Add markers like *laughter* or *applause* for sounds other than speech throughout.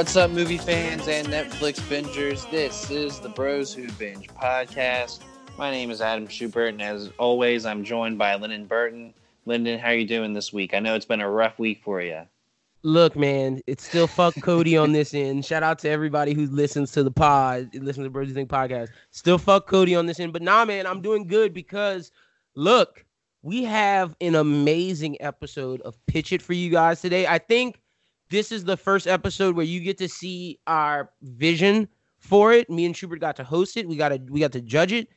What's up, movie fans and Netflix bingers? This is the Bros Who Binge podcast. My name is Adam Schubert, and as always, I'm joined by Lyndon Burton. Lyndon, how are you doing this week? I know it's been a rough week for you. Look, man, it's still fuck Cody on this end. Shout out to everybody who listens to the pod, listens to the Bros Who Think podcast. Still fuck Cody on this end, but nah, man, I'm doing good because look, we have an amazing episode of Pitch It for you guys today. I think this is the first episode where you get to see our vision for it. Me and Schubert got to host it. We got to we got to judge it.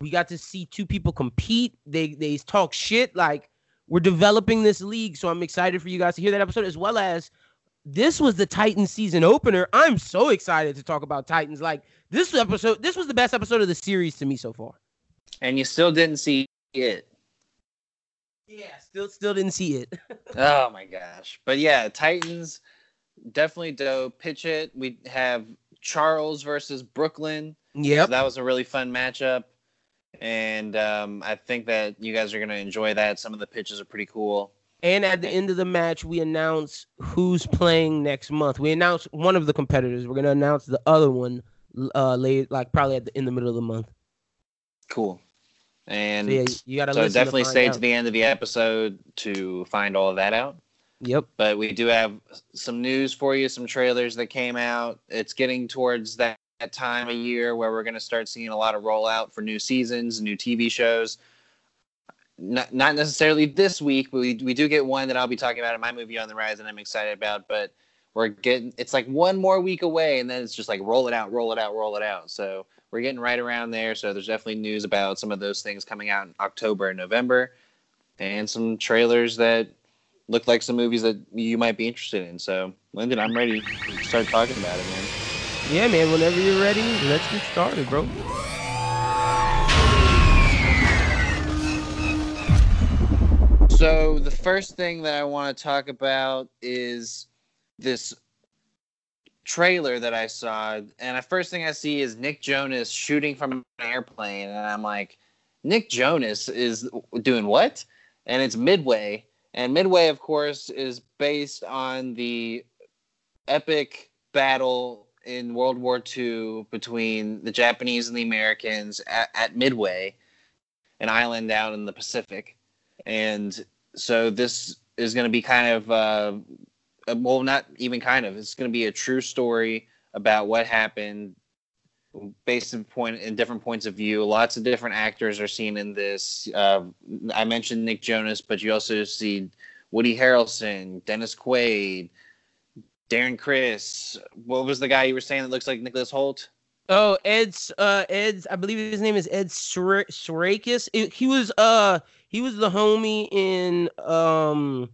We got to see two people compete. They they talk shit like we're developing this league. So I'm excited for you guys to hear that episode as well as this was the Titans season opener. I'm so excited to talk about Titans. Like this episode, this was the best episode of the series to me so far. And you still didn't see it. Yeah, still still didn't see it. *laughs* oh my gosh. But yeah, Titans definitely dope. Pitch it. We have Charles versus Brooklyn. Yeah, So that was a really fun matchup. And um, I think that you guys are going to enjoy that. Some of the pitches are pretty cool. And at the end of the match, we announce who's playing next month. We announce one of the competitors. We're going to announce the other one uh late, like probably at the, in the middle of the month. Cool. And So yeah, you got to so definitely stay to the end of the episode to find all of that out. Yep. But we do have some news for you, some trailers that came out. It's getting towards that, that time of year where we're going to start seeing a lot of rollout for new seasons, new TV shows. Not, not necessarily this week, but we, we do get one that I'll be talking about in my movie on the rise, and I'm excited about. But we're getting it's like one more week away, and then it's just like roll it out, roll it out, roll it out. So we're getting right around there. So there's definitely news about some of those things coming out in October and November, and some trailers that look like some movies that you might be interested in. So, Lyndon, I'm ready to start talking about it, man. Yeah, man. Whenever you're ready, let's get started, bro. So, the first thing that I want to talk about is this trailer that I saw. And the first thing I see is Nick Jonas shooting from an airplane. And I'm like, Nick Jonas is doing what? And it's Midway. And Midway, of course, is based on the epic battle in World War II between the Japanese and the Americans at, at Midway, an island out in the Pacific. And so this is going to be kind of, uh, well, not even kind of, it's going to be a true story about what happened based in point in different points of view. Lots of different actors are seen in this. Uh, I mentioned Nick Jonas, but you also see Woody Harrelson, Dennis Quaid, Darren Criss. What was the guy you were saying that looks like Nicholas Hoult? Oh, Ed's uh Ed's I believe his name is Ed Sarakis. He was uh he was the homie in um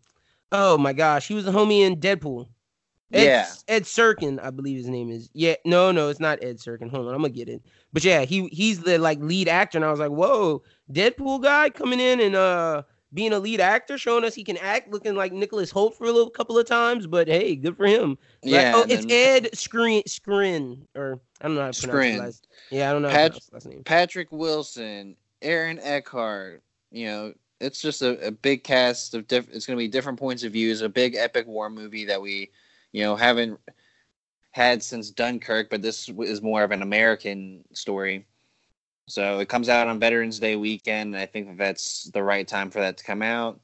oh my gosh, he was the homie in Deadpool. Ed, yeah. Ed Serkin, I believe his name is. Yeah, no, no, it's not Ed Serkin. Hold on, I'm gonna get it. But yeah, he he's the like lead actor, and I was like, whoa, Deadpool guy coming in and uh being a lead actor, showing us he can act, looking like Nicholas Hoult for a little couple of times. But hey, good for him. Like, Yeah. oh, it's Ed Screen Scrin, or I don't know how to pronounce his last. Yeah, I don't know Pat- to his last name. Patrick Wilson, Aaron Eckhart. You know, it's just a, a big cast of diff- It's going to be different points of views. A big epic war movie that we, you know, haven't had since Dunkirk, but this is more of an American story. So it comes out on Veterans Day weekend. I think that that's the right time for that to come out,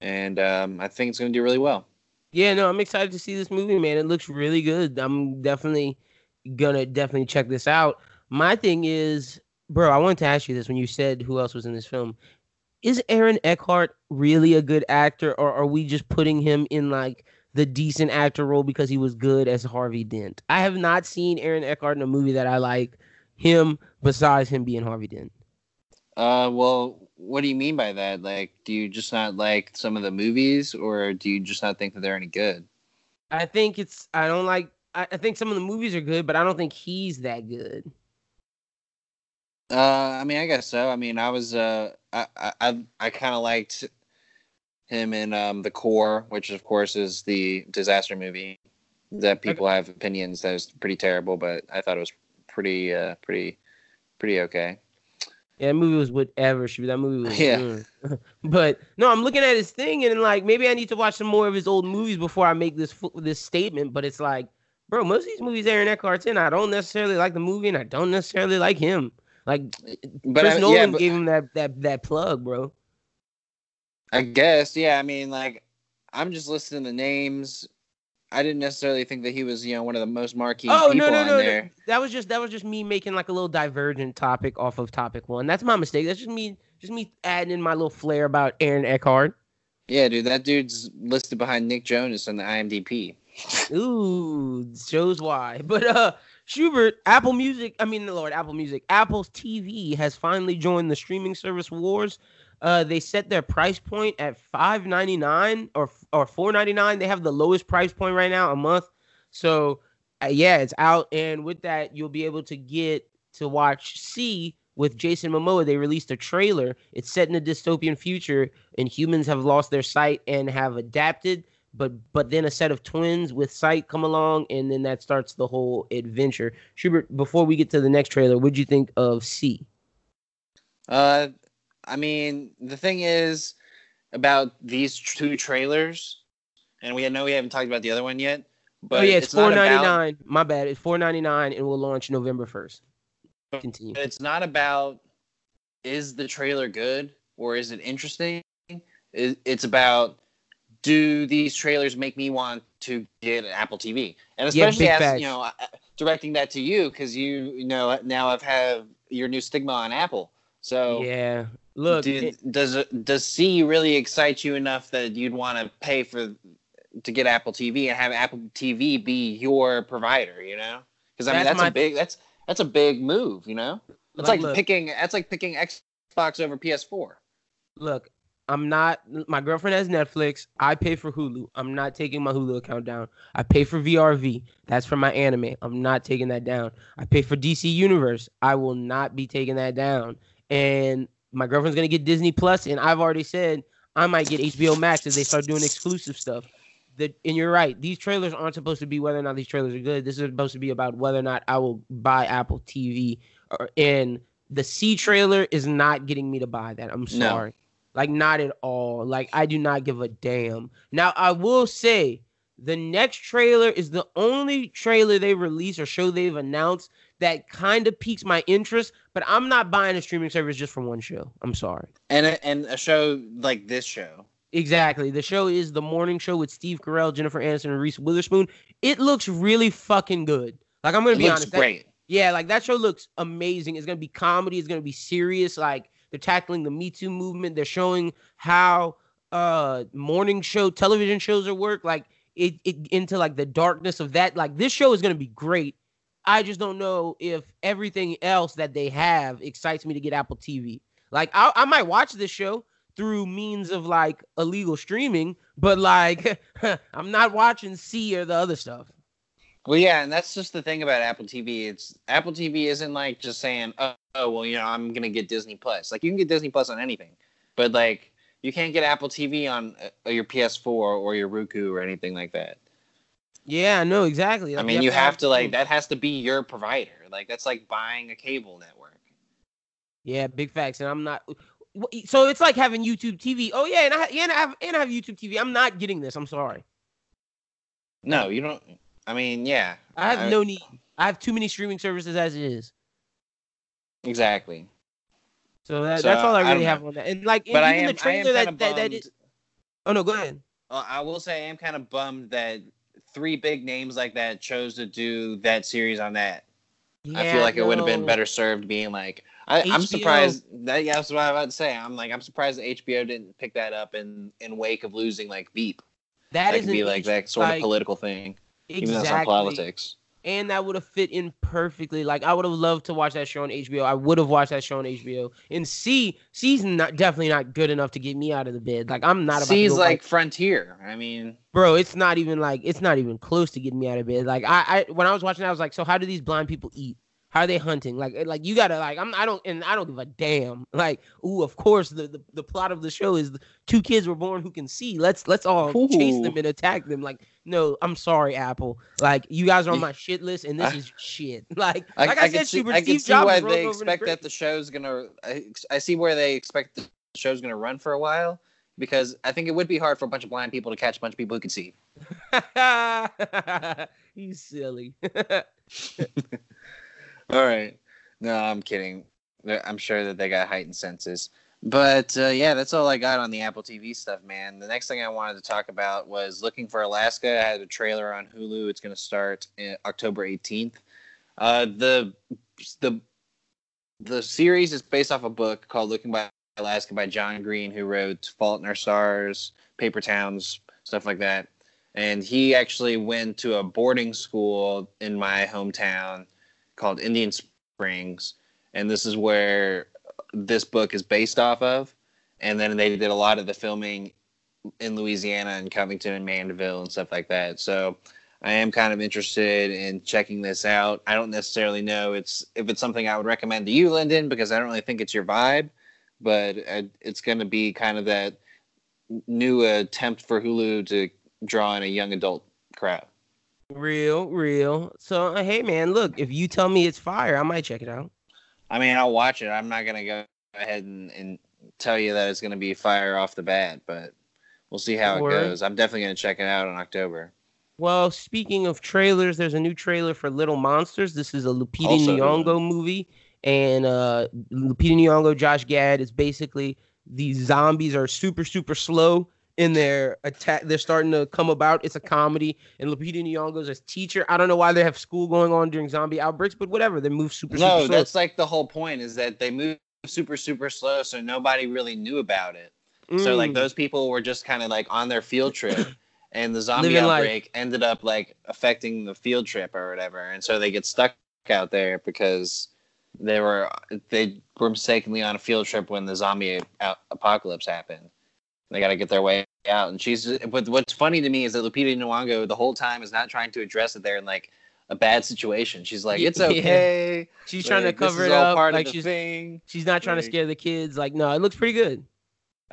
and um, I think it's going to do really well. Yeah, no, I'm excited to see this movie, man. It looks really good. I'm definitely gonna definitely check this out. My thing is, bro, I wanted to ask you this when you said who else was in this film. Is Aaron Eckhart really a good actor, or are we just putting him in like the decent actor role because he was good as Harvey Dent? I have not seen Aaron Eckhart in a movie that I like him besides him being Harvey Dent. Uh, well, what do you mean by that? Like, do you just not like some of the movies, or do you just not think that they're any good? I think it's I don't like I, I think some of the movies are good, but I don't think he's that good. Uh, I mean, I guess so. I mean, I was uh, I I I, kind of liked him in um the core, which of course is the disaster movie that people have opinions that is pretty terrible, but I thought it was pretty uh pretty pretty okay. Yeah, that movie was whatever. Shoot, that movie was. *laughs* Yeah. mm. *laughs* but no, I'm looking at his thing and like maybe I need to watch some more of his old movies before I make this this statement. But it's like, bro, most of these movies Aaron Eckhart's in, I don't necessarily like the movie and I don't necessarily like him. Like But Chris I, Nolan yeah, but gave him that that that plug, bro. I guess yeah. I mean, like I'm just listing the names. I didn't necessarily think that he was, you know, one of the most marquee Oh people no no on no, no! there. That was just that was just me making like a little divergent topic off of topic one. That's my mistake. That's just me just me adding in my little flair about Aaron Eckhart. Yeah, dude, that dude's listed behind Nick Jonas on the IMDb. Ooh, shows why. *laughs* But uh Schubert, Apple Music, I mean Lord, Apple Music, Apple's TV has finally joined the streaming service wars. Uh they set their price point at 5.99 or or 4.99. They have the lowest price point right now a month. So uh, yeah, it's out and with that you'll be able to get to watch See with Jason Momoa. They released a trailer. It's set in a dystopian future and humans have lost their sight and have adapted but but then a set of twins with sight come along and then that starts the whole adventure. Schubert before we get to the next trailer what'd you think of See? Uh, I mean, the thing is about these two trailers, and we know we haven't talked about the other one yet. But oh yeah it's, not four about- my bad. It's four ninety nine and will launch november 1st continue. It's not about is the trailer good or is it interesting. It's about do these trailers make me want to get an Apple TV, and especially big as you know, uh, directing that to you because you, you know now I've had your new stigma on Apple. So yeah look do- it- does does See really excite you enough that you'd want to pay for to get Apple TV and have Apple TV be your provider? You know, because I mean That's that's my- a big that's that's a big move. You know, it's Like, like, look. picking that's like picking Xbox over PS4. look i'm not my girlfriend has netflix. I pay for hulu. I'm not taking my hulu account down. I pay for vrv that's for my anime. I'm not taking that down. I pay for dc universe. I will not be taking that down. And my girlfriend's gonna get disney plus and i've already said i might get hbo max if they start doing exclusive stuff. The, and you're right these trailers aren't supposed to be whether or not these trailers are good. This is supposed to be about whether or not i will buy apple tv or, uh, and the See trailer is not getting me to buy that. I'm No. Like not at all. Like I do not give a damn. Now I will say the next trailer is the only trailer they release or show they've announced that kind of piques my interest, but I'm not buying a streaming service just for one show. I'm sorry. And a, and a show like this show. Exactly. The show is the morning show with Steve Carell, Jennifer Aniston, and Reese Witherspoon. It looks really fucking good. Like I'm gonna It be honest. that- great. yeah, like that show looks amazing. It's gonna be comedy. It's gonna be serious. Like they're tackling the Me Too movement. They're showing how uh morning show television shows are work. Like it, it into like the darkness of that. Like this show is gonna be great. I just don't know if everything else that they have excites me to get Apple TV. Like I, I might watch this show through means of like illegal streaming, but like *laughs* I'm not watching See or the other stuff. Well, yeah, and that's just the thing about Apple TV. It's Apple TV isn't like just saying, "Oh, oh well, you know, I'm gonna get Disney Plus." Like you can get Disney Plus on anything, but like you can't get Apple TV on uh, your PS4 or your Roku or anything like that. Yeah, no, exactly. I mean, you have to like that has to be your provider. Like that's like buying a cable network. Yeah, big facts, and I'm not. So it's like having YouTube TV. Oh yeah, and I yeah, and I have and I have YouTube TV. I'm not getting this. I'm sorry. No, you don't. I mean, yeah, I have I- no need. I have too many streaming services as it is. exactly. So, that, So, that's all I I really don't have on that. And like But I even am, the trailer that, that, that is. Oh no, go ahead. Uh, I will say I am kind of bummed that three big names like that chose to do that series on that. Yeah, I feel like it would have been better served being like I, I'm surprised that yeah, that's what I was about to say. I'm like I'm surprised that HBO didn't pick that up in in wake of losing like Veep. That could be like H- that sort like, of political thing, even though it's not Exactly. politics. and that would have fit in perfectly. Like I would have loved to watch that show on HBO. I would have watched that show on HBO. And See, See's not definitely not good enough to get me out of the bed. Like I'm not about to See's like Frontier. I mean, bro. It's not even like it's not even close to getting me out of bed. Like I, I when I was watching, that, I was like, so how do these blind people eat? How are they hunting? Like, eh, like you gotta like I'm I don't and I don't give a damn. *laughs* Like, ooh, of course the the, the plot of the show is the two kids were born who can see. Let's let's all ooh. chase them and attack them. Like, no, I'm sorry, Apple. Like, you guys are on my shit list, and this I, is shit. *laughs* Like, I, like I, I said, see, Steve I can see Jobs why they expect that the show's gonna. I, I see where they expect the show's gonna run for a while because I think it would be hard for a bunch of blind people to catch a bunch of people who can see. *laughs* He's silly. All right. No, I'm kidding. I'm sure that they got heightened senses. But uh, yeah, that's all I got on the Apple TV stuff, man. The next thing I wanted to talk about was Looking for Alaska. I had a trailer on Hulu. It's going to start October 18th. Uh, the the the series is based off a book called Looking by Alaska by John Green, who wrote Fault in Our Stars, Paper Towns, stuff like that. And he actually went to a boarding school in my hometown called Indian Springs, and this is where this book is based off of. And then they did a lot of the filming in Louisiana and Covington and Mandeville and stuff like that. So I am kind of interested in checking this out. I don't necessarily know it's if it's something I would recommend to you, Lyndon, because I don't really think it's your vibe. But uh, it's going to be kind of that new attempt for Hulu to draw in a young adult crowd. Real, real. So uh, hey, man, look, if you tell me it's fire, I might check it out. I mean, I'll watch it. I'm not gonna go ahead and, and tell you that it's gonna be fire off the bat, but we'll see how it goes. I'm definitely gonna check it out in October. Well, speaking of trailers, there's a new trailer for Little Monsters. This is a Lupita also, Nyong'o movie, and uh, Lupita Nyong'o, Josh Gad is basically these zombies are super super slow in their attack. They're starting to come about. It's a comedy, and Lupita Nyong'o's a teacher. I don't know why they have school going on during zombie outbreaks, but whatever. They move super. Slow. No, super that's like the whole point is that they move super super slow, so nobody really knew about it. Mm. So like mm. those people were just kind of like on their field trip. *coughs* and the zombie Living outbreak life. ended up like affecting the field trip or whatever and so they get stuck out there because they were they were mistakenly on a field trip when the zombie apocalypse happened they got to get their way out. And she's, but what's funny to me is that Lupita Nyong'o the whole time is not trying to address it there in like a bad situation. She's like, it's *laughs* okay. Yeah. She's like, trying to cover it up. like she's, thing. she's not trying like, to scare the kids. Like, no, it looks pretty good.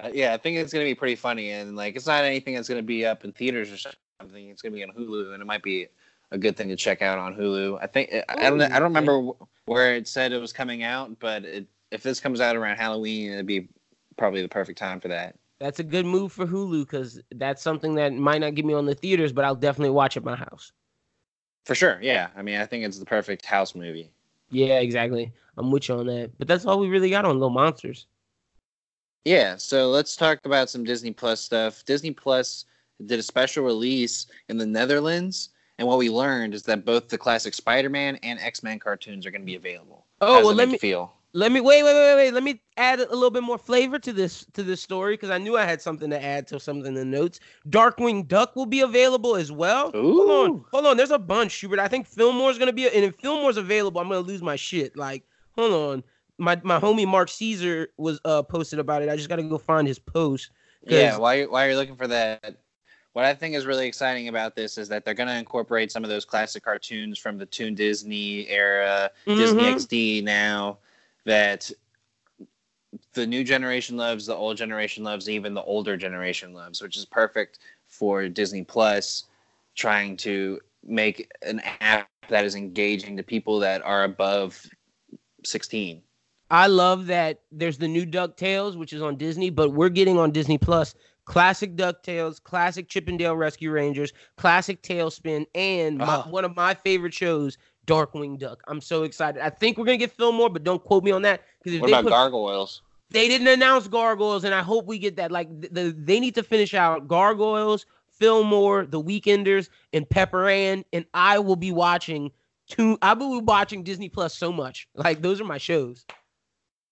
Uh, yeah, I think it's gonna be pretty funny, and like, it's not anything that's gonna be up in theaters or something. It's gonna be on Hulu, and it might be a good thing to check out on Hulu. I think I don't I don't remember where it said it was coming out, but it, if this comes out around Halloween, it'd be probably the perfect time for that that's a good move for Hulu because that's something that might not get me on the theaters, but I'll definitely watch at my house. For sure, yeah. I mean, I think it's the perfect house movie. Yeah, exactly. I'm with you on that. But that's all we really got on Little Monsters. Yeah, so let's talk about some Disney Plus stuff. Disney Plus did a special release in the Netherlands, and what we learned is that both the classic Spider-Man and X-Men cartoons are going to be available. Oh, well, let me feel let me wait, wait, wait, wait. Let me add a little bit more flavor to this to this story because I knew I had something to add to something in the notes. Darkwing Duck will be available as well. Ooh. Hold on, hold on. There's a bunch, Schubert. I think Fillmore's gonna be, and if Fillmore's available, I'm gonna lose my shit. Like, hold on. My my homie Mark Caesar was uh posted about it. I just gotta go find his post. Yeah, why why are you looking for that? What I think is really exciting about this is that they're going to incorporate some of those classic cartoons from the Toon Disney era, mm-hmm. Disney XD now that the new generation loves, the old generation loves, even the older generation loves, which is perfect for Disney Plus trying to make an app that is engaging to people that are above 16. I love that there's the new DuckTales, which is on Disney, but we're getting on Disney Plus classic DuckTales, classic Chip 'n Dale Rescue Rangers, classic TaleSpin, and my, ah. one of my favorite shows, Darkwing Duck. I'm so excited. I think we're gonna get Fillmore, but don't quote me on that. Because what about put, Gargoyles? They didn't announce Gargoyles, and I hope we get that. Like the, the they need to finish out Gargoyles, Fillmore, The Weekenders, and Pepper Ann, and I will be watching. Two, I will be watching Disney Plus so much. Like those are my shows.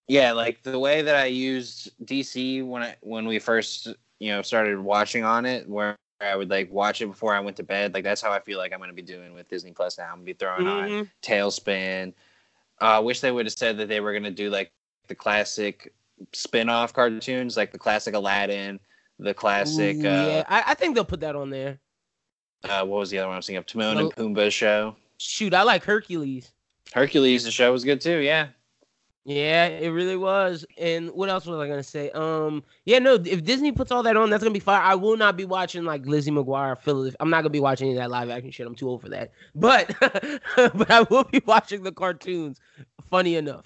Yeah, like the way that I used DC when I when we first you know started watching on it, where I would like watch it before I went to bed. Like that's how I feel like I'm gonna be doing with Disney Plus now. I'm gonna be throwing mm-hmm. on TaleSpin. Uh, I uh, wish they would have said that they were gonna do like the classic spin-off cartoons, like the classic Aladdin, the classic. Ooh, uh, yeah, I, I, think they'll put that on there. Uh, what was the other one I was thinking of? Timon and Pumbaa show. Shoot, I like Hercules. Hercules, the show was good too. Yeah. Yeah, it really was. And what else was I gonna say? Um, yeah, no. If Disney puts all that on, that's gonna be fire. I will not be watching like Lizzie McGuire, Philip. I'm not gonna be watching any of that live action shit. I'm too old for that. But, *laughs* but I will be watching the cartoons. Funny enough.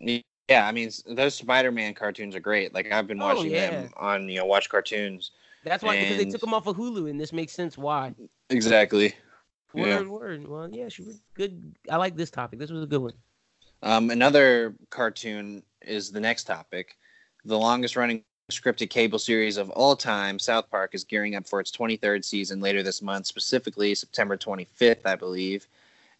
Yeah, I mean those Spider-Man cartoons are great. Like I've been Oh, watching yeah. them on you know watch cartoons. That's why because they took them off of Hulu, and this makes sense why. Exactly. Word, Yeah. word. Well, yeah, she was good. I like this topic. This was a good one. Um, another cartoon is the next topic. The longest running scripted cable series of all time, South Park, is gearing up for its 23rd season later this month, specifically September 25th, I believe.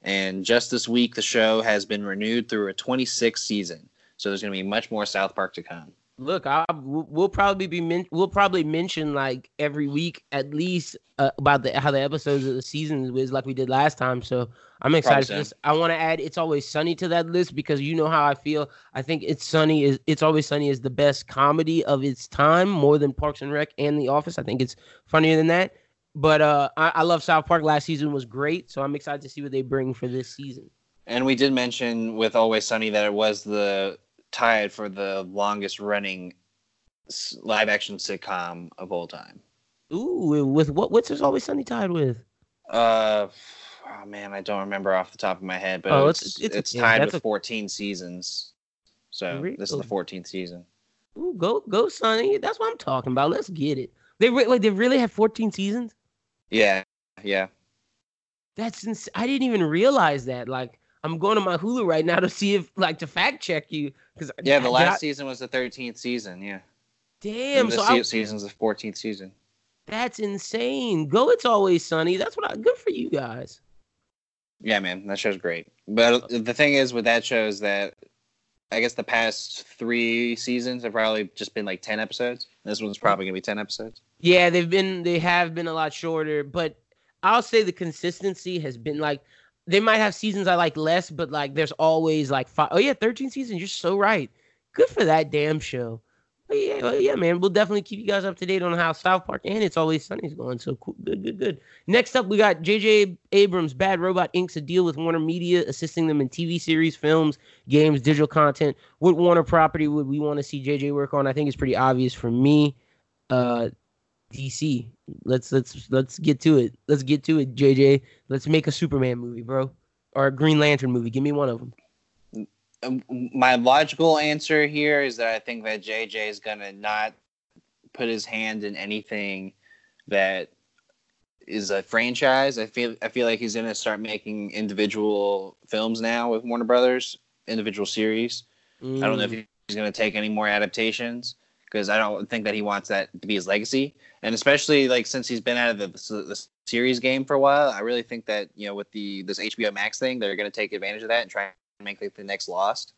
And just this week, the show has been renewed through a 26th season. So there's going to be much more South Park to come. Look, I we'll probably be men- we'll probably mention like every week at least uh, about the how the episodes of the season was like we did last time. So I'm excited for this. I want to add "It's Always Sunny" to that list because you know how I feel. I think "It's Sunny" is "It's Always Sunny" is the best comedy of its time, more than Parks and Rec and The Office. I think it's funnier than that. But uh, I, I love South Park. Last season was great, so I'm excited to see what they bring for this season. And we did mention with Always Sunny that it was the tied for the longest running live action sitcom of all time. Ooh, with what? What's "It's Always Sunny" tied with? Uh, oh man, I don't remember off the top of my head, but Oh, it's it's- it's, it's- tied that's with a- 14 seasons. So this is the 14th season. Ooh, go go Sunny. That's what I'm talking about. Let's get it. They re- like they really have 14 seasons. Yeah, yeah. That's ins- I didn't even realize that. Like I'm going to my Hulu right now to see if like to fact check you because Yeah, the last season was the 13th season. Yeah. damn. And So I, se- season's the 14th season. that's insane. Go. It's always sunny. That's what I. Good for you guys. Yeah, man, that show's great. But the thing is with that show is that I guess the past three seasons have probably just been like 10 episodes. This one's probably gonna be 10 episodes. Yeah, they've been they have been a lot shorter, but I'll say the consistency has been like they might have seasons I like less, but like there's always like five. Oh yeah, 13 seasons. You're so right. Good for that damn show. But yeah, yeah, man. We'll definitely keep you guys up to date on how South Park and It's Always Sunny's going. So cool. Good, good, good. Next up, we got J.J. Abrams. Bad Robot inks a deal with Warner Media, assisting them in TV series, films, games, digital content. What Warner property would we want to see J.J. work on? I think it's pretty obvious for me. Uh, DC. Let's let's let's get to it. Let's get to it, JJ. Let's make a Superman movie, bro, or a Green Lantern movie. Give me one of them. Um, my logical answer here is that I think that JJ is gonna not put his hand in anything that is a franchise. I feel I feel like he's gonna start making individual films now with Warner Brothers, individual series. I don't know if Mm. he's gonna take any more adaptations because I don't think that he wants that to be his legacy. And especially like since he's been out of the, the series game for a while, I really think that you know with the this HBO Max thing, they're gonna take advantage of that and try and make like the next Lost.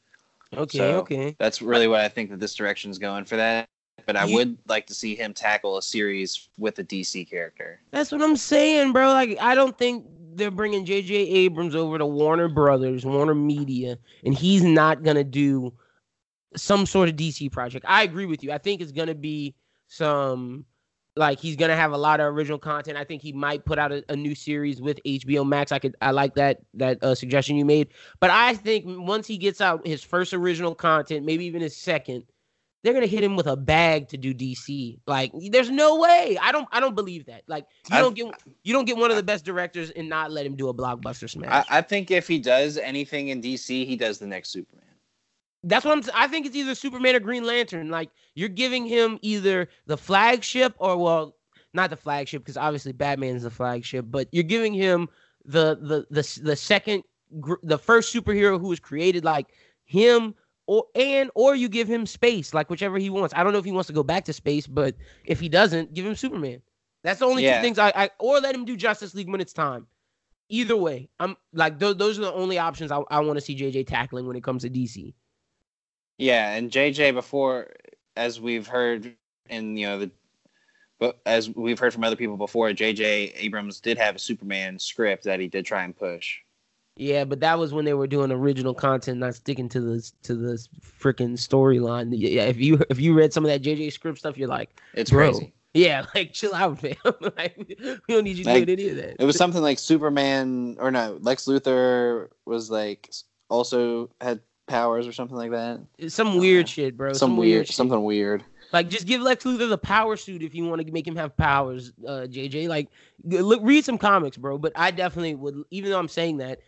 Okay, so- okay. That's really what I think that this direction is going for that. But I You- would like to see him tackle a series with a DC character. That's what I'm saying, bro. Like, I don't think they're bringing J.J. Abrams over to Warner Brothers, Warner Media, and he's not gonna do some sort of DC project. I agree with you. I think it's gonna be some like he's gonna have a lot of original content. I think he might put out a, a new series with HBO Max. I could I like that that uh, suggestion you made. But I think once he gets out his first original content, maybe even his second, they're gonna hit him with a bag to do DC. Like, there's no way. I don't. I don't believe that. Like, you I- don't get you don't get one of the best directors and not let him do a blockbuster I, smash. I think if he does anything in DC, he does the next Superman. That's what I'm. I think it's either Superman or Green Lantern. Like, you're giving him either the flagship or well, not the flagship because obviously Batman's the flagship, but you're giving him the the the the second gr- the first superhero who was created like him or and or you give him space like whichever he wants i don't know if he wants to go back to space but if he doesn't give him superman that's the only Yeah. two things I, I or let him do justice league when it's time either way i'm like th- those are the only options i, I want to see jj tackling when it comes to dc Yeah, and JJ before, as we've heard in you know the, but as we've heard from other people before, JJ Abrams did have a Superman script that he did try and push. yeah but that was when they were doing original content not sticking to the to the freaking storyline yeah if you if you read some of that jj script stuff you're like It's Bro. crazy. yeah *laughs* like chill out fam *laughs* like we don't need you Like, doing any of that It was something like Superman or no, Lex Luthor was like also had powers or something like that. Some weird shit, bro. Some, weird, shit. something weird. Like, just give Lex Luthor the power suit if you want to make him have powers, uh, JJ. Like, look, read some comics, bro. But I definitely would, even though I'm saying that,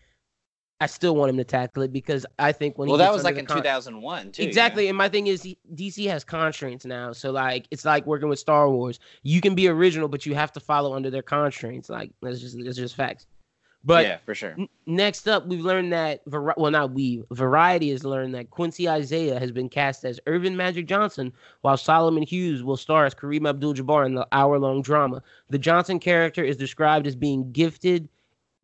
I still want him to tackle it because I think when Well, he that was like in con- 2001 too. you know? Exactly, and my thing is he, DC has constraints now, so like it's like working with Star Wars. You can be original, but you have to follow under their constraints. Like that's just that's just facts. But yeah, for sure. N- Next up, we've learned that Vari- well, not we. Variety has learned that Quincy Isaiah has been cast as Earvin Magic Johnson, while Solomon Hughes will star as Kareem Abdul-Jabbar in the hour-long drama. The Johnson character is described as being gifted,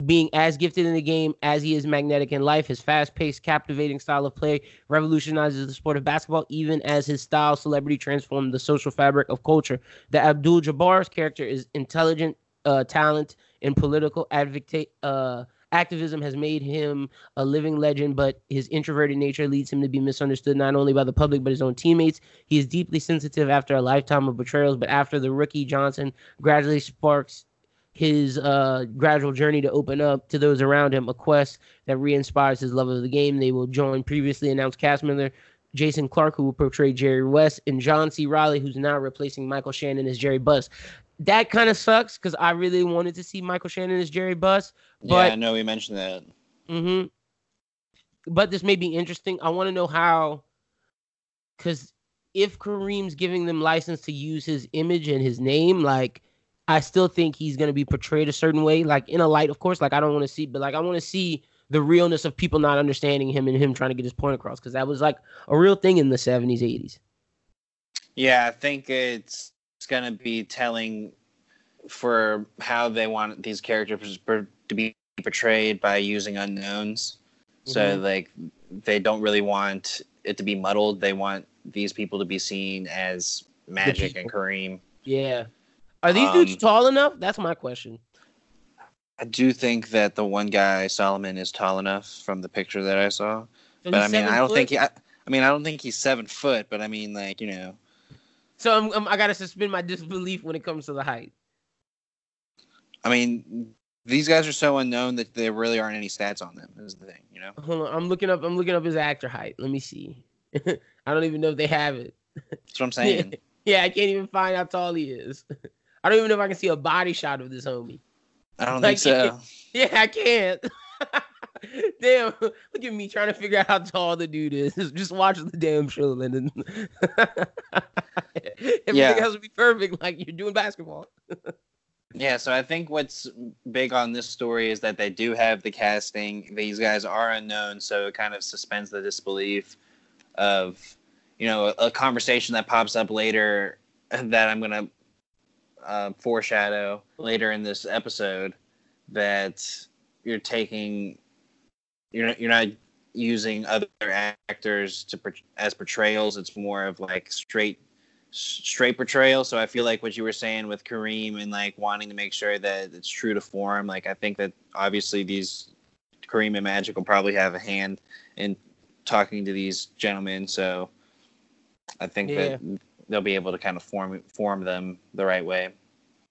being as gifted in the game as he is magnetic in life. His fast-paced, captivating style of play revolutionizes the sport of basketball, even as his style celebrity transformed the social fabric of culture. The Abdul-Jabbar's character is intelligent, uh, talent, and political advocate. Uh, activism has made him a living legend, but his introverted nature leads him to be misunderstood not only by the public but his own teammates. He is deeply sensitive after a lifetime of betrayals, but after the rookie Johnson gradually sparks his uh, gradual journey to open up to those around him, a quest that re-inspires his love of the game. They will join previously announced cast member Jason Clarke, who will portray Jerry West, and John C. Reilly, who's now replacing Michael Shannon as Jerry Buss. That kind of sucks because I really wanted to see Michael Shannon as Jerry Buss, yeah, but I know we mentioned that. Mm-hmm. But this may be interesting. I want to know how, because if Kareem's giving them license to use his image and his name, like I still think he's gonna be portrayed a certain way, like in a light, of course. Like I don't want to see, but like I want to see the realness of people not understanding him and him trying to get his point across, because that was like a real thing in the seventies, eighties. Yeah, I think it's it's gonna be telling for how they want these characters to be portrayed by using unknowns. So Mhm. like they don't really want it to be muddled. They want these people to be seen as Magic and. Kareem. Yeah. Are these dudes Um, tall enough? That's my question. I do think that the one guy Solomon is tall enough from the picture that I saw. So but I mean, I don't foot? think he. I, I mean, I don't think he's seven foot. But I mean, like you know, So I'm, I'm, I gotta suspend my disbelief when it comes to the height. I mean, these guys are so unknown that there really aren't any stats on them. Is the thing, you know? Hold on, I'm looking up. I'm looking up his actor height. Let me see. *laughs* I don't even know if they have it. That's what I'm saying. *laughs* Yeah, I can't even find how tall he is. *laughs* I don't even know if I can see a body shot of this homie. I don't Like, think so. Yeah, I can't. *laughs* damn, *laughs* look at me trying to figure out how tall the dude is. *laughs* Just watch the damn show, Lyndon. Everything Yeah. else would be perfect, like you're doing basketball. Yeah, so I think what's big on this story is that they do have the casting. These guys are unknown, so it kind of suspends the disbelief of, you know, a, a conversation that pops up later that I'm gonna uh, foreshadow later in this episode that you're taking, you're not, you're not using other actors to as portrayals. It's more of like straight straight portrayal. So I feel like what you were saying with Kareem and like wanting to make sure that it's true to form. Like I think that obviously these Kareem and Magic will probably have a hand in talking to these gentlemen. So I think Yeah. that they'll be able to kind of form form them the right way.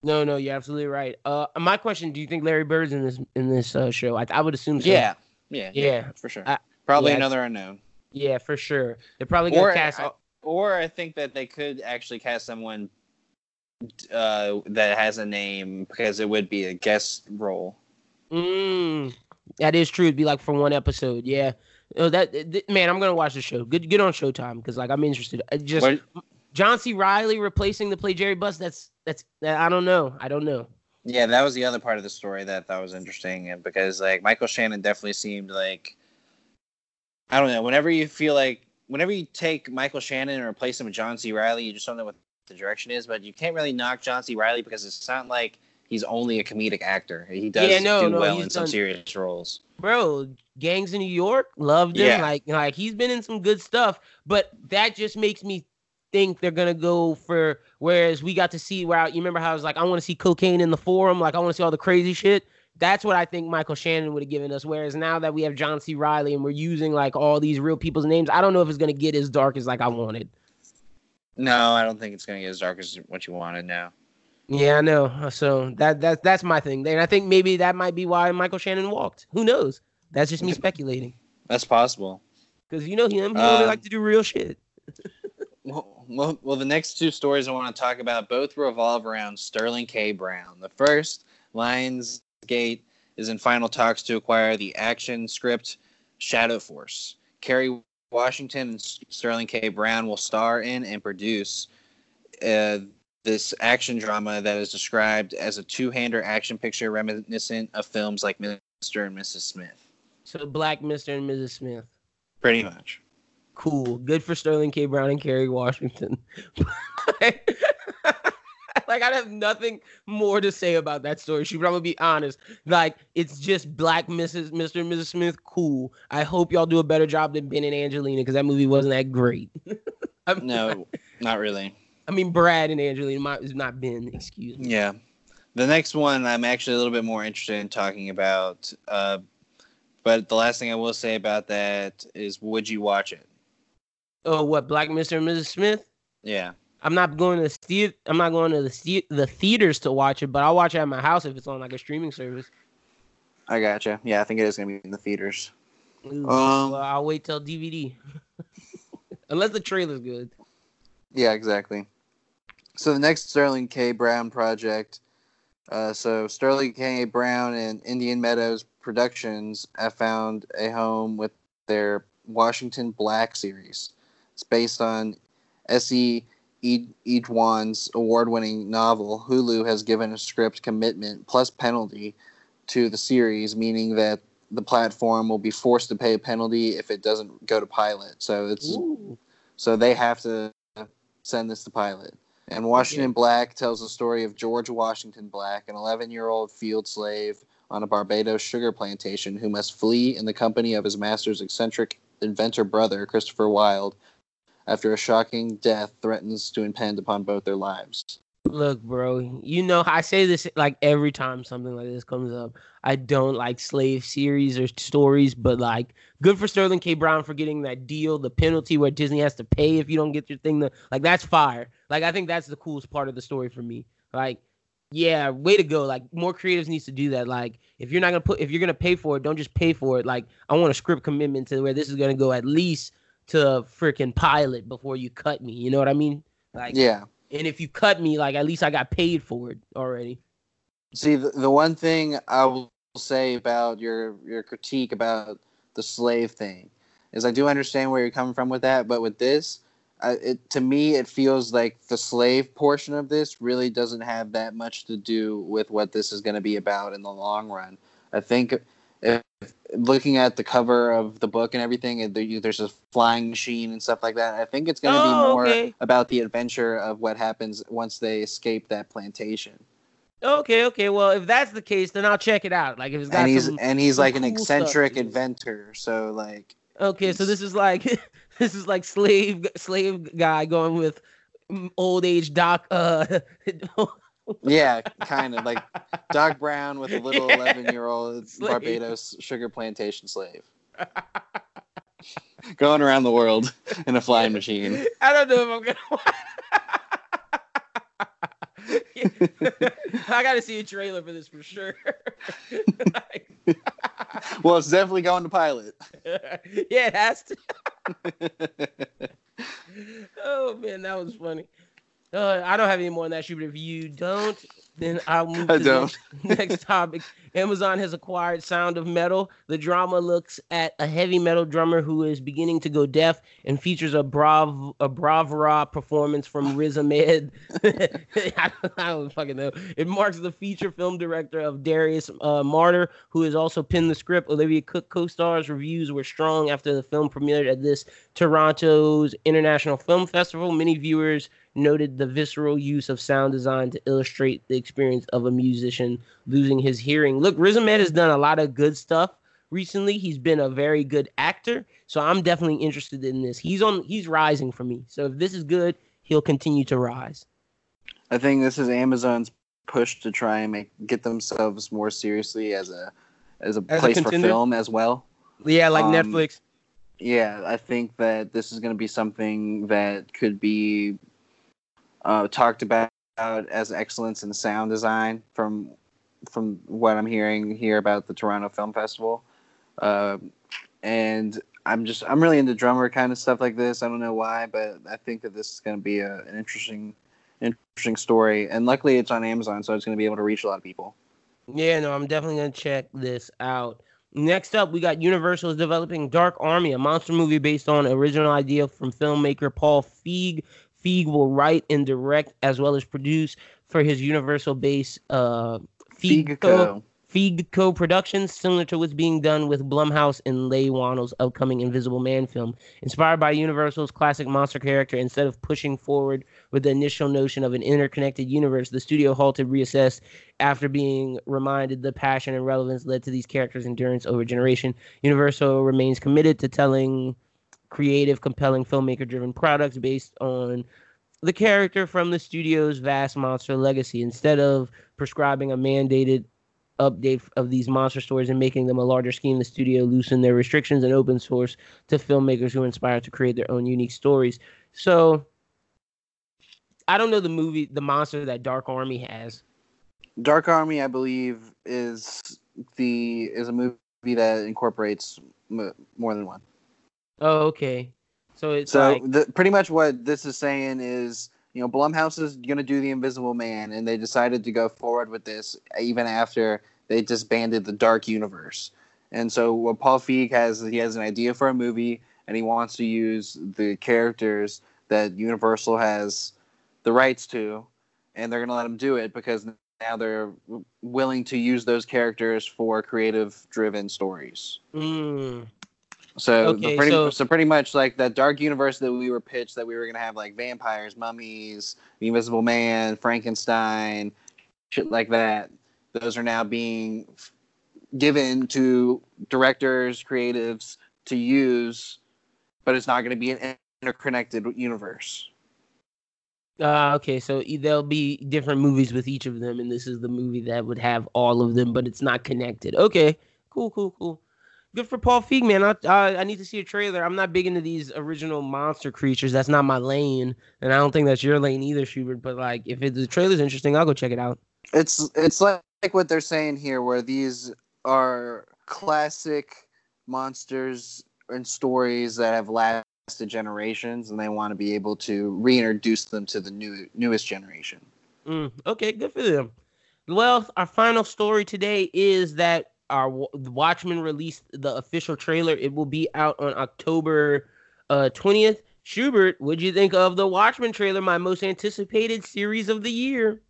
No, no, you're absolutely right. Uh, my question: Do you think Larry Bird's in this in this uh, show? I, I would assume so. Yeah, yeah, Yeah. for sure. I- probably yeah, another unknown. yeah, for sure. They're probably gonna Or cast. I- Or I think that they could actually cast someone uh, that has a name because it would be a guest role. Mm, that is true. It'd be like for one episode. Yeah. Oh, that th- man, I'm gonna watch the show. Good, get on Showtime because like I'm interested. I just What- John C. Reilly replacing the play Jerry Buss. That's that's that, I don't know. I don't know. Yeah, that was the other part of the story that I thought was interesting, and because like Michael Shannon definitely seemed like I don't know. Whenever you feel like whenever you take Michael Shannon and replace him with John C. Reilly, you just don't know what the direction is. But you can't really knock John C. Reilly because it's not like he's only a comedic actor. He does Yeah, no, do no, well in some serious roles. Bro, Gangs in New York, loved him. Yeah. Like like he's been in some good stuff, but that just makes me think they're gonna go for whereas we got to see where I, you remember how I was like I want to see cocaine in the forum, like I want to see all the crazy shit. That's what I think Michael Shannon would have given us. Whereas now that we have John C. Reilly and we're using like all these real people's names, I don't know if it's gonna get as dark as like I wanted. No, I don't think it's gonna get as dark as what you wanted now. Yeah, I know. So that that that's my thing. And I think maybe that might be why Michael Shannon walked. Who knows? That's just me speculating. That's possible. Because you know him, he only um, like to do real shit. *laughs* Well, well, the next two stories I want to talk about both revolve around Sterling K. Brown. The first, Lionsgate, is in final talks to acquire the action script Shadow Force. Kerry Washington and Sterling K. Brown will star in and produce uh, this action drama that is described as a two-hander action picture reminiscent of films like Mr. and Mrs. Smith. So Black Mr. and Mrs. Smith. Pretty much. Cool. Good for Sterling K. Brown and Kerry Washington. *laughs* like I have nothing more to say about that story. I'm gonna be honest. Like it's just Black Mrs. Mr. and Mrs. Smith. Cool. I hope y'all do a better job than Ben and Angelina because that movie wasn't that great. *laughs* No, not really. I mean Brad and Angelina my, is not Ben. Excuse me. Yeah. The next one I'm actually a little bit more interested in talking about. Uh, but the last thing I will say about that is would you watch it? Oh, what Black Mr. and Mrs. Smith? Yeah. I'm not going to the the- I'm not going to the the- the theaters to watch it, but I'll watch it at my house if it's on like a streaming service. I gotcha. Yeah, I think it is going to be in the theaters. Ooh, Um, well, I'll wait till DVD. *laughs* Unless the trailer's good. Yeah, exactly. So the next Sterling K. Brown project. Uh, so Sterling K. Brown and Indian Meadows Productions have found a home with their Washington Black series. It's based on Esi Edugyan's award-winning novel. Hulu has given a script commitment plus penalty to the series, meaning that the platform will be forced to pay a penalty if it doesn't go to pilot. So it's Ooh. so they have to send this to pilot. And Washington Black tells the story of George Washington Black, an 11 year old field slave on a Barbados sugar plantation who must flee in the company of his master's eccentric inventor brother, Christopher Wilde, after a shocking death threatens to impend upon both their lives. Look, bro, you know I say this like every time something like this comes up. I don't like slave series or stories, but like good for Sterling K. Brown for getting that deal, the penalty where Disney has to pay if you don't get your thing. To, like that's fire. Like I think that's the coolest part of the story for me. Like, yeah, way to go. Like more creatives needs to do that. Like if you're not gonna put if you're gonna pay for it, don't just pay for it. Like I want a script commitment to where this is gonna go at least to freaking pilot before you cut me. You know what I mean? Like Yeah. and if you cut me, like at least I got paid for it already. See, the, the one thing I will say about your your critique about the slave thing is I do understand where you're coming from with that, but with this, I, it to me it feels like the slave portion of this really doesn't have that much to do with what this is going to be about in the long run. I think if looking at the cover of the book and everything, there's a flying machine and stuff like that. I think it's going to Oh, be more okay. about the adventure of what happens once they escape that plantation. Okay, okay. Well, if that's the case, then I'll check it out. Like if it's got and he's some. and he's like an cool stuff eccentric inventor. So like, Okay, so this is like *laughs* this is like slave slave guy going with old age doc. Uh, *laughs* yeah, kind of like Doc Brown with a little eleven year old Slave. Barbados sugar plantation slave, *laughs* going around the world in a flying machine. I don't know if I'm gonna. *laughs* I gotta see a trailer for this for sure. Like, *laughs* Well, it's definitely going to pilot. yeah, it has to. Oh man, that was funny. Uh, I don't have any more on that shoe but if you don't, then I'll move I to don't. the *laughs* next topic. Amazon has acquired Sound of Metal. The drama looks at a heavy metal drummer who is beginning to go deaf and features a brav a bravura performance from Riz Ahmed. *laughs* I, don't, I don't fucking know. It marks the feature film director of Darius uh, Marder, who has also penned the script. Olivia Cooke co-stars. Reviews were strong after the film premiered at this Toronto's International Film Festival. Many viewers noted the visceral use of sound design to illustrate the experience of a musician losing his hearing. Look, Riz Ahmed has done a lot of good stuff recently. He's been a very good actor, so I'm definitely interested in this. He's on he's rising for me. So if this is good, he'll continue to rise. I think this is Amazon's push to try and make get themselves more seriously as a as a As a place for film as well. Yeah, like Um, Netflix. Yeah, I think that this is going to be something that could be uh, talked about as excellence in sound design from from what I'm hearing here about the Toronto Film Festival. Uh, and I'm just I'm really into drummer kind of stuff like this. I don't know why, but I think that this is going to be a, an interesting interesting story. And luckily, it's on Amazon, so it's going to be able to reach a lot of people. Yeah, no, I'm definitely going to check this out. Next up, we got Universal is developing Dark Army, a monster movie based on original idea from filmmaker Paul Feig. Feig will write and direct as well as produce for his Universal base uh, Feig Co. Co-productions, similar to what's being done with Blumhouse and Leigh Whannell's upcoming Invisible Man film. Inspired by Universal's classic monster character, instead of pushing forward with the initial notion of an interconnected universe, the studio halted, reassessed after being reminded the passion and relevance led to these characters' endurance over generation. Universal remains committed to telling creative, compelling, filmmaker-driven products based on the character from the studio's vast monster legacy instead of prescribing a mandated update of these monster stories and making them a larger scheme, the studio loosened their restrictions and open source to filmmakers who are inspired to create their own unique stories. So I don't know the movie, the monster that Dark Army has. Dark Army, I believe, is the is a movie that incorporates more than one. Oh, okay. So it's so like... the, pretty much what this is saying is you know, Blumhouse is going to do The Invisible Man, and they decided to go forward with this even after they disbanded the Dark Universe. And so, what Paul Feig has, he has an idea for a movie, and he wants to use the characters that Universal has the rights to, and they're going to let him do it because now they're willing to use those characters for creative-driven stories. Mm. So okay, pretty so, so pretty much like that dark universe that we were pitched that we were gonna have like vampires, mummies, the Invisible Man, Frankenstein, shit like that. Those are now being given to directors, creatives to use, but it's not going to be an interconnected universe. Uh, okay, so there'll be different movies with each of them, and this is the movie that would have all of them, but it's not connected. Okay, cool, cool, cool good for Paul Feig, man. I, I, I need to see a trailer. I'm not big into these original monster creatures. That's not my lane, and I don't think that's your lane either, Schubert. But like, if it, the trailer's interesting, I'll go check it out. It's it's like, like what they're saying here, where these are classic monsters and stories that have lasted generations, and they want to be able to reintroduce them to the new newest generation. Mm, okay, good for them. Well, our final story today is that our Watchmen released the official trailer. It will be out on October uh, 20th. Schubert, what'd you think of the Watchmen trailer, my most anticipated series of the year?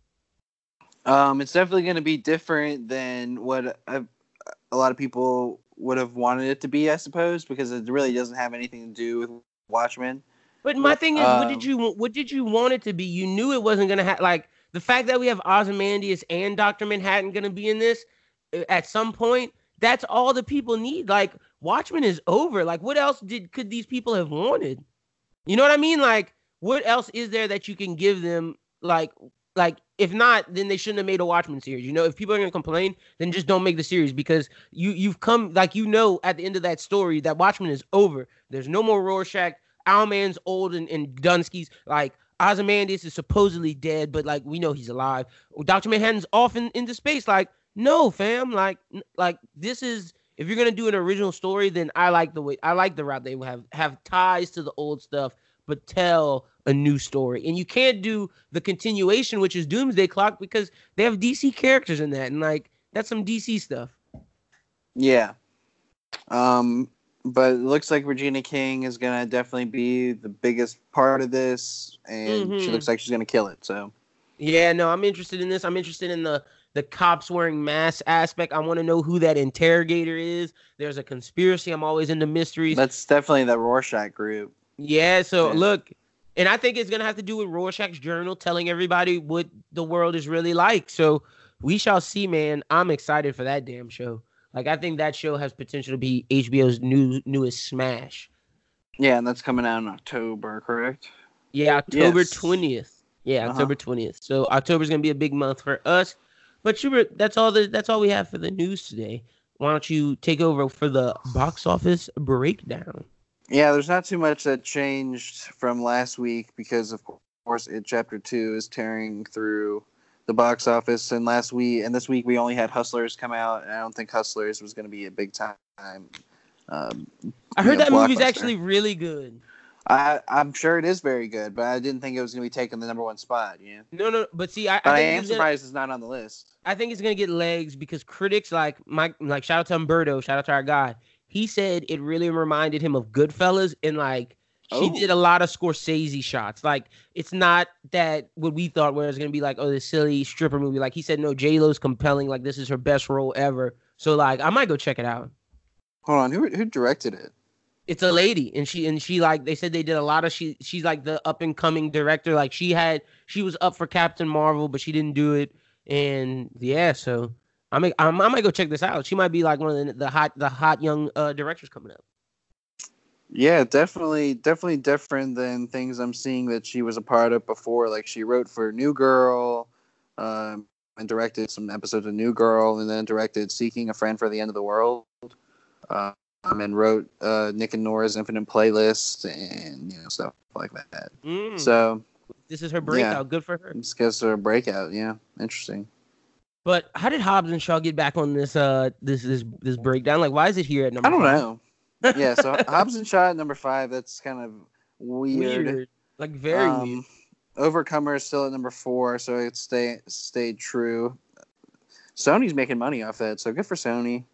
Um, it's definitely going to be different than what I've, a lot of people would have wanted it to be, I suppose, because it really doesn't have anything to do with Watchmen. But my thing is, um, what did um, you what did you want it to be? You knew it wasn't going to have like the fact that we have Ozymandias and Doctor Manhattan going to be in this at some point, that's all the people need. Like Watchmen is over. Like what else did could these people have wanted? You know what I mean? Like what else is there that you can give them? Like like if not, then they shouldn't have made a Watchmen series. You know, if people are gonna complain, then just don't make the series because you you've come like you know at the end of that story that Watchmen is over. There's no more Rorschach. Owlman's old and, and Dunsky's like Ozymandias is supposedly dead, but like we know he's alive. Doctor Manhattan's off in, into space. Like no, fam. Like, like this is if you're gonna do an original story, then I like the way I like the route they have have ties to the old stuff, but tell a new story. And you can't do the continuation, which is Doomsday Clock, because they have DC characters in that, and like that's some DC stuff. Yeah. Um, but it looks like Regina King is gonna definitely be the biggest part of this, and mm-hmm. she looks like she's gonna kill it. So. Yeah, no, I'm interested in this. I'm interested in the the cops wearing masks aspect. I want to know who that interrogator is. There's a conspiracy. I'm always into mysteries. That's definitely the Rorschach group. Yeah. So yeah. look, and I think it's gonna have to do with Rorschach's journal telling everybody what the world is really like. So we shall see, man. I'm excited for that damn show. Like I think that show has potential to be HBO's new newest smash. Yeah, and that's coming out in October, correct? Yeah, October twentieth. Yes. Yeah, uh-huh. October twentieth. So October's gonna be a big month for us. But Schubert, that's all the that's all we have for the news today. Why don't you take over for the box office breakdown? Yeah, there's not too much that changed from last week because of course it chapter two is tearing through the box office and last week and this week we only had Hustlers come out and I don't think Hustlers was gonna be a big time Um, I heard Yeah, that movie's actually really good. I I'm sure it is very good, but I didn't think it was gonna be taking the number one spot. Yeah, No, no, but see, I, but I, I think am it's gonna- surprised it's not on the list. I think it's gonna get legs because critics like Mike, like shout out to Umberto, shout out to our guy. He said it really reminded him of Goodfellas, and like she Oh. did a lot of Scorsese shots. Like it's not that what we thought where it's gonna be like oh this silly stripper movie. Like he said, no, J Lo's compelling. Like this is her best role ever. So like I might go check it out. Hold on, who who directed it? It's a lady, and she and she like they said they did a lot of she she's like the up and coming director. Like she had she was up for Captain Marvel, but she didn't do it. And yeah, so I may I, might go check this out. She might be like one of the, the hot the hot young uh, directors coming up. Yeah, definitely, definitely different than things I'm seeing that she was a part of before. Like she wrote for New Girl, um, and directed some episodes of New Girl, and then directed Seeking a Friend for the End of the World, um, and wrote uh, Nick and Nora's Infinite Playlist and you know stuff like that. Mm, So this is her breakout. Good for her. this gives her a breakout. Yeah, interesting. But how did Hobbs and Shaw get back on this uh this this this breakdown? Like why is it here at number? I don't five? know. Yeah, so *laughs* Hobbs and Shaw at number five. That's kind of weird. Weird. Like very Um, weird. Overcomer is still at number four, so it stay stayed true. Sony's making money off that, so good for Sony.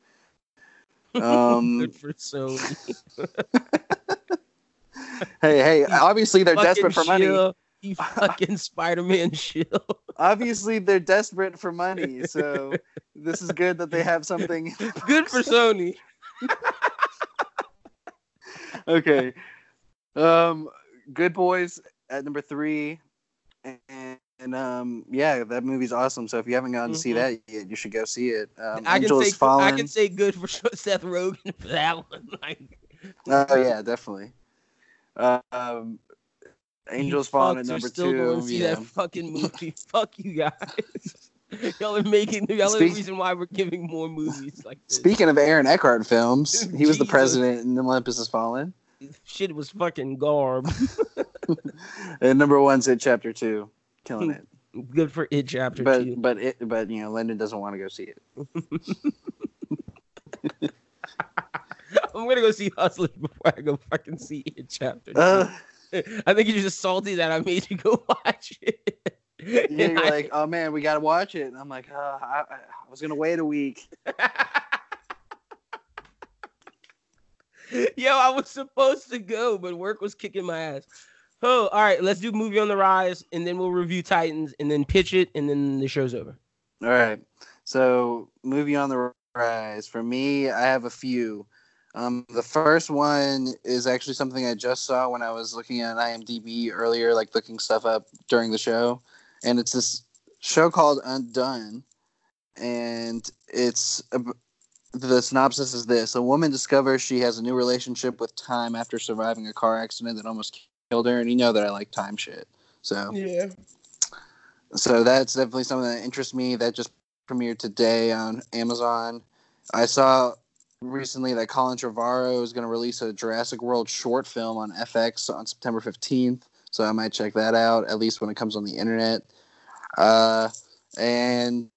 Um, *laughs* Good for Sony. *laughs* hey, hey, obviously they're Fucking desperate for money. shill. *laughs* You fucking Spider-Man shill. Obviously they're desperate for money, so this is good that they have something. Good for Sony. okay. Um, Good Boys at number three, and, and um, yeah, that movie's awesome. So if you haven't gone to see Mhm. that yet, you should go see it. Um, I can say. I can say good for *laughs* Seth Rogen for that one. *laughs* Like Oh yeah, definitely. Um, Angels Fallen at number still two. going to see yeah. that fucking movie. *laughs* Fuck you guys. y'all are making y'all are the Speak- reason why we're giving more movies like this. Speaking of Aaron Eckhart films, he was the president in Olympus Has Fallen. Shit was fucking garb. And number one's at chapter two, killing it. *laughs* Good for it chapter But two. but it but you know Lyndon doesn't want to go see it. *laughs* I'm gonna go see Hustlers before I go fucking see it chapter two. Uh, *laughs* I think you're just salty that I made you go watch it. yeah, you're like, oh man, we gotta watch it. And I'm like, I, I I was gonna wait a week. Yo, I was supposed to go, but work was kicking my ass. Oh, all right. Let's do movie on the rise, and then we'll review Titans, and then pitch it, and then the show's over. All right. So, movie on the rise. For me, I have a few. Um, the first one is actually something I just saw when I was looking at IMDb earlier, like looking stuff up during the show. And it's this show called Undone. And it's ab- the synopsis is this A woman discovers she has a new relationship with time after surviving a car accident that almost her. And you know that I like time shit. So Yeah. so that's definitely something that interests me. That just premiered today on Amazon. I saw recently that Colin Trevorrow is going to release a Jurassic World short film on FX on September 15th. So I might check that out, at least when it comes on the internet. Uh, and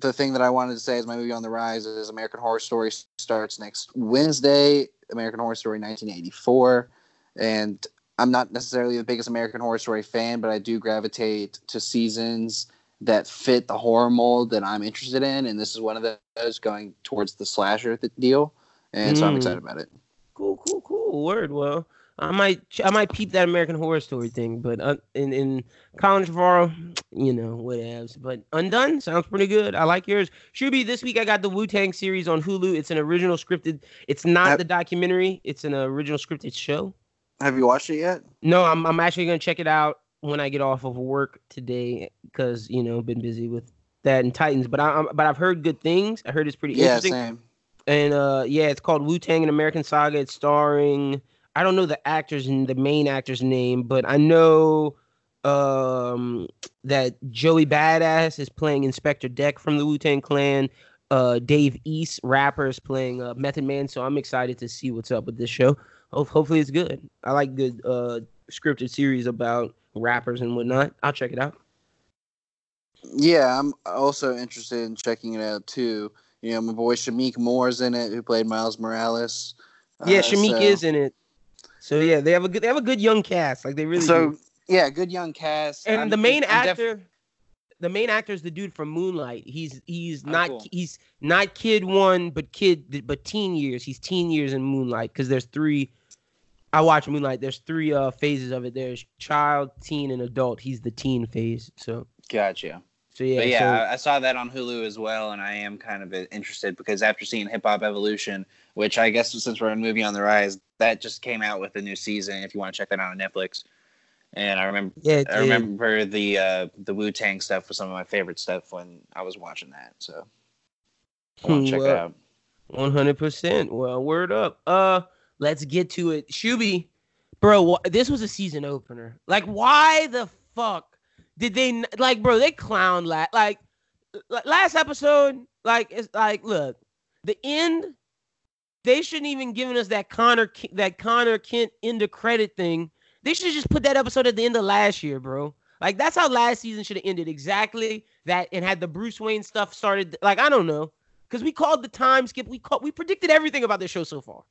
the thing that I wanted to say is my movie on the rise is American Horror Story starts next Wednesday, American Horror Story 1984. And I'm not necessarily the biggest American Horror Story fan, but I do gravitate to seasons that fit the horror mold that I'm interested in, and this is one of those going towards the slasher th- deal, and so I'm Mm. excited about it. Cool, cool, cool. Word. Well, I might, I might peep that American Horror Story thing, but uh, in in Colin Trevorrow, you know, whatevs. But Undone sounds pretty good. I like yours. Should be this week. I got the Wu Tang series on Hulu. It's an original scripted. It's not the documentary. It's an original scripted show. Have you watched it yet? No, I'm I'm actually gonna check it out when I get off of work today because you know been busy with that and Titans. But I, I'm but I've heard good things. I heard it's pretty interesting. Yeah, interesting. same. And uh, yeah, it's called Wu Tang: An American Saga. It's starring I don't know the actor's and the main actor's name, but I know um that Joey Badass is playing Inspectah Deck from the Wu Tang Clan. Uh, Dave East, rapper, is playing uh, Method Man. So I'm excited to see what's up with this show. Ho- hopefully it's good. I like good uh scripted series about rappers and whatnot. I'll check it out. Yeah, I'm also interested in checking it out too. You know, my boy Shameik Moore's in it, who played Miles Morales. Yeah, Uh, Shameik so- is in it. So yeah, they have a good they have a good young cast. Like they really So do. yeah, good young cast. And I'm- the main I'm def- actor, the main actor is the dude from Moonlight. He's he's Oh, not cool. he's not kid one, but kid but teen years. He's teen years in Moonlight because there's three. I watch Moonlight. There's three uh phases of it. There's child, teen, and adult. He's the teen phase. So Gotcha. so yeah. but yeah, so- I saw that on Hulu as well, and I am kind of interested because after seeing Hip Hop Evolution, which I guess since we're a movie on the rise, that just came out with a new season. If you want to check that out on Netflix, and I remember yeah, I remember the uh, the Wu Tang stuff was some of my favorite stuff when I was watching that. So I want to check it Well, out. One hundred percent. Well, word up. Uh, let's get to it. Shuby, bro, wh- this was a season opener. Like, why the fuck did they n- like, bro? They clown la- like l- last episode. Like, it's like, look, the end. They shouldn't even given us that Connor that Connor Kent into credit thing. They should just put that episode at the end of last year, bro. Like that's how last season should have ended exactly that, and had the Bruce Wayne stuff started. Like I don't know because we called the time skip. We called, we predicted everything about this show so far.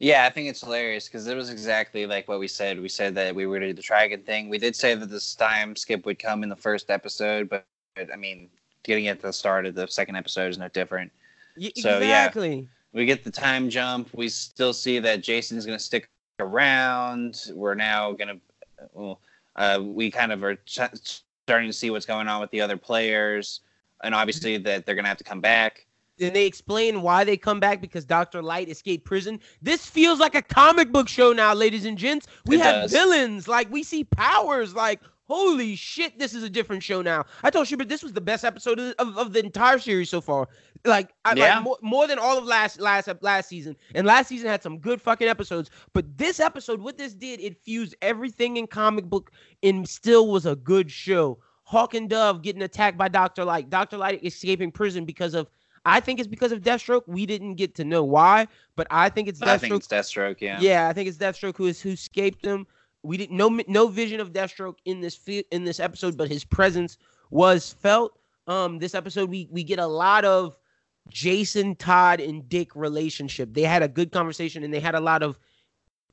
Yeah, I think it's hilarious because it was exactly like what we said. We said that we were to do the Trigon thing. We did say that this time skip would come in the first episode, but, but I mean, getting it at the start of the second episode is no different. Y- So, yeah. exactly. We get the time jump. We still see that Jason's going to stick around. We're now going to, well, uh, we kind of are ch- starting to see what's going on with the other players, and obviously that they're going to have to come back. Then they explain why they come back because Doctor Light escaped prison. This feels like a comic book show now, ladies and gents. We It have does. villains, like we see powers. Like holy shit, this is a different show now. I told you, but this was the best episode of, of, of the entire series so far. Like, I, Yeah. like more, more than all of last last last season. And last season had some good fucking episodes. But this episode, what this did, it fused everything in comic book and still was a good show. Hawk and Dove getting attacked by Doctor Light. Doctor Light escaping prison because of. I think it's because of Deathstroke. We didn't get to know why, but I think it's Deathstroke. I think it's Deathstroke, yeah. Yeah, I think it's Deathstroke who is who escaped him. We didn't no no vision of Deathstroke in this in this episode, but his presence was felt. Um, this episode we we get a lot of Jason, Todd, and Dick relationship. They had a good conversation and they had a lot of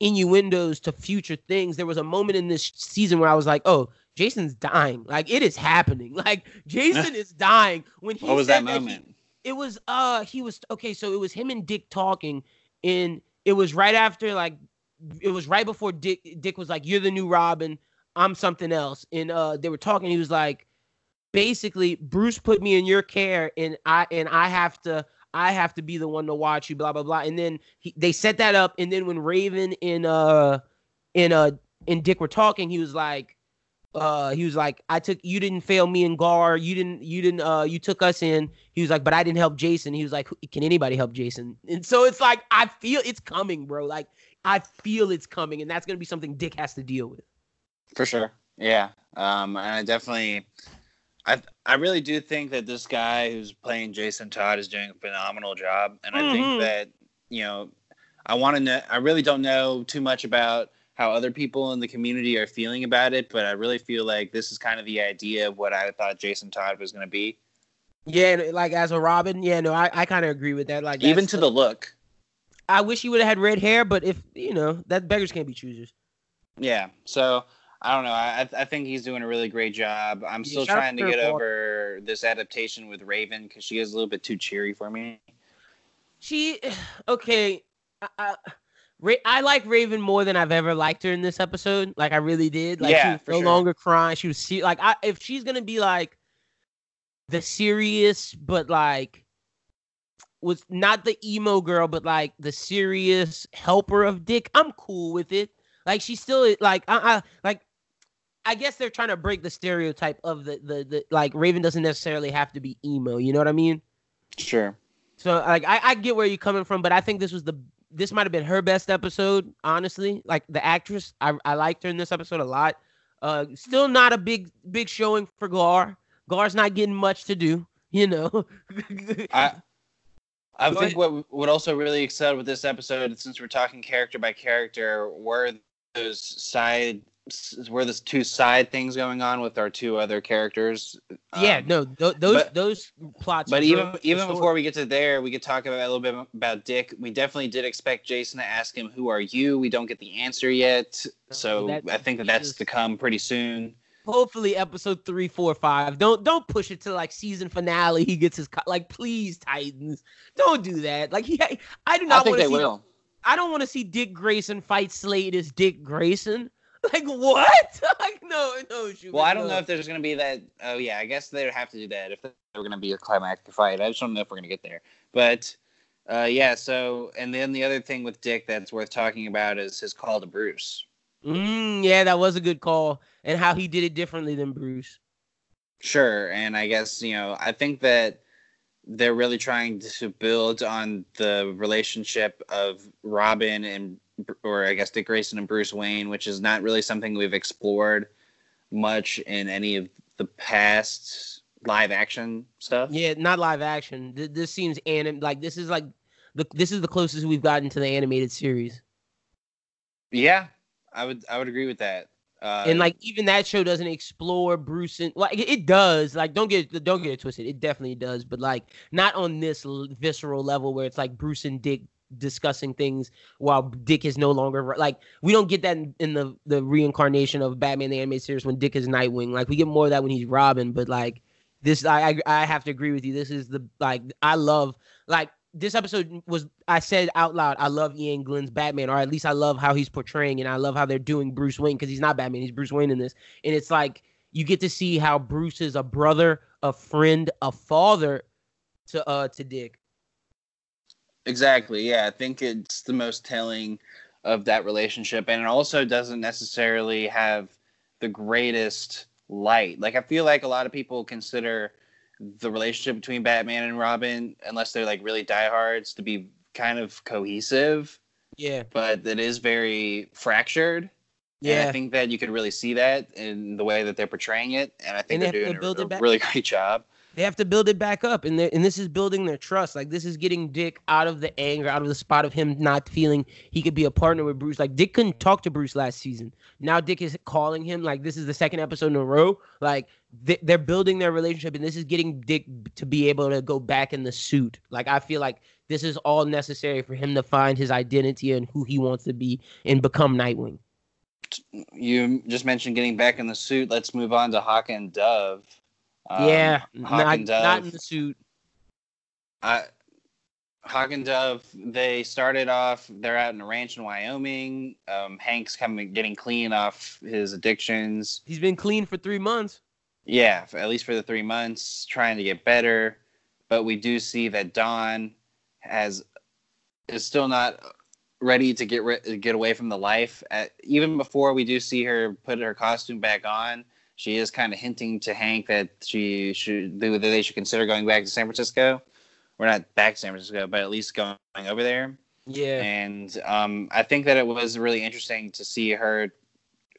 innuendos to future things. There was a moment in this season where I was like, "Oh, Jason's dying! Like it is happening! *laughs* Like Jason *laughs* is dying." When he What was said that he- moment? It was uh he was okay so it was him and dick talking and it was right after like it was right before dick dick was like you're the new robin i'm something else and uh they were talking he was like basically bruce put me in your care and i and i have to i have to be the one to watch you blah blah blah and then he, they set that up and then when raven and uh and uh and dick were talking he was like uh he was like i took you didn't fail me in gar you didn't you didn't uh you took us in he was like but i didn't help jason he was like can anybody help jason and so it's like i feel it's coming bro like i feel it's coming and that's gonna be something dick has to deal with For sure. Yeah. Um, and I definitely, I I really do think that this guy who's playing Jason Todd is doing a phenomenal job, and I Mhm. think that you know, I want to know. I really don't know too much about how other people in the community are feeling about it, but I really feel like this is kind of the idea of what I thought Jason Todd was going to be, yeah like as a robin yeah no i, I kind of agree with that like even to the look. i wish he would have had red hair but if you know that beggars can't be choosers Yeah. So I don't know. I I think he's doing a really great job. I'm Yeah, still trying to get over this adaptation with Raven because she is a little bit too cheery for me. She *sighs* okay. I, I, Ra- I like Raven more than I've ever liked her in this episode. Like I really did. Like she was no sure. longer crying. She was se- like I if she's gonna be like the serious but like was not the emo girl but like the serious helper of Dick. I'm cool with it. Like she's still like I, I like I guess they're trying to break the stereotype of the, the the like Raven doesn't necessarily have to be emo. You know what I mean? Sure. So like I, I get where you're coming from, but I think this was the this might have been her best episode, honestly. Like the actress, I, I liked her in this episode a lot. Uh still not a big big showing for Gar. Gar's not getting much to do, *laughs* you know. I I Go think what what also really excelled with this episode, since we're talking character by character, were those side where there's two side things going on with our two other characters. yeah, Um, no, th- those but- those plots. But even even story. before we get to there, we could talk about a little bit about Dick. We definitely did expect Jason to ask him, "Who are you?" We don't get the answer yet, so that- I think that that's to come pretty soon. hopefully episode three, four, five. Don't don't push it to like season finale. He gets his co- like, please Titans, don't do that. Like he, I do not. I think they see. will. I don't want to see Dick Grayson fight Slade as Dick Grayson. *laughs* Like what? *laughs* like no, no. Schumann, Well, I don't no. know if there's gonna be that. Oh yeah, I guess they would have to do that if there were gonna be a climactic fight. I just don't know if we're gonna get there. But uh, yeah, so and then the other thing with Dick that's worth talking about is his call to Bruce. Mm, yeah, that was a good call, and how he did it differently than Bruce. Sure, and I guess you know I think that they're really trying to build on the relationship of Robin and or I guess Dick Grayson and Bruce Wayne, which is not really something we've explored much in any of the past live action stuff. Yeah, not live action. This seems anim like this is like the this is the closest we've gotten to the animated series. Yeah, I would I would agree with that. Uh, and like even that show doesn't explore Bruce and like it- does. Like don't get don't get it twisted. It definitely does, but like not on this l- visceral level where it's like Bruce and Dick discussing things while Dick is no longer like we don't get that in, in the the reincarnation of Batman the animated series when Dick is Nightwing. Like we get more of that when he's Robin, but like this I I, I have to agree with you. This is the like I love like this episode was I said out loud I love Iain Glen's Batman or at least I love how he's portraying and I love how they're doing Bruce Wayne because he's not Batman he's Bruce Wayne in this and it's like you get to see how Bruce is a brother a friend a father to uh to Dick Exactly. Yeah, I think it's the most telling of that relationship, and it also doesn't necessarily have the greatest light. Like I feel like a lot of people consider the relationship between Batman and Robin, unless they're like really diehards, to be kind of cohesive, yeah but it is very fractured. Yeah. And I think that you could really see that in the way that they're portraying it, and I think And they they're doing a, a really *laughs* great job. They have to build it back up and and this is building their trust. Like this is getting dick out of the anger out of the spot of him not feeling he could be a partner with bruce. Like dick couldn't talk to bruce last season. Now dick is calling him like this is the second episode in a row. Like they- they're building their relationship and this is getting dick to be able to go back in the suit. Like i feel like this is all necessary for him to find his identity and who he wants to be and become nightwing. You just mentioned getting back in the suit. Let's move on to Hawk and Dove. Um, yeah not, and Dove. not in the suit I, Hawk and Dove, they started off, they're out in a ranch in Wyoming. Um, Hank's coming, getting clean off his addictions. he's been clean for three months Yeah, for, at least for the three months, trying to get better. But we do see that Dawn has is still not ready to get ri- get away from the life. At, even before we do see her put her costume back on, she is kind of hinting to Hank that she should that they should consider going back to San Francisco. We're not back to San Francisco, but at least going over there. yeah And um, I think that it was really interesting to see her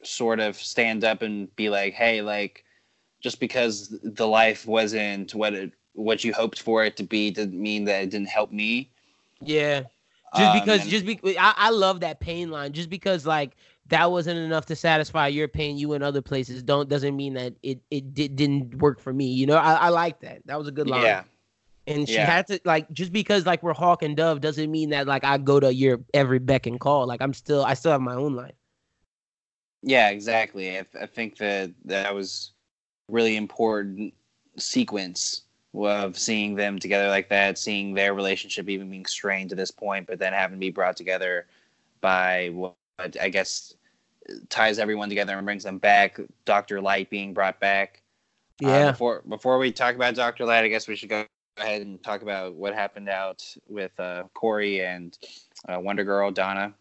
sort of stand up and be like, "Hey, like, just because the life wasn't what it what you hoped for it to be, didn't mean that it didn't help me." yeah Just Um, because, and- just be, I, I love that pain line. Just because, like that wasn't enough to satisfy your pain, you in other places don't doesn't mean that it it did, didn't work for me. You know, I, I like that. That was a good line. yeah, and she yeah. had to like just because like we're hawk and dove doesn't mean that like I go to your every beck and call. Like I'm still I still have my own line. yeah, exactly. I, I think that that was really important sequence of seeing them together like that, seeing their relationship even being strained to this point, but then having to be brought together by what I guess ties everyone together and brings them back. Doctor Light being brought back. Uh, Yeah. before before we talk about Doctor Light, I guess we should go ahead and talk about what happened out with uh, Kory and uh, Wonder Girl Donna.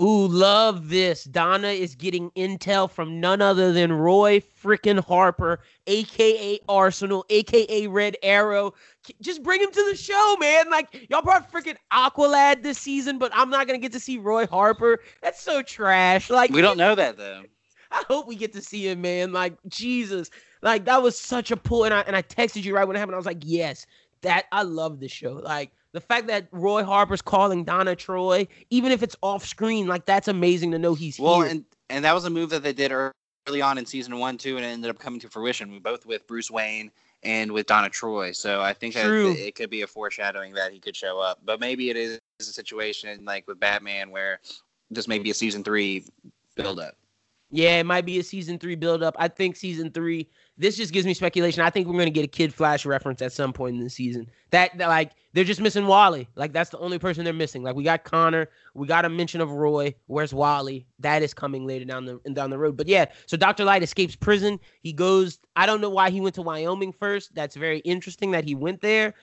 Ooh, love this. Donna is getting intel from none other than Roy freaking Harper, aka Arsenal, aka Red Arrow. Just bring him to the show, man. Like y'all brought freaking Aqualad this season, but I'm not gonna get to see Roy Harper. That's so trash. Like We don't know that though. *laughs* I hope we get to see him, man. Like Jesus, like that was such a pull. And I and I texted you right when it happened. I was like, yes, that I love this show. Like the fact that Roy Harper's calling Donna Troy, even if it's off screen, like that's amazing to know he's Well, here. and and that was a move that they did early on in season one too, and it ended up coming to fruition. Both with Bruce Wayne and with Donna Troy. So I think that it could be a foreshadowing that he could show up. But maybe it is a situation like with Batman where this may be a season three build up. Yeah, it might be a season three build up. I think season three. This just gives me speculation. I think we're gonna get a Kid Flash reference at some point in the season. That, that, like they're just missing Wally. Like that's the only person they're missing. Like we got Connor, we got a mention of Roy. Where's Wally? That is coming later down the down the road. But yeah, so Doctor Light escapes prison. He goes. I don't know why he went to Wyoming first. That's very interesting that he went there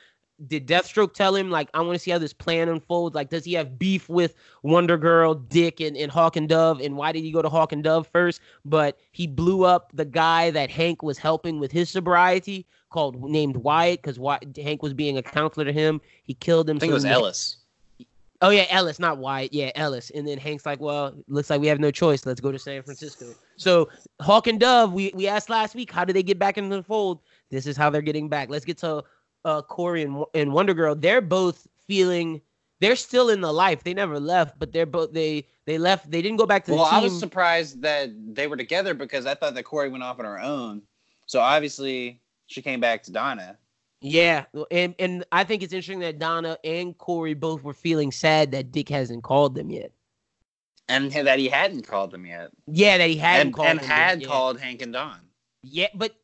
did Deathstroke tell him like I want to see how this plan unfolds? Like, does he have beef with Wonder Girl, Dick, and, and Hawk and Dove? And why did he go to Hawk and Dove first? But he blew up the guy that Hank was helping with his sobriety, called named Wyatt, because Hank was being a counselor to him. He killed him. I think so it was Ellis. Oh yeah, Ellis, not Wyatt. Yeah, Ellis. And then Hank's like, well, looks like we have no choice. Let's go to San Francisco. So Hawk and Dove, we we asked last week, how do they get back into the fold? This is how they're getting back. Let's get to uh Kory and and Wonder Girl. They're both feeling they're still in the life. They never left, but they're both they they left. They didn't go back to the Well, team. I was surprised that they were together because I thought that Kory went off on her own. So obviously she came back to Donna. Yeah, and and I think it's interesting that Donna and Kory both were feeling sad that Dick hasn't called them yet. And that he hadn't called them yet. Yeah, that he hadn't and called and had yet. Called Hank and Dawn. Yeah, but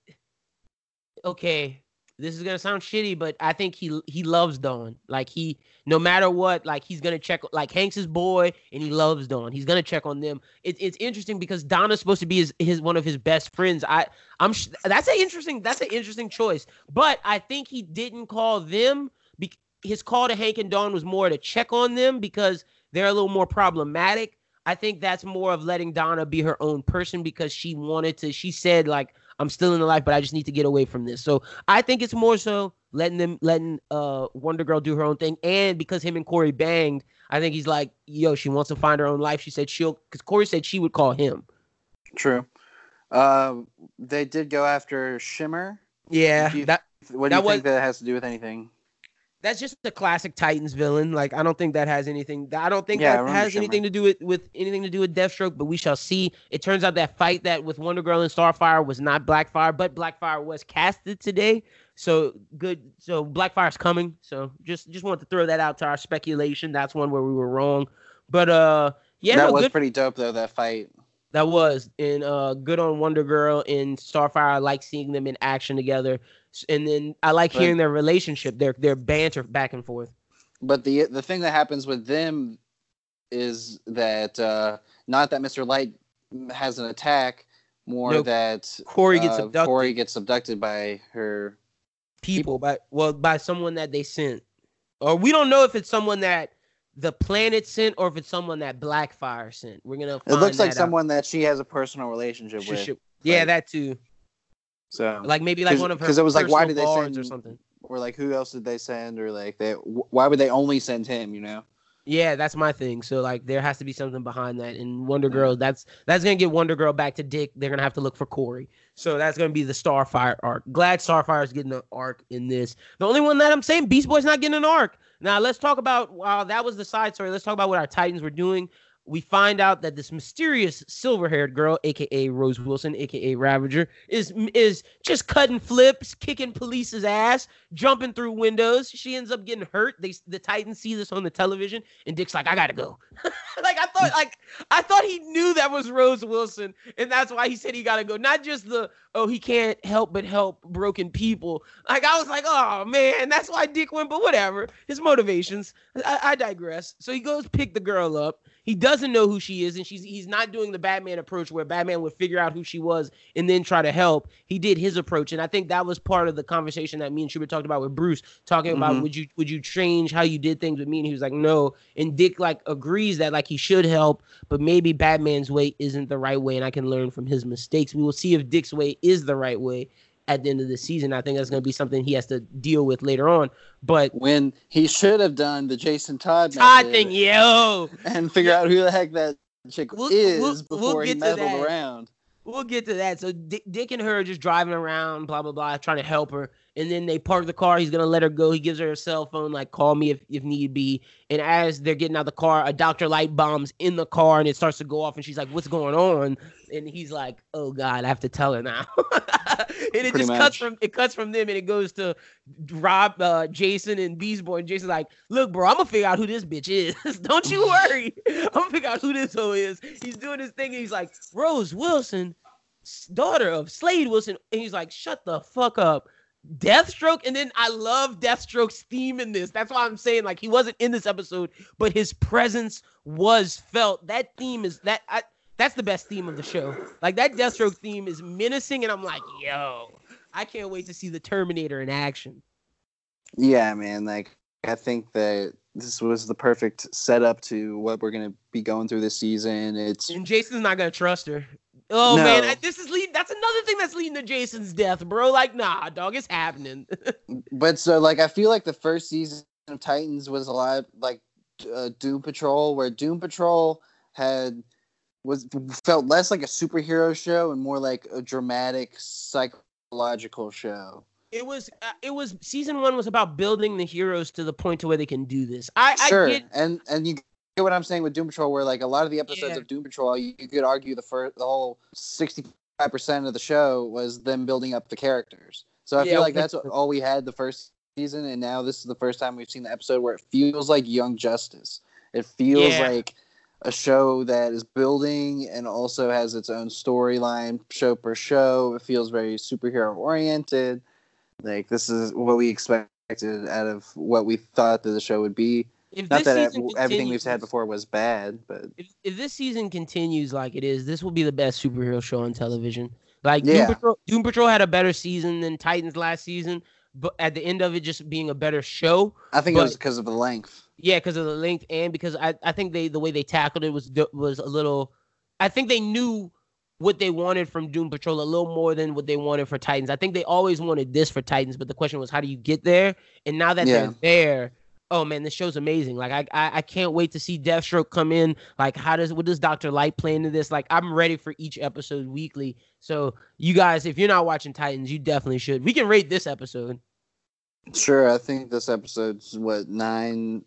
okay, this is gonna sound shitty, but I think he he loves Dawn. Like he, no matter what, like he's gonna check. Like Hank's his boy, and he loves Dawn. He's gonna check on them. It's it's interesting because Donna's supposed to be his, his one of his best friends. I I'm that's an interesting that's an interesting choice. But I think he didn't call them. Be- his call to Hank and Dawn was more to check on them because they're a little more problematic. I think that's more of letting Donna be her own person because she wanted to. She said like I'm still in the life, but I just need to get away from this. So I think it's more so letting them letting uh Wonder Girl do her own thing, and because him and Kory banged, I think he's like, yo, she wants to find her own life. She said she'll because Kory said she would call him. True. Uh, they did go after Shimmer. Yeah, you- that What do That you think that has to do with anything? That's just the classic Titans villain. Like I don't think that has anything. I don't think Yeah, that has anything to do with with anything to do with Deathstroke. But we shall see. It turns out that fight that with Wonder Girl and Starfire was not Blackfire, but Blackfire was casted today. So good. So Blackfire's coming. So just just want to throw that out to our speculation. That's one where we were wrong. But uh, yeah, that no, was good. pretty dope though. That fight. That was and uh good on Wonder Girl and Starfire. I like seeing them in action together, and then I like But- hearing their relationship, their their banter back and forth. But the the thing that happens with them is that uh, not that Mr. Light has an attack, more Nope. that Kory gets uh, abducted. Kory gets abducted by her. people by well by someone that they sent, or we don't know if it's someone that the planet sent or if it's someone that Blackfire sent. We're gonna. It looks like out. someone that she has a personal relationship with. Should- Yeah, Like- that too. So Like maybe like one of her 'cause it was like, why did they guards or something. or like who else did they send or like they why would they only send him? You know. Yeah, that's my thing. So like there has to be something behind that. And Wonder Girl, that's that's gonna get Wonder Girl back to Dick. They're gonna have to look for Kory. So that's gonna be the Starfire arc. Glad Starfire's getting an arc in this. The only one that I'm saying Beast Boy's not getting an arc. Now let's talk about while that was the side story. Let's talk about what our Titans were doing. We find out that this mysterious silver-haired girl, aka Rose Wilson, aka Ravager, is is just cutting flips, kicking police's ass, jumping through windows. She ends up getting hurt. They the Titans see this on the television, and Dick's like, "I gotta go." *laughs* like I thought, like I thought he knew that was Rose Wilson, and that's why he said he gotta go. Not just the oh he can't help but help broken people. Like I was like, oh man, that's why Dick went. But whatever, his motivations. I, I digress. So he goes pick the girl up. He doesn't know who she is, and she's he's not doing the Batman approach where Batman would figure out who she was and then try to help. He did his approach, and I think that was part of the conversation that me and Schubert talked about with Bruce, talking about Mhm. would you would you change how you did things with me? And he was like, no. And Dick like agrees that like he should help, but maybe Batman's way isn't the right way, and I can learn from his mistakes. We will see if Dick's way is the right way at the end of the season. I think that's going to be something he has to deal with later on. But When he should have done the Jason Todd Todd thing, yo, and figure out who the heck that chick We'll- is we'll- we'll before he get meddled around. We'll get to that. So Dick, Dick and her are just driving around, blah blah blah, trying to help her, and then they park the car. He's gonna let her go. He gives her a cell phone, like call me if, if need be. And as they're getting out the car, a Dr. Light bombs in the car and it starts to go off, and she's like, What's going on? And he's like, Oh God, I have to tell her now. *laughs* and it Pretty just much. cuts from it cuts from them and it goes to Rob, uh, Jason, and Beast Boy. And Jason's like, Look, bro, I'm gonna figure out who this bitch is. *laughs* Don't you worry. I'm gonna figure out who this hoe is. He's doing his thing, and he's like, Rose Wilson, daughter of Slade Wilson. And he's like, Shut the fuck up. Deathstroke, and then I love Deathstroke's theme in this. That's why I'm saying like he wasn't in this episode, but his presence was felt. That theme is that I, that's the best theme of the show. Like that Deathstroke theme is menacing, and I'm like, yo, I can't wait to see the Terminator in action. Yeah, man. Like I think that this was the perfect setup to what we're gonna be going through this season. It's And Jason's not gonna trust her. Oh No. man, I, this is lead. That's another thing that's leading to Jason's death, bro. Like, nah, dog, it's happening. *laughs* but so like I feel like the first season of Titans was a lot like uh, Doom Patrol, where Doom Patrol had was felt less like a superhero show and more like a dramatic psychological show. it was. Uh, it was. Season one was about building the heroes to the point to where they can do this. I, sure, I get. and and you get what I'm saying with Doom Patrol, where like a lot of the episodes Yeah. of Doom Patrol, you, you could argue the first, the whole sixty five percent of the show was them building up the characters. So I Yeah, feel like that's all we had the first season, and now this is the first time we've seen the episode where it feels like Young Justice. It feels Yeah. like a show that is building and also has its own storyline, show per show. It feels very superhero oriented. Like this is what we expected out of what we thought that the show would be. If Not this that everything we've had before was bad, but if, if this season continues like it is, this will be the best superhero show on television. Like Yeah. Doom Patrol, Doom Patrol had a better season than Titans last season, but at the end of it, just being a better show. I think it was because of the length. Yeah, because of the length and because I, I think they the way they tackled it was was a little. I think they knew what they wanted from Doom Patrol a little more than what they wanted for Titans. I think they always wanted this for Titans, but the question was how do you get there? And now that Yeah. they're there, oh man, this show's amazing. Like I, I I can't wait to see Deathstroke come in. Like how does what does Doctor Light play into this? Like I'm ready for each episode weekly. So you guys, if you're not watching Titans, you definitely should. We can rate this episode. Sure, I think this episode's what nine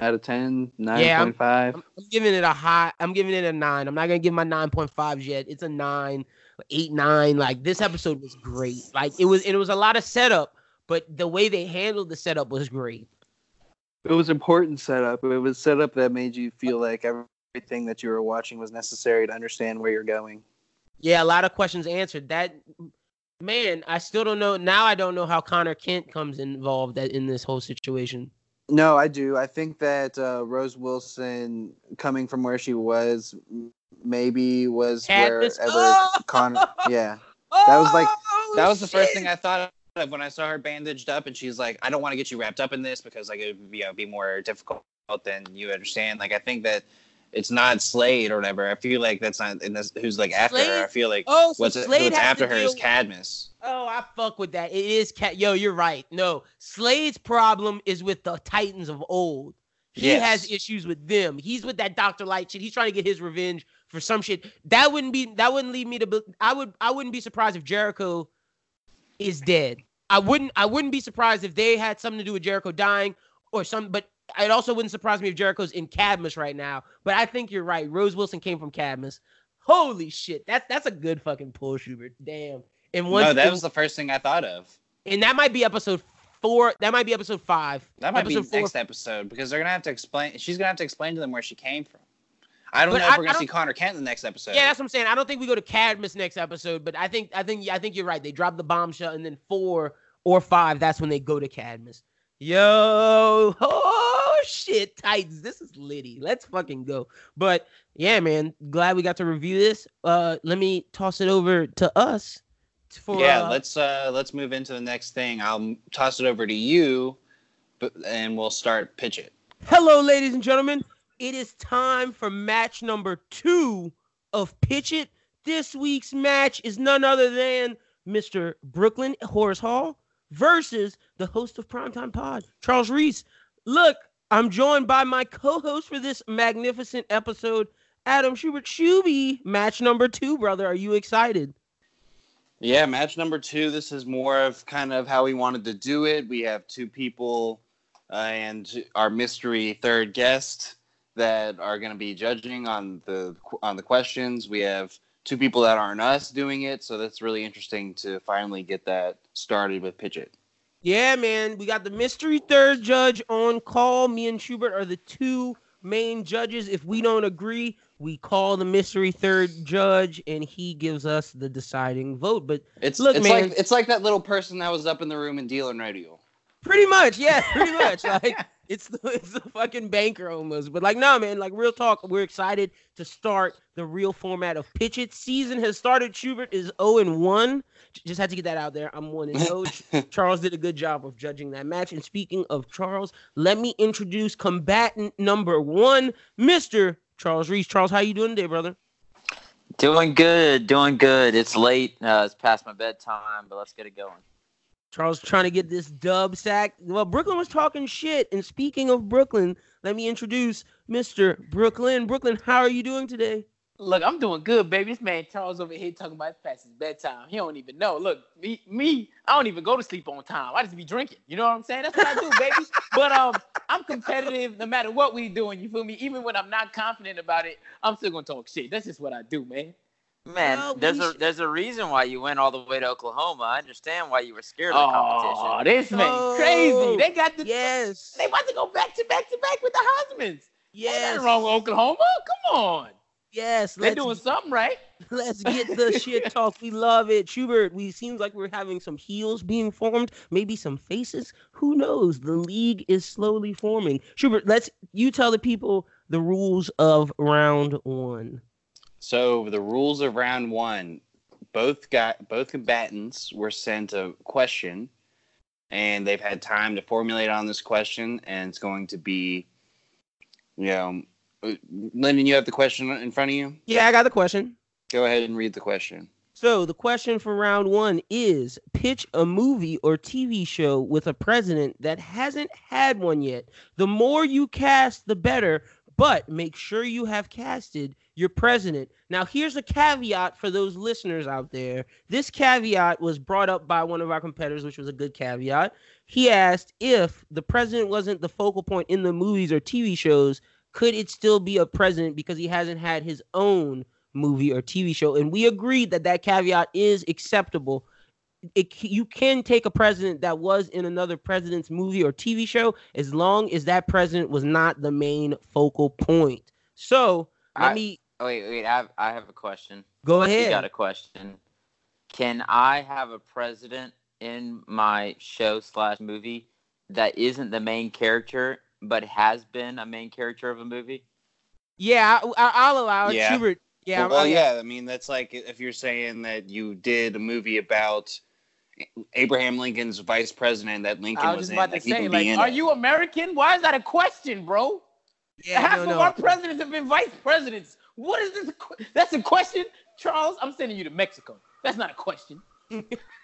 out of ten, nine Yeah, I'm- point five. I'm, I'm giving it a high. I'm giving it a nine. I'm not gonna give my nine point fives yet. It's a nine, eight, nine. Like this episode was great. Like it was. It was a lot of setup, but the way they handled the setup was great. It was important setup. It was setup that made you feel like everything that you were watching was necessary to understand where you're going. Yeah, a lot of questions answered. That man, I still don't know. Now I don't know how Connor Kent comes involved in this whole situation. No, I do. I think that uh, Rose Wilson, coming from where she was, maybe was Had wherever Oh! *laughs* Connor. Yeah, That was like- Oh, that was the first thing I thought of when I saw her bandaged up, and she's like, "I don't want to get you wrapped up in this because like it would be, you know, be more difficult than you understand." Like I think that it's not Slade or whatever. I feel like that's not in this, who's like after her. I feel like Oh, so what's, Slade what's after her is Cadmus. Oh, I fuck with that. It is cat. Yo, you're right. No, Slade's problem is with the Titans of old. He Yes. has issues with them. He's with that Doctor Light shit. He's trying to get his revenge for some shit. That wouldn't be. That wouldn't lead me to. be- I would. I wouldn't be surprised if Jericho is dead. I wouldn't. I wouldn't be surprised if they had something to do with Jericho dying or some. But it also wouldn't surprise me if Jericho's in Cadmus right now. But I think you're right. Rose Wilson came from Cadmus. Holy shit. That's that's a good fucking pull, Schubert. Damn. And once no, that was the first thing I thought of. and that might be episode four. That might be episode five. That might episode be four. next episode because they're gonna have to explain. She's gonna have to explain to them where she came from. I don't But know if I- we're gonna see Connor Kent in the next episode. Yeah, that's what I'm saying. I don't think we go to Cadmus next episode, but I think I think I think you're right. They drop the bombshell, and then four or five, that's when they go to Cadmus. Yo, *laughs* oh shit, Titans, this is litty. Let's fucking go. But yeah, man, glad we got to review this. Uh, let me toss it over to us. For, yeah. uh, let's uh let's move into the next thing. I'll toss it over to you, but and we'll start pitch it. Hello, ladies and gentlemen. It is time for match number two of Pitch It. This week's match is none other than Mr. Brooklyn Horace Hall versus the host of Primetime Pod, Charles Reese. Look, I'm joined by my co-host for this magnificent episode, Adam Schubert. Shuby, match number two, brother. Are you excited? Yeah, match number two. This is more of kind of how we wanted to do it. We have two people uh, and our mystery third guest that are going to be judging on the on the questions. We have two people that aren't us doing it, so that's really interesting to finally get that started with Pitch It. Yeah, man, we got the mystery third judge on call. Me and Schubert are the two main judges. If we don't agree, we call the mystery third judge, and he gives us the deciding vote. But It's Look, it's man. like it's like that little person that was up in the room in Deal and Radio. Pretty much, yeah, pretty much. *laughs* like it's the *laughs* it's the fucking banker almost. But like, nah, man, like real talk, we're excited to start the real format of pitch it. Season has started. Schubert is 0 and 1. Just had to get that out there. I'm 1 and 0. *laughs* Charles did a good job of judging that match. And speaking of Charles, let me introduce combatant number one, Mr. Charles Reese. Charles, how you doing today, brother? Doing good, doing good. It's late. Uh, it's past my bedtime, but let's get it going. Charles trying to get this dub sack. Well, Brooklyn was talking shit. And speaking of Brooklyn, let me introduce Mr. Brooklyn. Brooklyn, how are you doing today? Look, I'm doing good, baby. This man Charles over here talking about past his bedtime. He don't even know. Look, me, me, I don't even go to sleep on time. I just be drinking. You know what I'm saying? That's what I do, baby. *laughs* But um, I'm competitive no matter what we doing. You feel me? Even when I'm not confident about it, I'm still gonna talk shit. That's just what I do, man. Man, Well, there's a there's a reason why you went all the way to Oklahoma. I understand why you were scared of the Oh, competition. this man Oh, crazy. They got the Yes. They about to go back to back to back with the Heisman's. Ain't Yes. nothing wrong with Oklahoma. Come on. Yes. They're doing something right. let's get the shit *laughs* talk. We love it. Schubert, we seems like we're having some heels being formed, maybe some faces. Who knows? The league is slowly forming. Schubert, let's you tell the people the rules of round one. So the rules of round one, both got both combatants were sent a question, and they've had time to formulate on this question, and it's going to be, you know, uh, Lyndon, you have the question in front of you. Yeah, I got the question. Go ahead and read the question. So the question for round one is pitch a movie or TV show with a president that hasn't had one yet. The more you cast, the better, but make sure you have casted your president. Now, here's a caveat for those listeners out there. This caveat was brought up by one of our competitors, which was a good caveat. He asked if the president wasn't the focal point in the movies or TV shows, could it still be a president because he hasn't had his own movie or TV show, and we agreed that that caveat is acceptable. It, you can take a president that was in another president's movie or TV show as long as that president was not the main focal point. So let I- me wait, wait. I have, I have a question. go ahead. You ahead. got a question? Can I have a president in my show slash movie that isn't the main character but has been a main character of a movie? Yeah, I, I, I'll allow it. Yeah. Schubert. Yeah, well, I- yeah. I mean, that's like if you're saying that you did a movie about Abraham Lincoln's vice president that Lincoln I was, was just in, about like, to he say, like, in are it. you American? Why is that a question, bro? yeah, Half no, of no. our presidents have been vice presidents. What is this? That's a question, Charles. I'm sending you to Mexico. That's not a question. *laughs*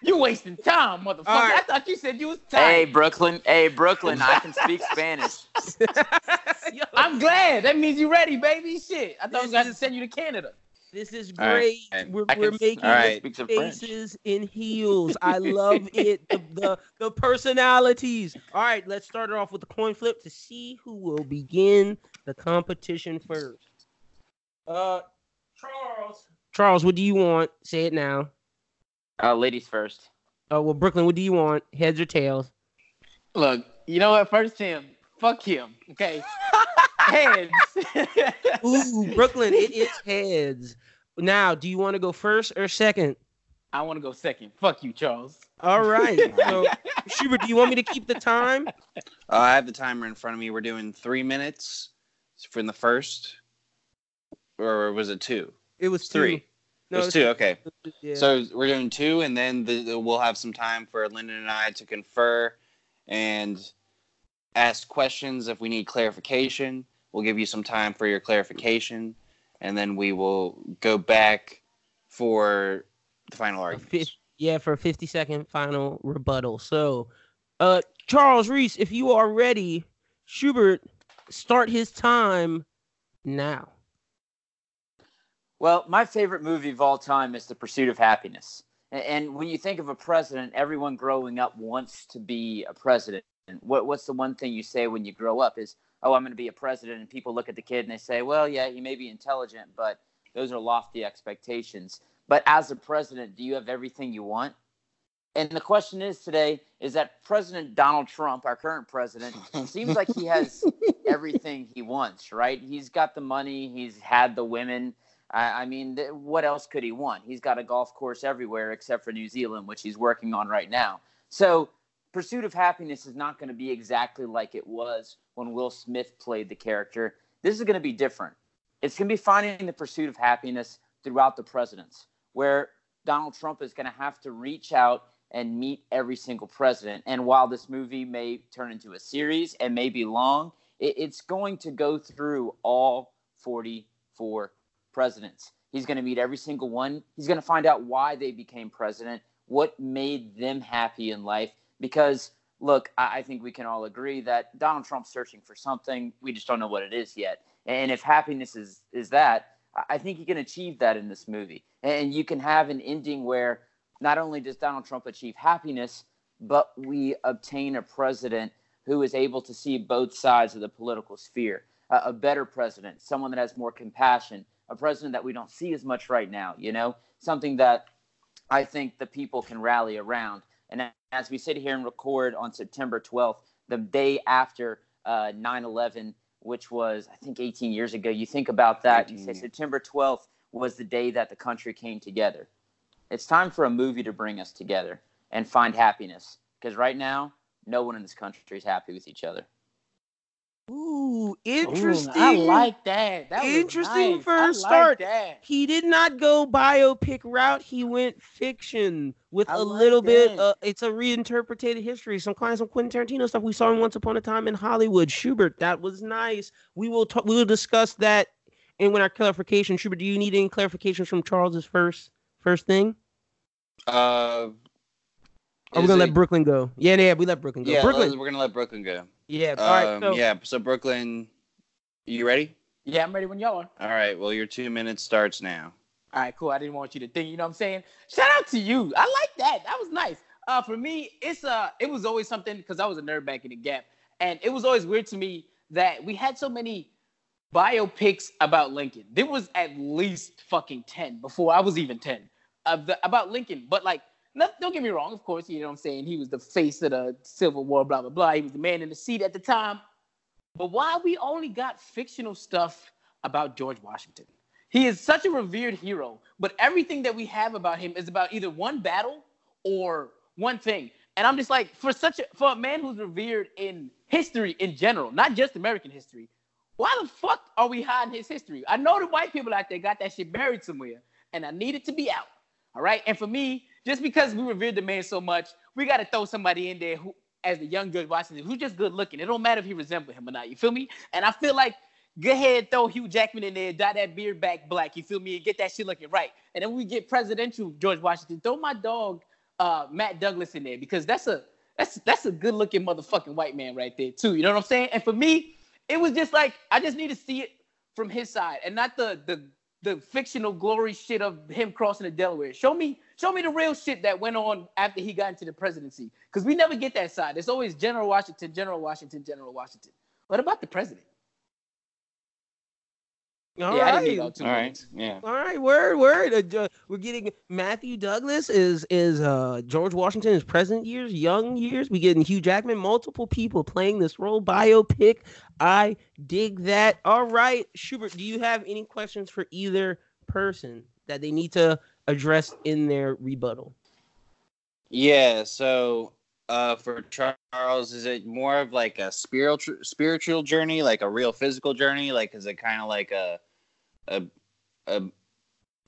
you wasting time, motherfucker. All right. I thought you said you was Hey. Brooklyn. Hey, Brooklyn. I can speak *laughs* Spanish. *laughs* Yo, I'm glad. That means you're ready, baby. Shit. I thought I This was going to send you to Canada. This is All right. great. We're, can- we're making all right. Speak some French. faces in heels. I love *laughs* it. The, the the personalities. All right, let's start it off with the coin flip to see who will begin the competition first. Uh, Charles. Charles, what do you want? Say it now. Uh, ladies first. Uh, well, Brooklyn, what do you want? Heads or tails? Look, you know what? First Tim. Fuck him. Okay. *laughs* Heads. *laughs* Ooh, Brooklyn, it is heads. Now, do you want to go first or second? I want to go second. Fuck you, Charles. All right. *laughs* So, Schubert, do you want me to keep the time? Uh, I have the timer in front of me. We're doing three minutes from the first, or was it two? It was three. two. No, it was two. Okay. Yeah. So we're doing two, and then the, the- we'll have some time for Lyndon and I to confer and ask questions if we need clarification. We'll give you some time for your clarification, and then we will go back for the final a argument. fif- yeah, for a 50 second final rebuttal. So, uh, Charles Reese, if you are ready, Schubert, start his time now. Well, my favorite movie of all time is The Pursuit of Happiness. And when you think of a president, everyone growing up wants to be a president. And what, what's the one thing you say when you grow up is, oh, I'm going to be a president. And people look at the kid and they say, well, yeah, he may be intelligent, but those are lofty expectations. But as a president, do you have everything you want? And the question is today is that President Donald Trump, our current president, seems like he has *laughs* everything he wants, right? He's got the money, he's had the women. I, I mean, th- what else could he want? He's got a golf course everywhere except for New Zealand, which he's working on right now. So, Pursuit of Happiness is not going to be exactly like it was when Will Smith played the character. This is going to be different. It's going to be finding the pursuit of happiness throughout the presidents, where Donald Trump is going to have to reach out and meet every single president. And while this movie may turn into a series and may be long, it's going to go through all 44 presidents. He's going to meet every single one. He's going to find out why they became president, what made them happy in life. Because, look, I, I think we can all agree that Donald Trump's searching for something. We just don't know what it is yet. And if happiness is, is that, I- think he can achieve that in this movie. And you can have an ending where not only does Donald Trump achieve happiness, but we obtain a president who is able to see both sides of the political sphere. A better president, someone that has more compassion, a president that we don't see as much right now, you know, something that I think the people can rally around. And as we sit here and record on September 12th, the day after uh, 9 11, which was, I think, 18 years ago, you think about that, you say 18. September 12th was the day that the country came together. It's time for a movie to bring us together and find happiness. Because right now, no one in this country is happy with each other. Ooh, Ooh, interesting. I like that. That Interesting nice. first I start. That. he did not go biopic route. He went fiction with I a like little bit. Uh, it's a reinterpreted history. Some kind of some Quentin Tarantino stuff we saw him Once Upon a Time in Hollywood. Schubert, that was nice. We will talk. We will discuss that. And when our clarification, Schubert, do you need any clarifications from Charles's first first thing? Uh, Or we're is gonna it- let Brooklyn go. Yeah, yeah, we let Brooklyn go. Yeah, Brooklyn. we're gonna let Brooklyn go. Yeah. All right. Um, So, yeah. So Brooklyn, you ready? Yeah, I'm ready when y'all are. All right. Well, your two minutes starts now. All right, cool. I didn't want you to think. You know what I'm saying? Shout out to you. I like that. That was nice. Uh, for me, it's uh, it was always something because I was a nerd back in the gap, and it was always weird to me that we had so many biopics about Lincoln. There was at least fucking ten before I was even ten of the about Lincoln. But like, don't get me wrong. Of course, you know what I'm saying. He was the face of the Civil War. Blah blah blah. He was the man in the seat at the time. But why we only got fictional stuff about George Washington? He is such a revered hero, but everything that we have about him is about either one battle or one thing. And I'm just like, for such a for a man who's revered in history in general, not just American history, why the fuck are we hiding his history? I know the white people out there got that shit buried somewhere, and I need it to be out. All right. And for me, just because we revered the man so much, we got to throw somebody in there who, as the young George Washington, who's just good looking. It don't matter if he resembles him or not. You feel me? And I feel like go ahead, throw Hugh Jackman in there, dye that beard back black. You feel me? And get that shit looking right. And then we get presidential George Washington. Throw my dog uh, Matt Douglas in there because that's a that's that's a good looking motherfucking white man right there too. You know what I'm saying? And for me, it was just like I just need to see it from his side and not the the the fictional glory shit of him crossing the Delaware. Show me show me the real shit that went on after he got into the presidency because we never get that side. It's always General Washington, General Washington, General Washington. What about the president? All yeah, I didn't right. need all two All right. Yeah. All right, word, word. Uh, ju- we're getting Matthew Douglas is is uh George Washington is present years, young years. We getting Hugh Jackman, multiple people playing this role, biopic. I dig that. All right, Schubert, do you have any questions for either person that they need to address in their rebuttal? Yeah. So, uh, for Charles, is it more of like a spiritual spiritual journey, like a real physical journey? Like, is it kind of like a, a, a,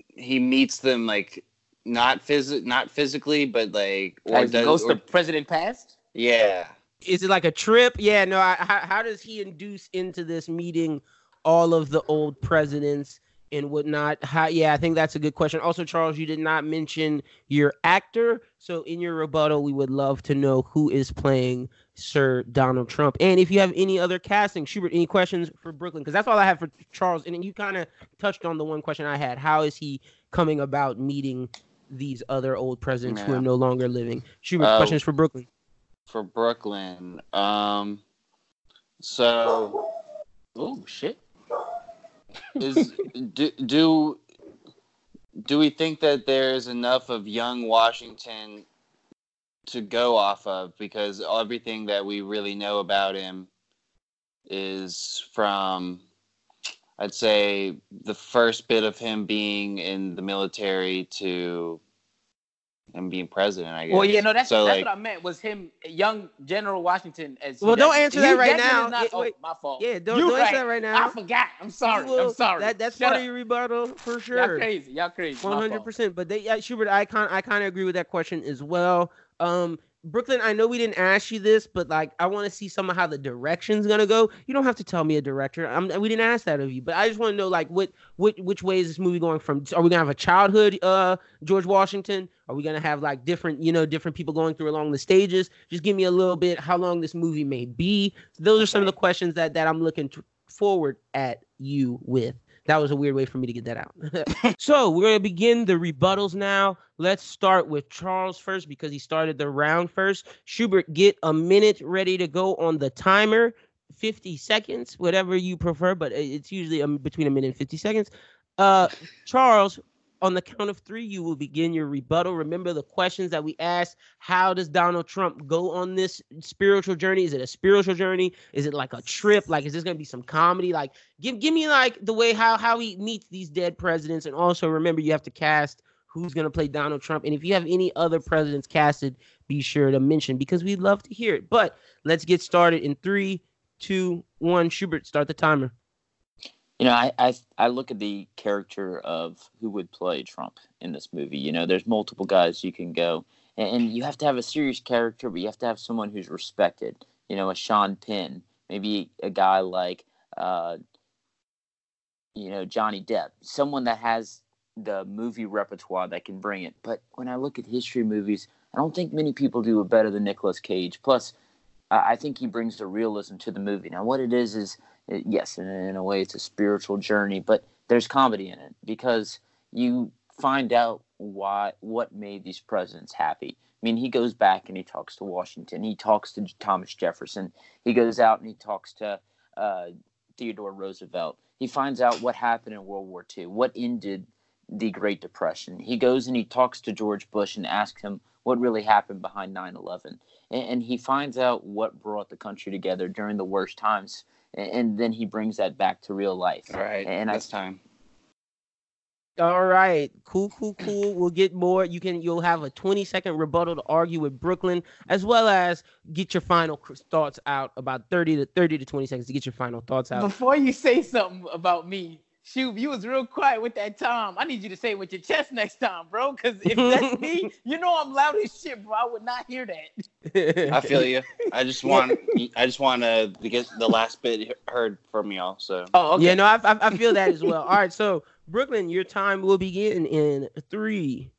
he meets them like not phys not physically, but like, or As the does, ghost or, of President Past? yeah. Is it like a trip? Yeah, no. I, how, how does he induce into this meeting all of the old presidents and whatnot? How, yeah, I think that's a good question. Also, Charles, you did not mention your actor. So, in your rebuttal, we would love to know who is playing Sir Donald Trump. And if you have any other casting, Schubert, any questions for Brooklyn? Because that's all I have for Charles. And you kind of touched on the one question I had. How is he coming about meeting these other old presidents who are no longer living. Schubert, Uh, questions for Brooklyn. For Brooklyn, um, so Oh shit. Is do, do do we think that there's enough of young Washington to go off of? Because everything that we really know about him is from I'd say the first bit of him being in the military to him being president, I guess. Well, yeah, no, that's so that's like what I meant was him, young General Washington. As Well, don't answer that right now. Is not, Yeah, oh, my fault. Yeah, don't, You don't answer that right now. I forgot. I'm sorry. Will- I'm sorry. That, that's Shut part up. of your rebuttal for sure. Y'all sure. crazy. Y'all crazy. My One fault. hundred percent. But they, yeah, Schubert, I kind, I kind of agree with that question as well. Um, Brooklyn, I know we didn't ask you this, but like, I want to see some of how the direction's gonna go. You don't have to tell me a director. I'm, we didn't ask that of you, but I just want to know like, what, what, which way is this movie going from? Are we gonna have a childhood, uh, George Washington? Are we gonna have like different, you know, different people going through along the stages? Just give me a little bit how long this movie may be. Those are some of the questions that that I'm looking to, forward at you with. That was a weird way for me to get that out. *laughs* *laughs* so we're gonna begin the rebuttals now. Let's start with Charles first because he started the round first. Schubert, get a minute ready to go on the timer. 50 seconds, whatever you prefer, but it's usually between a minute and 50 seconds. Uh, Charles, on the count of three, you will begin your rebuttal. Remember the questions that we asked. How does Donald Trump go on this spiritual journey? Is it a spiritual journey? Is it like a trip? Like, is this gonna be some comedy? Like, give give me like the way how how he meets these dead presidents, and also remember you have to cast who's gonna play Donald Trump, and if you have any other presidents casted, be sure to mention because we'd love to hear it. But let's get started in three, two, one. Schubert, start the timer. You know, I, I I look at the character of who would play Trump in this movie. You know, there's multiple guys you can go, and, and you have to have a serious character, but you have to have someone who's respected. You know, a Sean Penn, maybe a guy like, uh, you know, Johnny Depp, someone that has the movie repertoire that can bring it. But when I look at history movies, I don't think many people do it better than Nicolas Cage. Plus, I think he brings the realism to the movie. Now, what it is is yes, in, in a way, it's a spiritual journey, but there's comedy in it because you find out why what made these presidents happy. I mean, he goes back and he talks to Washington. He talks to Thomas Jefferson. He goes out and he talks to uh, Theodore Roosevelt. He finds out what happened in World War II, what ended the Great Depression. He goes and he talks to George Bush and asks him what really happened behind 9 11. And, and he finds out what brought the country together during the worst times. And, and then he brings that back to real life. All right, And I that's time. All right, cool, cool, cool. We'll get more. You can, you'll have a 20 second rebuttal to argue with Brooklyn, as well as get your final thoughts out. About 30 to 30 to 20 seconds to get your final thoughts out. Before you say something about me, shoot, you was real quiet with that time. I need you to say it with your chest next time, bro. Because if that's *laughs* me, you know I'm loud as shit, bro. I would not hear that. I feel you. I just *laughs* want I just want uh, to get the last bit heard from y'all. So Oh, okay. Yeah, no, I, I, I feel that as well. All right, so Brooklyn, your time will begin in three,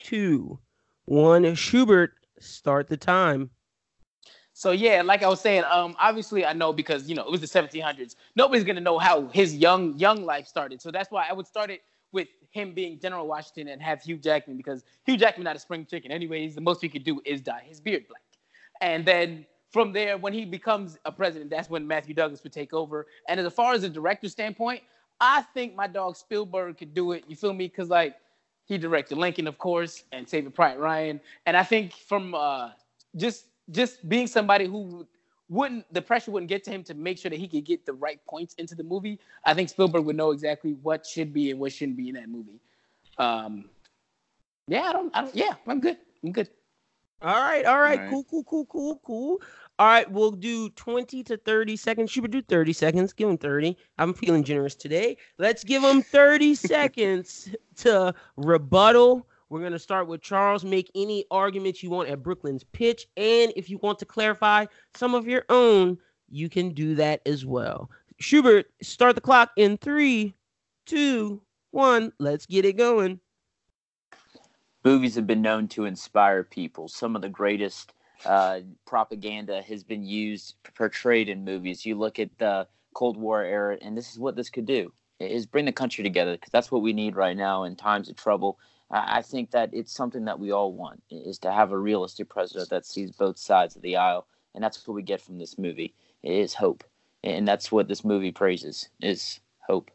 two, one. Schubert, start the time. So yeah, like I was saying, um, obviously I know because you know it was the 1700s. Nobody's gonna know how his young young life started. So that's why I would start it with him being General Washington and have Hugh Jackman because Hugh Jackman not a spring chicken. Anyways, the most he could do is dye his beard black, and then from there, when he becomes a president, that's when Matthew Douglas would take over. And as far as a director standpoint, I think my dog Spielberg could do it. You feel me? Because like he directed Lincoln, of course, and Saving Private Ryan. And I think from uh, just just being somebody who wouldn't the pressure wouldn't get to him to make sure that he could get the right points into the movie. I think Spielberg would know exactly what should be and what shouldn't be in that movie. Um, yeah, I don't, I don't. Yeah, I'm good. I'm good. All right, all right, All right. cool, cool, cool, cool, cool. All right, we'll do 20 to 30 seconds. Schubert, do 30 seconds. Give him 30. I'm feeling generous today. Let's give him 30 *laughs* seconds to rebuttal. We're going to start with Charles. Make any arguments you want at Brooklyn's pitch. And if you want to clarify some of your own, you can do that as well. Schubert, start the clock in three, two, one. Let's get it going. movies have been known to inspire people. Some of the greatest uh, propaganda has been used, portrayed in movies. You look at the Cold War era, and this is what this could do: is bring the country together because that's what we need right now in times of trouble. I I think that it's something that we all want is to have a realistic president that sees both sides of the aisle, and that's what we get from this movie. It is hope, and that's what this movie praises is hope.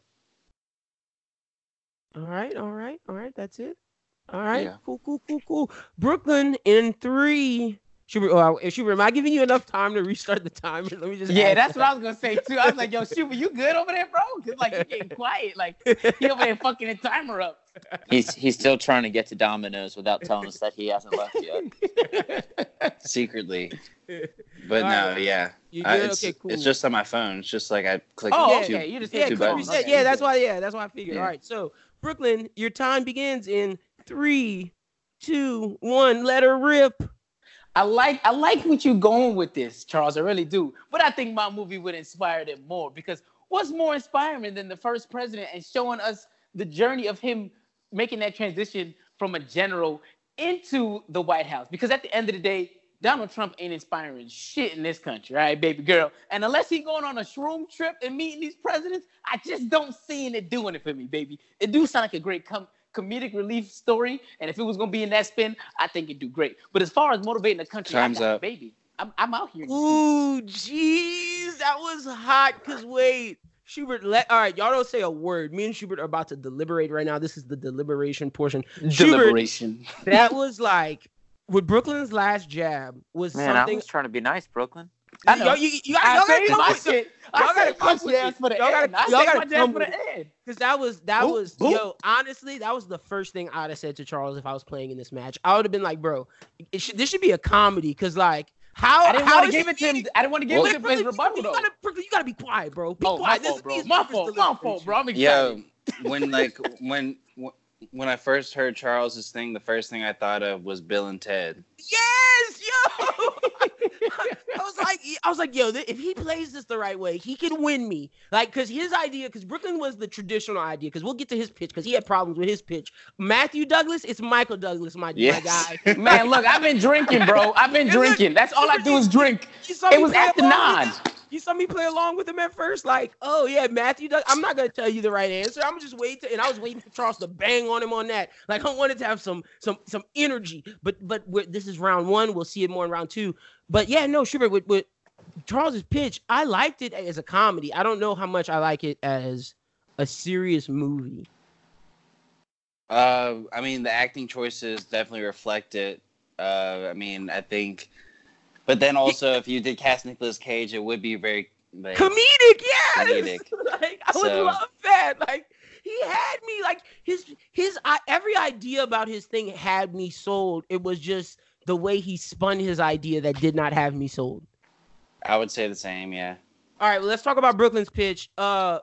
All right, all right, all right. That's it. All right, Yeah. cool, cool, cool, cool. Brooklyn in three. Schubert, oh, I- Schubert, am I giving you enough time to restart the timer? *laughs* Let me just. Yeah, that's that. what I was gonna say too. I was like, "Yo, Schuber, you good over there, bro?" Cause like you're getting *laughs* quiet. Like he over there fucking the timer up. He's he's still trying to get to Domino's without telling us that he hasn't left yet. *laughs* secretly. But All no, right. yeah. You I- it's, okay, cool. it's just on my phone. It's just like I click Oh, Yeah, okay. You just yeah, hit two because buttons. Okay, yeah, that's why, yeah, that's why I figured. Yeah. All right, so Brooklyn, your time begins in three, two, one. Let her rip. I like I like what you're going with this, Charles. I really do. But I think my movie would inspire them more because what's more inspiring than the first president and showing us the journey of him making that transition from a general into the White House? Because at the end of the day, Donald Trump ain't inspiring shit in this country, right, baby girl. And unless he going on a shroom trip and meeting these presidents, I just don't see it doing it for me, baby. It do sound like a great com- comedic relief story, and if it was gonna be in that spin, I think it'd do great. But as far as motivating the country, Time's I got, up. baby. I'm, I'm out here. in the streets. Ooh, jeez, that was hot. Cause wait, Schubert, let all right, y'all don't say a word. Me and Schubert are about to deliberate right now. This is the deliberation portion. Schubert, Deliberation. *laughs* that was like with Brooklyn's last jab was Man, I was trying to be nice, Brooklyn. I know. Y'all, you, you gotta, I y'all gotta come my with the- shit. y'all I gotta saved my come with it. for the Y'all gotta- end. I y'all gotta my come for with the end. Cause that was that Boop, was boop. yo honestly that was the first thing I'd have said to Charles if I was playing in this match. I would have been like, bro, it should, this should be a comedy. Cause like how I didn't how want to give it to him. I didn't want to give Well- it to him for his rebuttal you, gotta, you gotta be quiet, bro. Be Oh, my quiet. This fault, is bro. his My fault. My fault, deliberation. bro. I'm excited. Yo, when like when when I first heard Charles's thing, the first thing I thought of was Bill and Ted. Yes, yo. *laughs* I was like, I was like, yo, if he plays this the right way, he can win me. Like, cause his idea, cause Brooklyn was the traditional idea. Cause we'll get to his pitch, cause he had problems with his pitch. Matthew Douglas, it's Michael Douglas, my, my Yes. guy. *laughs* Man, look, I've been drinking, bro. I've been drinking. That's all I do is drink. It was after nine. You saw me play along with him at first, like, oh yeah, Matthew Doug. I'm not gonna tell you the right answer. I'm just waiting, and I was waiting for Charles to bang on him on that. Like I wanted to have some some some energy, but but this is round one. We'll see it more in round two. But yeah, no, Schubert with with Charles's pitch, I liked it as a comedy. I don't know how much I like it as a serious movie. Uh, I mean, the acting choices definitely reflect it. Uh, I mean, I think, but then *laughs* also, if you did cast Nicolas Cage, it would be very like, Comedic, yes. Comedic. *laughs* like I would love that. Like he had me like his his I, every idea about his thing had me sold. It was just the way he spun his idea that did not have me sold. I would say the same. Yeah. All right, well, let's talk about Brooklyn's pitch. Uh,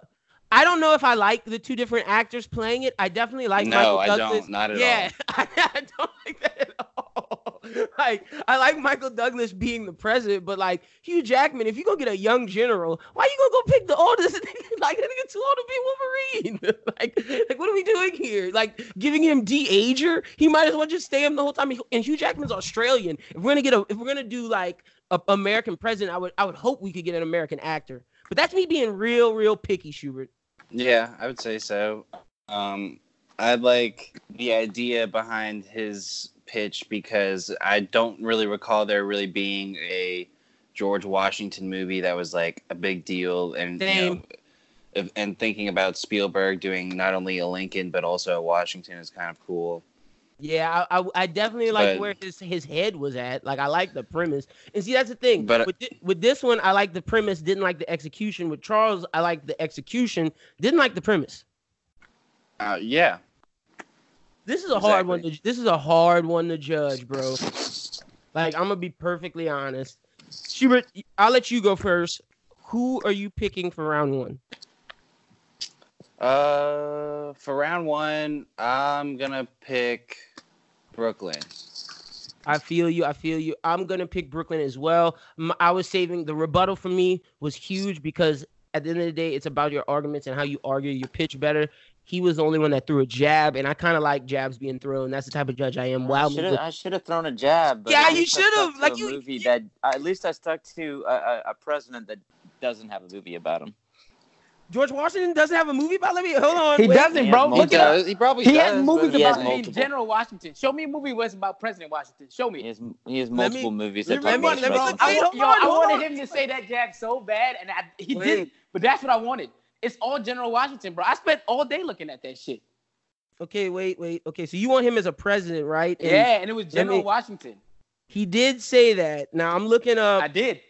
I don't know if I like the two different actors playing it. I definitely like no, Michael I Douglas. don't. Not at yeah, *laughs* I, I don't like that at all. *laughs* Like, I like Michael Douglas being the president, but like Hugh Jackman, if you go get a young general, why you gonna go pick the oldest? *laughs* like, that nigga too old to be Wolverine. like, like, what are we doing here? Like, giving him de-ager? He might as well just stay him the whole time. And Hugh Jackman's Australian. If we're gonna get a, if we're gonna do like a American president, I would, I would hope we could get an American actor. But that's me being real, real picky, Schubert. Yeah, I would say so. Um, I like the idea behind his pitch because I don't really recall there really being a George Washington movie that was like a big deal, and you know, and thinking about Spielberg doing not only a Lincoln but also a Washington is kind of cool. Yeah, I, I, I definitely like where his his head was at. Like I like the premise, and see that's the thing. But- with thi- with this one, I like the premise, didn't like the execution. With Charles, I like the execution, didn't like the premise. Uh, yeah, This is a hard one. To, this is a hard one to judge, bro. Like I'm gonna be perfectly honest. Schubert, I'll let you go first. Who are you picking for round one? Uh, for round one, I'm gonna pick Brooklyn. I feel you. I feel you. I'm gonna pick Brooklyn as well. I was saving the rebuttal for me was huge because at the end of the day, it's about your arguments and how you argue your pitch better. He was the only one that threw a jab, and I kind of like jabs being thrown. That's the type of judge I am. Wow, I should have I should have thrown a jab. But Yeah, at you least I should've. stuck Like, a you- movie you- that at least I stuck to a, a, a president that doesn't have a movie about him. George Washington doesn't have a movie about. Let me hold on. He wait. doesn't, He bro. has Look He it up. does. He probably He does. has movies but he has about named multiple. General Washington. Show me a movie where it's about President Washington. Show me. He has he has Let me- multiple movies let that me- talk let about me- let me- presidency. I, Wait, wa- hold yo, on, I wanted on. him to say that jab so bad, and I, he Wait. didn't. But that's what I wanted. It's all General Washington, bro. I spent all day looking at that shit. Okay, wait, wait. Okay, so you want him as a president, right? And yeah, and it was General me- Washington. He did say that. Now I'm looking up. I did.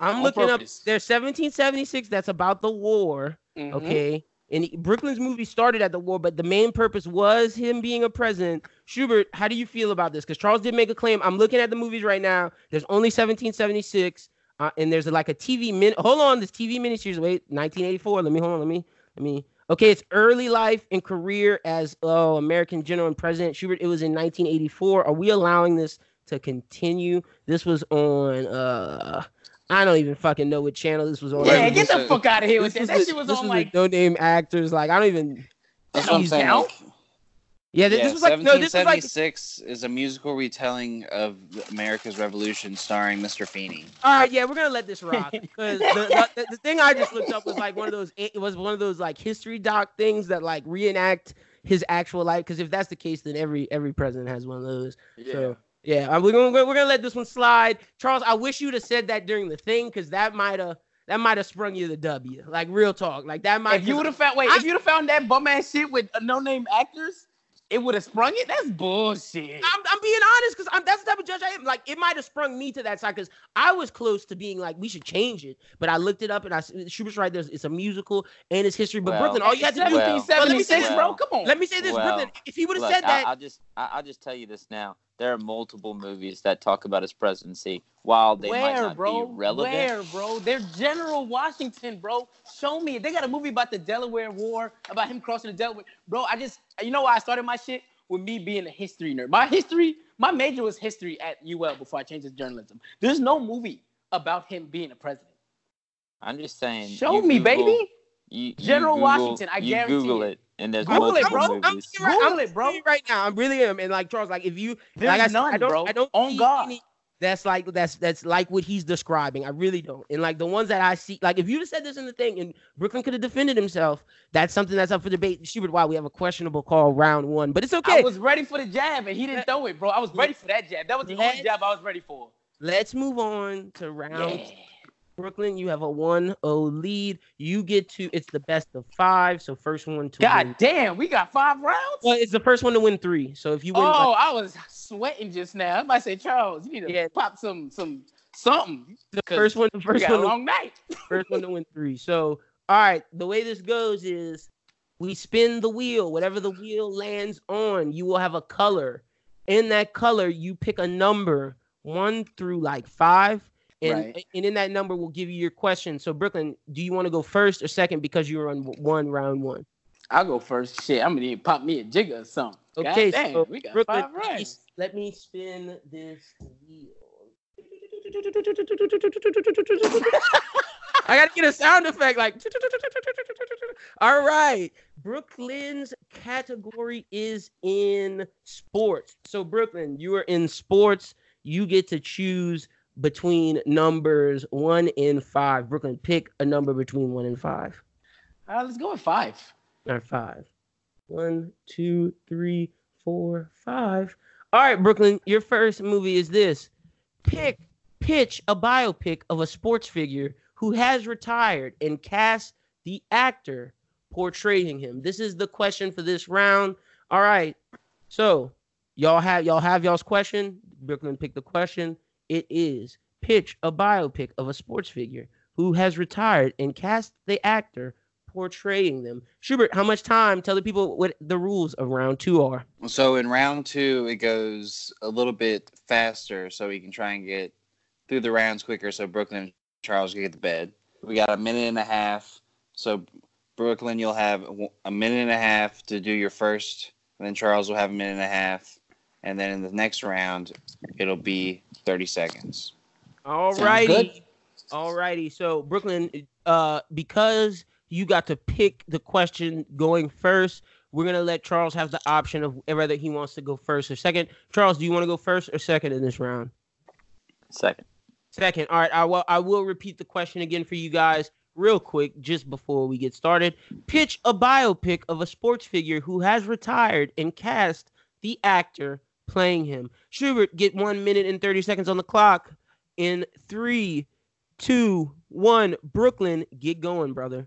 I'm on looking purpose. up. There's 1776. That's about the war. Mhm. Okay. And Brooklyn's movie started at the war, but the main purpose was him being a president. Schubert, how do you feel about this? Because Charles did make a claim. I'm looking at the movies right now. There's only 1776, uh, and there's like a TV min. Hold on, this TV miniseries. Wait, 1984. Let me hold on. Let me. Let me. Okay, it's early life and career as oh American general and president. Schubert. It was in 1984. Are we allowing this to continue? This was on. uh I don't even fucking know what channel this was on. Yeah, get the fuck out of here with This that. was That shit was this on was like. no name actors. Like I don't even. That's what I'm saying. like- Yeah, th- yeah, this was like no, this was like 1776 is a musical retelling of America's Revolution starring Mr. Feeny. all right. Yeah, we're gonna let this rock *laughs* because the, the, the thing I just looked up was like one of those. It was one of those like history doc things that like reenact his actual life. Because if that's the case, then every every president has one of those. So yeah, uh, we're gonna we're gonna let this one slide. Charles, I wish you'd have said that during the thing because that might have that might have sprung you the W. Like real talk, like that might. If you would have found wait, I- if you'd have found that bum ass shit with no name actors, it would have sprung it. That's bullshit. I'm, I'm being honest because that's the type of judge I am. Like, it might have sprung me to that side because I was close to being like, we should change it. But I looked it up and I Schubert's right. There's it's a musical and it's history. But Well- Brooklyn, all you had to do. Well- 1776, bro. well- Come on. let me say this, well, Brooklyn. If he would have Look, said that, I, will just I, I'll just tell you this now. There are multiple movies that talk about his presidency. While they might Where, not bro? be relevant, Where, bro? They're General Washington, bro. Show me. They got a movie about the Delaware War, about him crossing the Delaware. Bro, I just, you know why I started my shit? With me being a history nerd. My history, my major was history at UL before I changed to journalism. There's no movie about him being a president. I'm just saying. Show me, Google- baby. You, you General Google- Washington, I you guarantee Google it. it, and there's Google it, bro. I'm, movies. I'm, right, Google I'm it, bro. right now. I really am. And like Charles, like if you, There's like I, said, none, I don't, bro. I don't On see God. any that's like that's that's like what he's describing. I really don't. And like the ones that I see, like if you'd have said this in the thing, and Brooklyn could have defended himself, that's something that's up for debate. Schubert, why we have a questionable call round one, but it's okay. I was ready for the jab and he didn't throw it, bro. I was ready for that jab. That was the only jab I was ready for. Let's move on to round Yeah. Brooklyn. You have a 1-0 lead. You get to it's the best of five. So first one to God win. damn, we got five rounds. Well, it's the first one to win three. So if you win, oh, like, I was sweating just now. I might say, Charles, you need to Yeah. pop some some something. the first one, the first one, a to long night. *laughs* first one to win three. So, all right, the way this goes is we spin the wheel. Whatever the wheel lands on, you will have a color. In that color, you pick a number one through like five. And, Right. and in that number, we'll give you your question. So, Brooklyn, do you want to go first or second because you were on one round one? I'll go first. Shit, I'm gonna need to pop me a jigger or something. Okay, damn, so we got Brooklyn, five rounds. let me spin this *laughs* wheel. *laughs* I gotta get a sound effect like. *laughs* All right, Brooklyn's category is in sports. So Brooklyn, you are in sports. You get to choose between numbers one and five. Brooklyn, pick a number between one and five. Uh, let's go with five. Or five. One, two, three, four, five. All right, Brooklyn, your first movie is this. Pick, pitch a biopic of a sports figure who has retired and cast the actor portraying him. This is the question for this round. All right. So y'all have y'all have y'all's question. Brooklyn pick the question. It is pitch a biopic of a sports figure who has retired and cast the actor portraying them. Schubert, how much time? Tell the people what the rules of round two are. So in round two, it goes a little bit faster, so we can try and get through the rounds quicker, so Brooklyn and Charles can get to bed. We got a minute and a half, so Brooklyn, you'll have a minute and a half to do your first, and then Charles will have a minute and a half, and then in the next round, it'll be thirty seconds. All Sounds righty. All righty. So Brooklyn, uh, because you got to pick the question going first, we're gonna let Charles have the option of whether he wants to go first or second. Charles, do you want to go first or second in this round? Second. Second. All right. I will. I will repeat the question again for you guys. real quick, just before we get started, pitch a biopic of a sports figure who has retired and cast the actor playing him. Schubert, get one minute and 30 seconds on the clock in three, two, one. Brooklyn, get going, brother.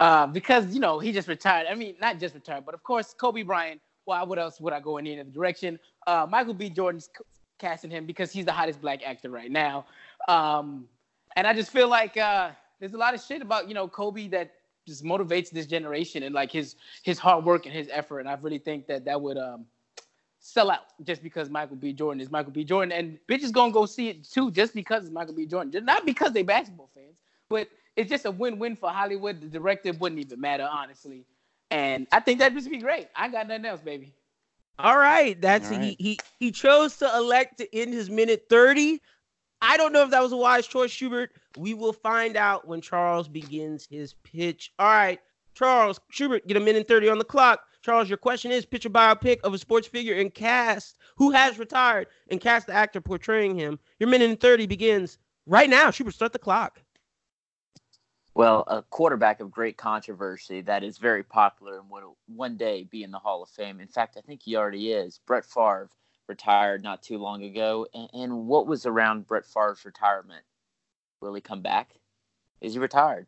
Uh, because you know he just retired. I mean, not just retired, but of course Kobe Bryant. Why? What else would I go in any other direction? Uh, Michael B. Jordan's casting him because he's the hottest black actor right now. Um, and I just feel like uh, there's a lot of shit about you know Kobe that just motivates this generation and like his his hard work and his effort. And I really think that that would um, sell out just because Michael B. Jordan is Michael B. Jordan, and bitches gonna go see it too just because it's Michael B. Jordan, just not because they basketball fans, but it's just a win-win for Hollywood. The director wouldn't even matter, honestly. And I think that'd just be great. I got nothing else, baby. All right, that's All right. He, he he chose to elect to end his minute 30. I don't know if that was a wise choice, Schubert. We will find out when Charles begins his pitch. All right, Charles Schubert, get a minute 30 on the clock. Charles, your question is a biopic of a sports figure and cast who has retired and cast the actor portraying him. Your minute and 30 begins right now. Schubert, start the clock. Well, a quarterback of great controversy that is very popular and will one day be in the Hall of Fame. In fact, I think he already is. Brett Favre retired not too long ago. And, and what was around Brett Favre's retirement? Will he come back? Is he retired?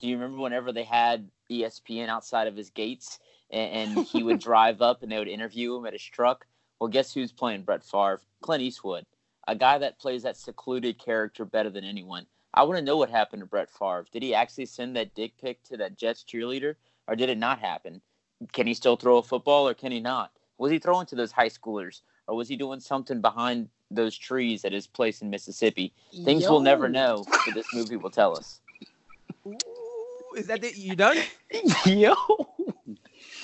Do you remember whenever they had ESPN outside of his gates and, and *laughs* he would drive up and they would interview him at his truck? Well, guess who's playing Brett Favre? Clint Eastwood, a guy that plays that secluded character better than anyone. I want to know what happened to Brett Favre. Did he actually send that dick pic to that Jets cheerleader, or did it not happen? Can he still throw a football, or can he not? Was he throwing to those high schoolers, or was he doing something behind those trees at his place in Mississippi? Things we'll never know, but this movie will tell us. Ooh, is that it? You done? *laughs* Yo,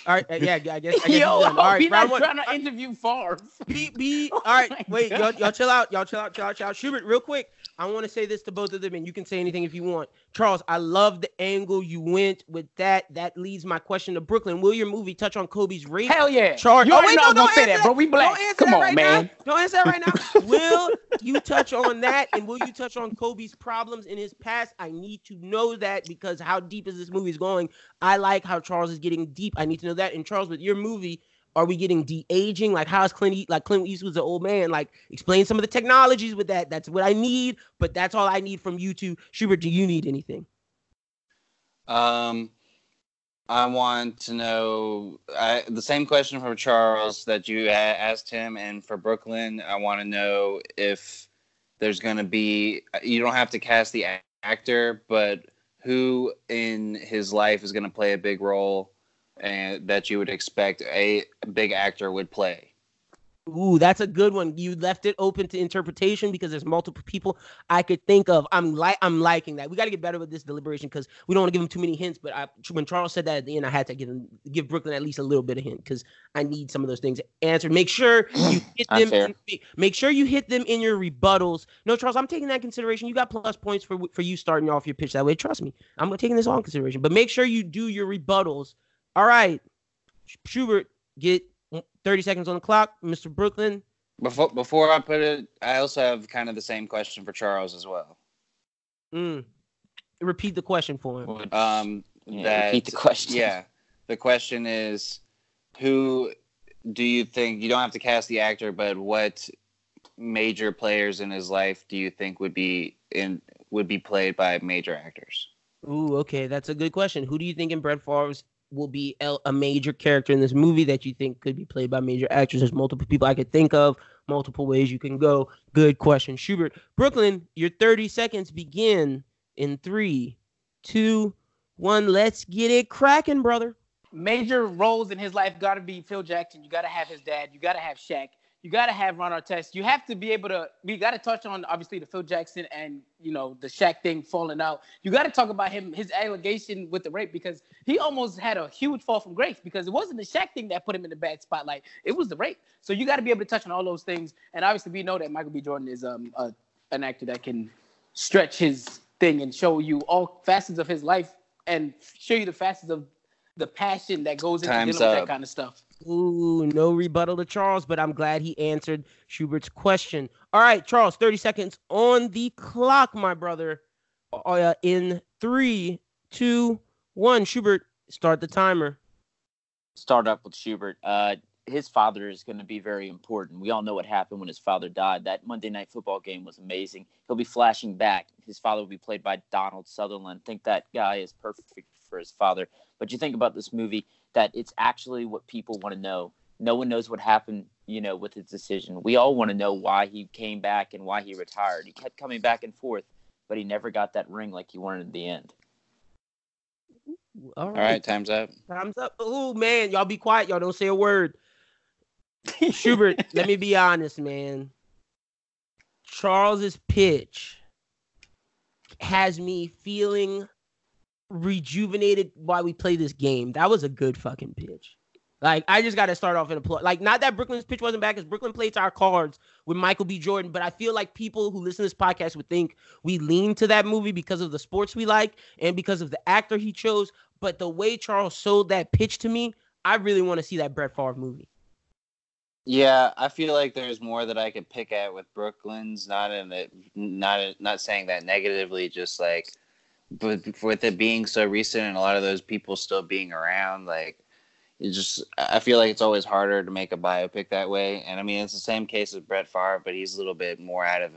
All right, uh, yeah, I guess. I guess yo. All right, he's round not one. trying to interview Favre. Be, be, *laughs* Oh all right, wait, y'all, y'all chill out. Y'all chill out, chill out, chill out. Schubert, real quick. I want to say this to both of them, and you can say anything if you want. Charles, I love the angle you went with that. That leads my question to Brooklyn. Will your movie touch on Kobe's rape? Hell yeah. Charles, You Oh, wait, no, don't say that, bro. We black. Don't Come on, right man. Now. Don't answer that right now. *laughs* will you touch on that, and will you touch on Kobe's problems in his past? I need to know that because how deep is this movie is going? I like how Charles is getting deep. I need to know that. And Charles, with your movie, are we getting de aging? Like how's Clint E- like Clint Eastwood's an old man? Like explain some of the technologies with that. That's what I need. But that's all I need from you two. Schubert, do you need anything? Um, I want to know I, the same question for Charles that you asked him, and for Brooklyn, I want to know if there's going to be. You don't have to cast the actor, but who in his life is going to play a big role, and that you would expect a big actor would play. Ooh, that's a good one. You left it open to interpretation because there's multiple people I could think of. I'm like I'm liking that. We got to get better with this deliberation because we don't want to give him too many hints. But I, when Charles said that at the end, I had to give him give Brooklyn at least a little bit of hint because I need some of those things answered. Make sure *clears throat* you hit them. In, make sure you hit them in your rebuttals. No, Charles, I'm taking that consideration. You got plus points for for you starting off your pitch that way. Trust me, I'm taking this all in consideration. But make sure you do your rebuttals. All right, Schubert, get 30 seconds on the clock. Mr. Brooklyn, Before before I put it, I also have kind of the same question for Charles as well. Mm. Repeat the question for him. Um, Yeah, that repeat the question. Yeah, the question is, who do you think? You don't have to cast the actor, but what major players in his life do you think would be in would be played by major actors? Ooh, okay, that's a good question. Who do you think in Brett Favre's will be a major character in this movie that you think could be played by major actors? There's multiple people I could think of, multiple ways you can go. Good question, Schubert. Brooklyn, your 30 seconds begin in three, two, one. Let's get it cracking, brother. Major roles in his life got to be Phil Jackson. You got to have his dad. You got to have Shaq. You got to have Ron Artest. You have to be able to. We got to touch on obviously the Phil Jackson and you know the Shaq thing falling out. You got to talk about him, his allegation with the rape because he almost had a huge fall from grace because it wasn't the Shaq thing that put him in the bad spotlight. It was the rape. So you got to be able to touch on all those things. And obviously we know that Michael B. Jordan is um a, an actor that can stretch his thing and show you all facets of his life and show you the facets of the passion that goes into Time's dealing with that kind of stuff. Ooh, no rebuttal to Charles, but I'm glad he answered Schubert's question. All right, Charles, 30 seconds on the clock, my brother. Uh, in three, two, one. Schubert, start the timer. Start up with Schubert. Uh, his father is going to be very important. We all know what happened when his father died. That Monday Night Football game was amazing. He'll be flashing back. His father will be played by Donald Sutherland. Think that guy is perfect for his father. But you think about this movie that it's actually what people want to know. No one knows what happened, you know, with his decision. We all want to know why he came back and why he retired. He kept coming back and forth, but he never got that ring like he wanted at the end. All All right, time's up. Time's up. Oh man, y'all be quiet. Y'all don't say a word. Schubert, *laughs* let me be honest, man. Charles's pitch has me feeling rejuvenated while we play this game. That was a good fucking pitch. Like I just got to start off in a plug. Like not that Brooklyn's pitch wasn't bad because Brooklyn played to our cards with Michael B. Jordan, but I feel like people who listen to this podcast would think we lean to that movie because of the sports we like and because of the actor he chose. But the way Charles sold that pitch to me, I really want to see that Brett Favre movie. Yeah, I feel like there's more that I could pick at with Brooklyn's. Not in it, not not saying that negatively. Just like, but with it being so recent and a lot of those people still being around, like, it just I feel like it's always harder to make a biopic that way. And I mean, it's the same case with Brett Favre, but he's a little bit more out of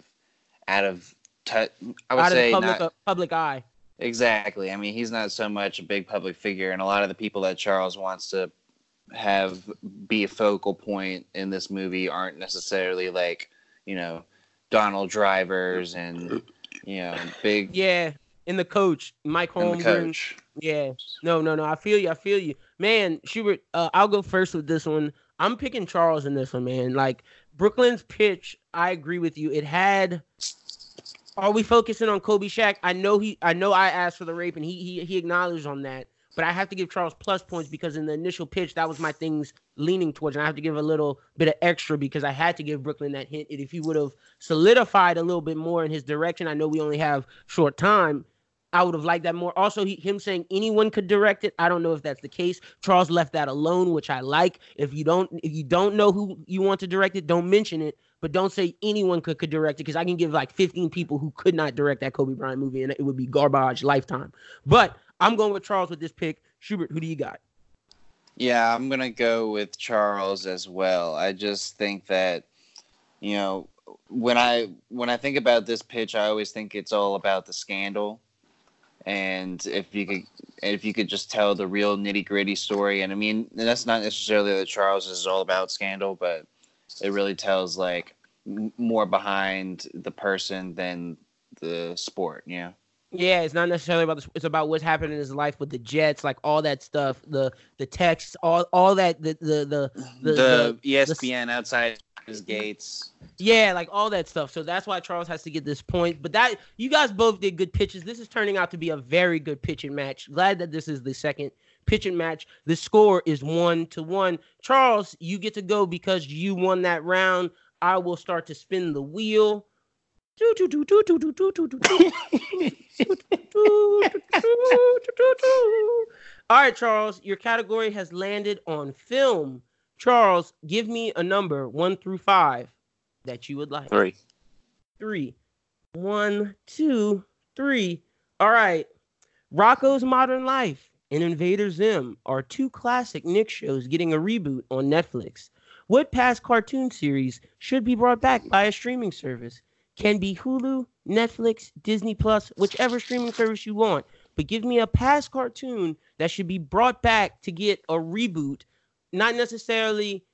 out of touch. I would Out say public, not uh, public eye. exactly. I mean, he's not so much a big public figure, and a lot of the people that Charles wants to have be a focal point in this movie aren't necessarily like you know Donald Drivers and you know big Yeah, and the coach, Mike the coach. Yeah, no, no, no. I feel you. I feel you, man. Schubert, uh, I'll go first with this one. I'm picking Charles in this one, man. Like Brooklyn's pitch, I agree with you. It had. Are we focusing on Kobe Shaq? I know he. I know I asked for the rape, and he he he acknowledged on that. But I have to give Charles plus points because in the initial pitch, that was my things leaning towards, and I have to give a little bit of extra because I had to give Brooklyn that hint. And if he would have solidified a little bit more in his direction, I know we only have short time. I would have liked that more. Also, he, him saying anyone could direct it. I don't know if that's the case. Charles left that alone, which I like. If you don't, if you don't know who you want to direct it, don't mention it. But don't say anyone could, could direct it because I can give like 15 people who could not direct that Kobe Bryant movie, and it would be garbage lifetime. But I'm going with Charles with this pick. Schubert, who do you got? Yeah, I'm gonna go with Charles as well. I just think that you know when I when I think about this pitch, I always think it's all about the scandal. And if you could, if you could just tell the real nitty gritty story, and I mean that's not necessarily that Charles is all about scandal, but it really tells like more behind the person than the sport. yeah. Yeah, it's not necessarily about the, it's about what's happening in his life with the Jets, like all that stuff, the the text, all all that, the the the, The, the, E ESPN outside his gates. Yeah, like all that stuff. So that's why Charles has to get this point. But that you guys both did good pitches. This is turning out to be a very good pitching match. Glad that this is the second pitching match. The score is one to one. Charles, you get to go because you won that round. I will start to spin the wheel. All right, Charles, your category has landed on film. Charles, give me a number one through five that you would like. Three. Three. One, two, three. All right. Rocko's Modern Life and Invader Zim are two classic Nick shows getting a reboot on Netflix. What past cartoon series should be brought back by a streaming service? Can be Hulu, Netflix, Disney Plus, whichever streaming service you want. But give me a past cartoon that should be brought back to get a reboot. Not necessarily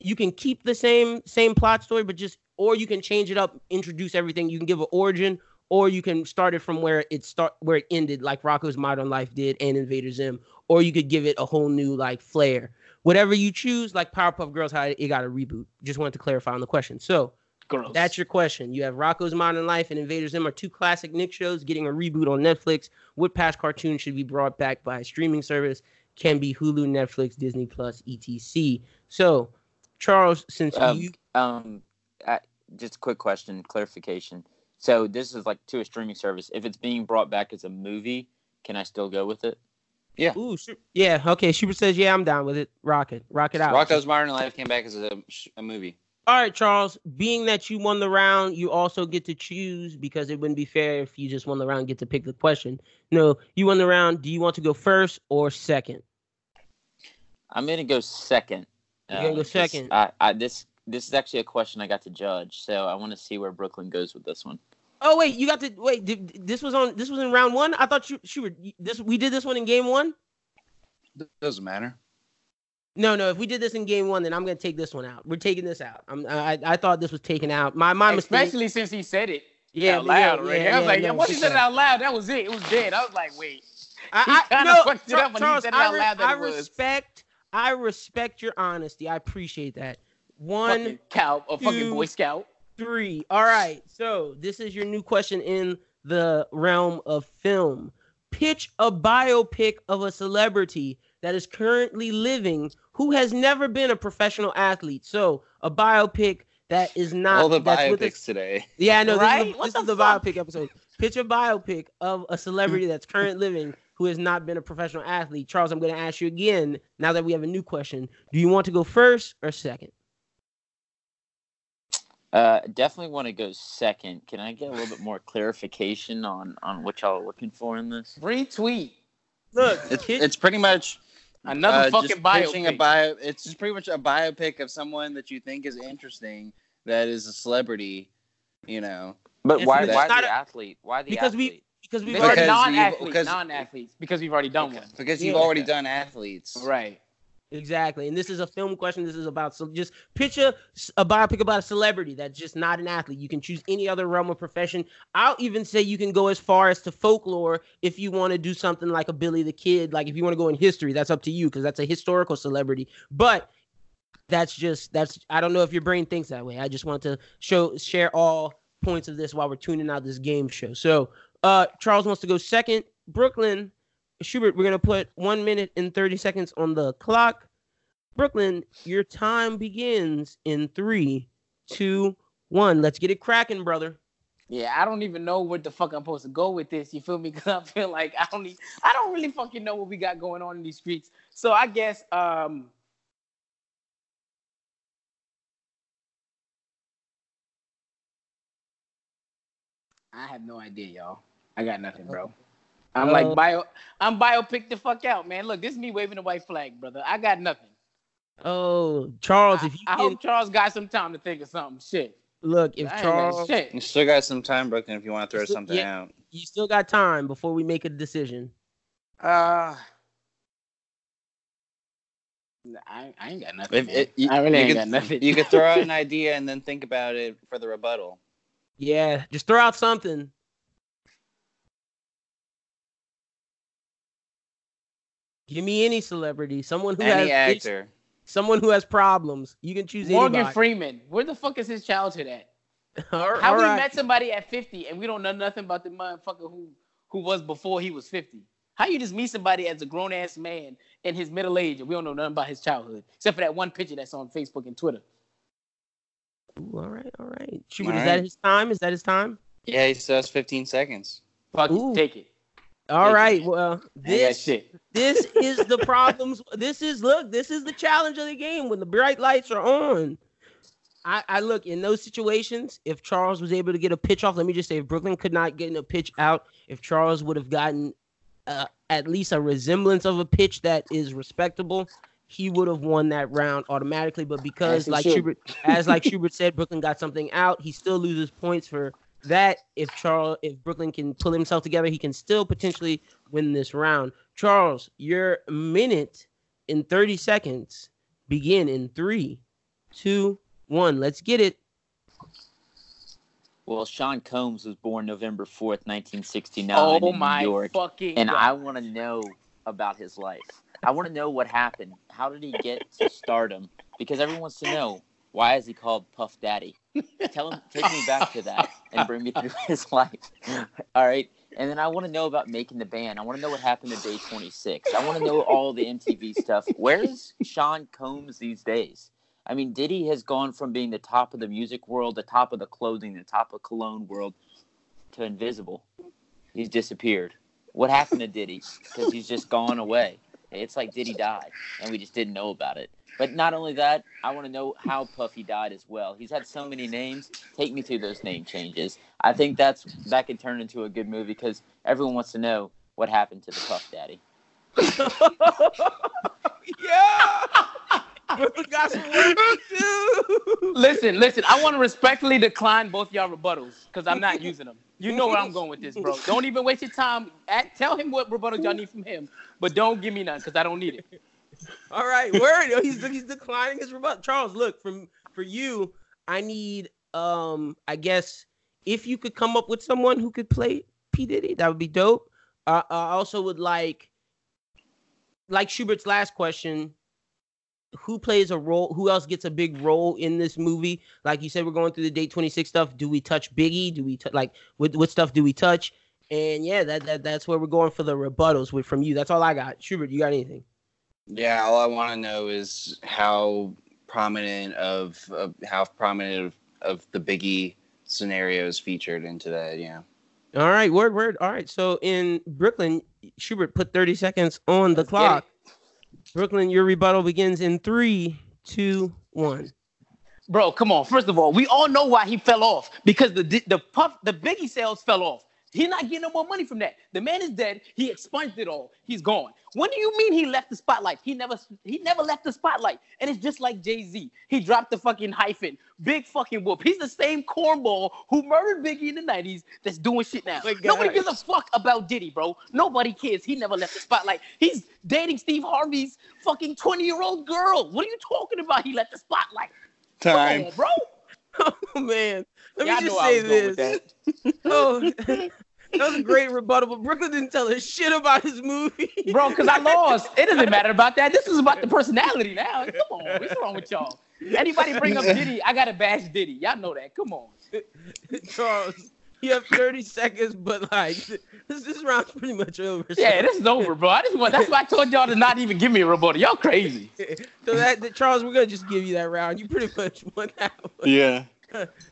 you can keep the same same plot story, but just or you can change it up, introduce everything. You can give an origin, or you can start it from where it start where it ended, like Rocko's Modern Life did and Invader Zim, or you could give it a whole new like flair. Whatever you choose, like Powerpuff Girls, how it got a reboot. Just wanted to clarify on the question. So Gross. that's your question. You have Rocko's Modern Life and Invader Zim are two classic Nick shows getting a reboot on Netflix. What past cartoon should be brought back by a streaming service? Can be Hulu, Netflix, Disney Plus, etc. So, Charles, since Um, you Um, I, just a quick question, clarification. So this is like to a streaming service. If it's being brought back as a movie, can I still go with it? Yeah. Ooh, su- yeah, okay. Super says, yeah, I'm down with it. Rock it, rock it out. Rocko's Modern Life came back as a, a movie. All right, Charles. Being that you won the round, you also get to choose because it wouldn't be fair if you just won the round and get to pick the question. No, you won the round. Do you want to go first or second? I'm gonna go second. You're gonna go uh, 'cause second. I, I this this is actually a question I got to judge, so I want to see where Brooklyn goes with this one. Oh wait, you got to wait. Did, this was on. This was in round one. I thought you. Schubert, this we did this one in game one. Doesn't matter. No, no. If we did this in game one, then I'm gonna take this one out. We're taking this out. I'm, I I thought this was taken out. My my mistake. Especially since he said it Yeah, out loud yeah, already. yeah, I was like, yeah, yeah, once he said it out loud, that was it. It was dead. I was like, wait. I, *laughs* I, kinda no, fucked it up when he Charles, said it I, out re- loud that I respect. I respect your honesty. I appreciate that. One, Fucking cow, a fucking Boy Scout. three. All right. So this is your new question in the realm of film. Pitch a biopic of a celebrity that is currently living who has never been a professional athlete. So a biopic that is not All the that's with biopics us- today. Yeah, I know. Right? This is, What this is the the fuck? biopic episode. Pitch a biopic of a celebrity that's current living who has not been a professional athlete. Charles, I'm going to ask you again now that we have a new question. Do you want to go first or second? Uh, definitely want to go second. Can I get a little bit more clarification on on what y'all are looking for in this? Retweet. Look, It's it's pretty much Another uh, fucking just bio. pitching a bio. It's just pretty much a biopic of someone that you think is interesting, that is a celebrity. You know, But It's- why it's why the a- athlete? Why the because we- athlete? because we've Because already Because non-athletes, because- non-athletes, because we've already done one. because you've Yeah. already done athletes. Right. Exactly. And this is a film question. This is about so just picture a biopic about a celebrity that's just not an athlete. You can choose any other realm of profession. I'll even say you can go as far as to folklore if you want to do something like a Billy the Kid. Like if you want to go in history, that's up to you because that's a historical celebrity. But that's just that's I don't know if your brain thinks that way. I just want to show share all points of this while we're tuning out this game show. So uh Charles wants to go second. Brooklyn, Schubert, we're gonna put one minute and 30 seconds on the clock. Brooklyn, your time begins in three, two, one. Let's get it cracking, brother. Yeah, I don't even know what the fuck I'm supposed to go with this. You feel me? *laughs* Because I feel like I don't, e- I don't really fucking know what we got going on in these streets. So I guess, um, I have no idea, y'all. I got nothing, bro. I'm Uh, like bio. I'm biopic the fuck out, man. Look, this is me waving the white flag, brother. I got nothing. Oh, Charles, I, if you I can hope Charles got some time to think of something. Shit. look, if I Charles, shit. You still got some time, Brooklyn, if you want to throw Still- something yeah. out. you still got time before we make a decision. Uh, I, I ain't got nothing. If it, you, I really ain't could, got nothing. You could throw out an *laughs* idea and then think about it for the rebuttal. Yeah, just throw out something. Give me any celebrity, someone who Any has actor. someone who has problems. You can choose Morgan anybody. Freeman. Where the fuck is his childhood at? *laughs* All- How all we right. met somebody at 50 and we don't know nothing about the motherfucker who who was before he was 50? How you just meet somebody as a grown ass man in his middle age and we don't know nothing about his childhood except for that one picture that's on Facebook and Twitter? Ooh, all right, all right. Schubert, All is that his time? Is that his time? Yeah, he says 15 seconds. Fuck Ooh. take it. All right. Well, I ain't got this this *laughs* is the problems. This is look. This is the challenge of the game when the bright lights are on. I, I look in those situations. If Charles was able to get a pitch off, let me just say, if Brooklyn could not get a pitch out, if Charles would have gotten uh, at least a resemblance of a pitch that is respectable, he would have won that round automatically. But because, As like. Schubert, as like *laughs* Schubert said, Brooklyn got something out. He still loses points for that. If Charles, if Brooklyn can pull himself together, he can still potentially win this round. Charles, your minute in 30 seconds begin in three, two, one. Let's get it. Well, Sean Combs was born November fourth, nineteen sixty nine, Oh in my New York, fucking and God. I want to know about his life. I want to know what happened. How did he get to stardom? Because everyone wants to know why is he called Puff Daddy? Tell him, take me back to that *laughs* and bring me through *laughs* his life. All right, and then I want to know about making the band. I want to know what happened to Day Twenty Six. I want to know all the MTV stuff. Where is Sean Combs these days? I mean, Diddy has gone from being the top of the music world, the top of the clothing, the top of cologne world, to invisible. He's disappeared. What happened to Diddy? Because he's just gone away. It's like Diddy died, and we just didn't know about it. But not only that, I want to know how Puffy died as well. He's had so many names. Take me through those name changes. I think that's that could turn into a good movie because everyone wants to know what happened to the Puff Daddy. *laughs* yeah. *laughs* Brooklyn got some work. Listen, listen. I want to respectfully decline both y'all rebuttals because I'm not using them. You know where I'm *laughs* going with this, bro. Don't even waste your time. At, tell him what rebuttals y'all need from him, but don't give me none because I don't need it. *laughs* All right, word. He's he's declining his rebuttal. Charles, look from for you. I need um. I guess if you could come up with someone who could play P Diddy, that would be dope. Uh, I also would like, like Schubert's last question. Who plays a role? Who else gets a big role in this movie? Like you said, we're going through the Day 26 stuff. Do we touch Biggie? Do we t- like what what stuff do we touch? And yeah, that, that that's where we're going for the rebuttals with from you. That's all I got. Schubert, you got anything? Yeah, all I want to know is how prominent of, of how prominent of, of the Biggie scenarios featured into that. Yeah. All right, word, word. All right. So in Brooklyn, Schubert put 30 seconds on the Let's clock. Brooklyn, your rebuttal begins in three, two, one. Bro, come on. First of all, we all know why he fell off because the the puff the Biggie sales fell off. He's not getting no more money from that. The man is dead. He expunged it all. He's gone. When do you mean he left the spotlight? He never he never left the spotlight. And it's just like Jay-Z. He dropped the fucking hyphen. Big fucking whoop. He's the same cornball who murdered Biggie in the 90s that's doing shit now. My Nobody gives a fuck about Diddy, bro. Nobody cares. He never left the spotlight. He's dating Steve Harvey's fucking 20-year-old girl. What are you talking about? He left the spotlight. Come on, bro. *laughs* Oh man. Let Y'all me just know I say was going with this. *laughs* Oh, *laughs* that was a great rebuttal, but Brooklyn didn't tell us shit about his movie. bro, because I lost. It doesn't matter about that. This is about the personality now. Come on, what's wrong with y'all? Anybody bring up Diddy, I gotta bash Diddy. Y'all know that. Come on. Charles, you have 30 seconds, but like this, this round's pretty much over. so- Yeah, this is over, bro. I just want. That's why I told y'all to not even give me a rebuttal. Y'all crazy. *laughs* so that, that Charles, we're gonna just give you that round. You pretty much won that one. Yeah.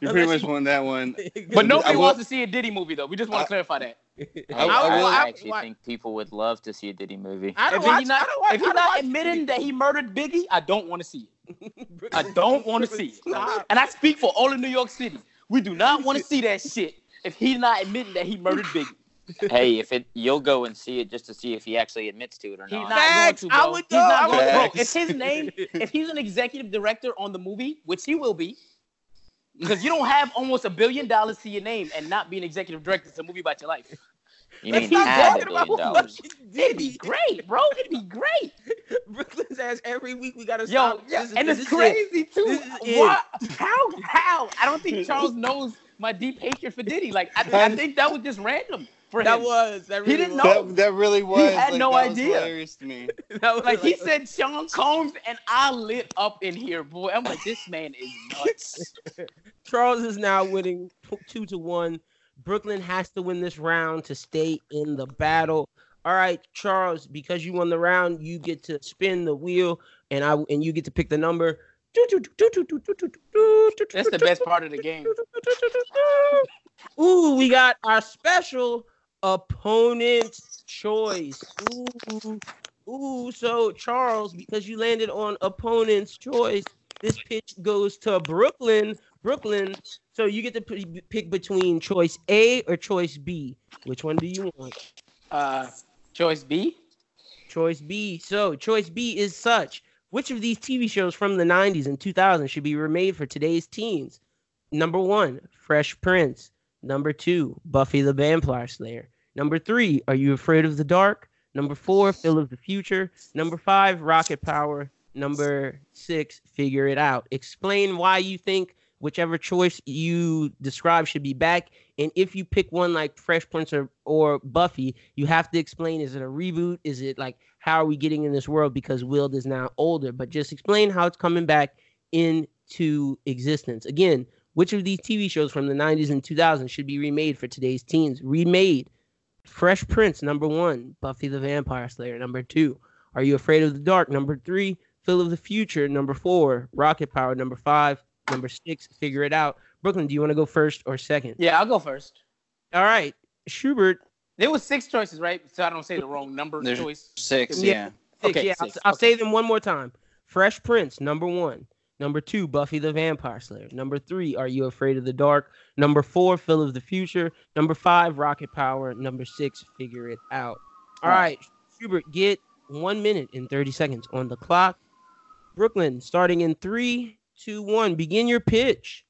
You pretty much won that one. *laughs* But nobody will- wants to see a Diddy movie though. We just want to clarify that. Hey, I- I, I will- I- actually I- think people would love to see a Diddy movie. I don't If watch, he's not, I don't watch, if he's don't not watch admitting that he murdered Biggie, I don't want to see it. *laughs* I don't want to see it. And I speak for all of New York City. We do not want to *laughs* see that shit if he's not admitting that he murdered Biggie. hey, if it, you'll go and see it just to see if he actually admits to it or not. He's not. not Facts, going to, I bro. would he's not going to, bro. go. If his name, if he's an executive director on the movie, which he will be, because you don't have almost a billion dollars to your name and not be an executive director. It's a movie about your life. You Let's mean not add talking a billion dollars? *laughs* It'd be Diddy. *laughs* great, bro. It'd be great. Brooklyn's ass every week. We gotta Yo, stop. yeah, This is- and this it's is it. crazy too. This is it. What? How? How? I don't think *laughs* Charles knows my deep hatred for Diddy. Like, I, I think that was just random for That him. was. That He didn't was. know. That, that really was. He had like, no that was idea. hilarious to me. *laughs* That was Like he said, Sean Combs, and I lit up in here, boy. I'm like, this man is nuts. *laughs* Charles is now winning two to one. Brooklyn has to win this round to stay in the battle. All right, Charles, because you won the round, you get to spin the wheel, and I and you get to pick the number. That's the best part of the game. Ooh, we got our special opponent's choice. Ooh, ooh. So Charles, because you landed on opponent's choice, this pitch goes to Brooklyn. Brooklyn. So you get to p- pick between choice A or choice B. Which one do you want? Uh, choice B. Choice B. So choice B is such. Which of these TV shows from the 90s and 2000s should be remade for today's teens? Number one, Fresh Prince. Number two, Buffy the Vampire Slayer. Number three, Are You Afraid of the Dark? Number four, Phil of the Future. Number five, Rocket Power. Number six, Figure It Out. Explain why you think whichever choice you describe should be back. And if you pick one like Fresh Prince or, or Buffy, you have to explain is it a reboot? Is it like how are we getting in this world because Wild is now older? But just explain how it's coming back into existence. Again, which of these TV shows from the 90s and 2000s should be remade for today's teens? Remade. Fresh Prince, number one. Buffy the Vampire Slayer, number two. Are You Afraid of the Dark? Number three. Phil of the Future, number four. Rocket Power, number five. Number six. Figure It Out. Brooklyn, do you want to go first or second? Yeah, I'll go first. All right. Schubert, There was six choices, right? So I don't say the wrong number There's choice. Six, Yeah. yeah. Six, Okay, yeah, I'll, I'll okay. say them one more time. Fresh Prince, number one. Number two, Buffy the Vampire Slayer. Number three, Are You Afraid of the Dark? Number four, Phil of the Future. Number five, Rocket Power. Number six, Figure It Out. All right, Schubert, get one minute and 30 seconds on the clock. Brooklyn, starting in three, two, one. Begin your pitch.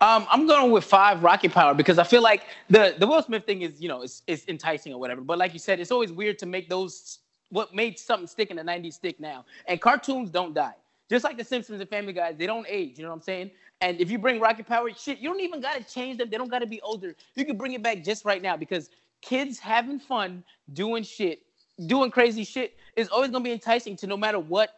Um, I'm going with five Rocket Power because I feel like the the Will Smith thing is you know it's, it's enticing or whatever. But like you said, it's always weird to make those what made something stick in the '90s stick now. And cartoons don't die, just like the Simpsons and Family Guy. They don't age. You know what I'm saying? And if you bring Rocket Power, shit, you don't even gotta change them. They don't gotta be older. You can bring it back just right now because kids having fun doing shit, doing crazy shit is always gonna be enticing to no matter what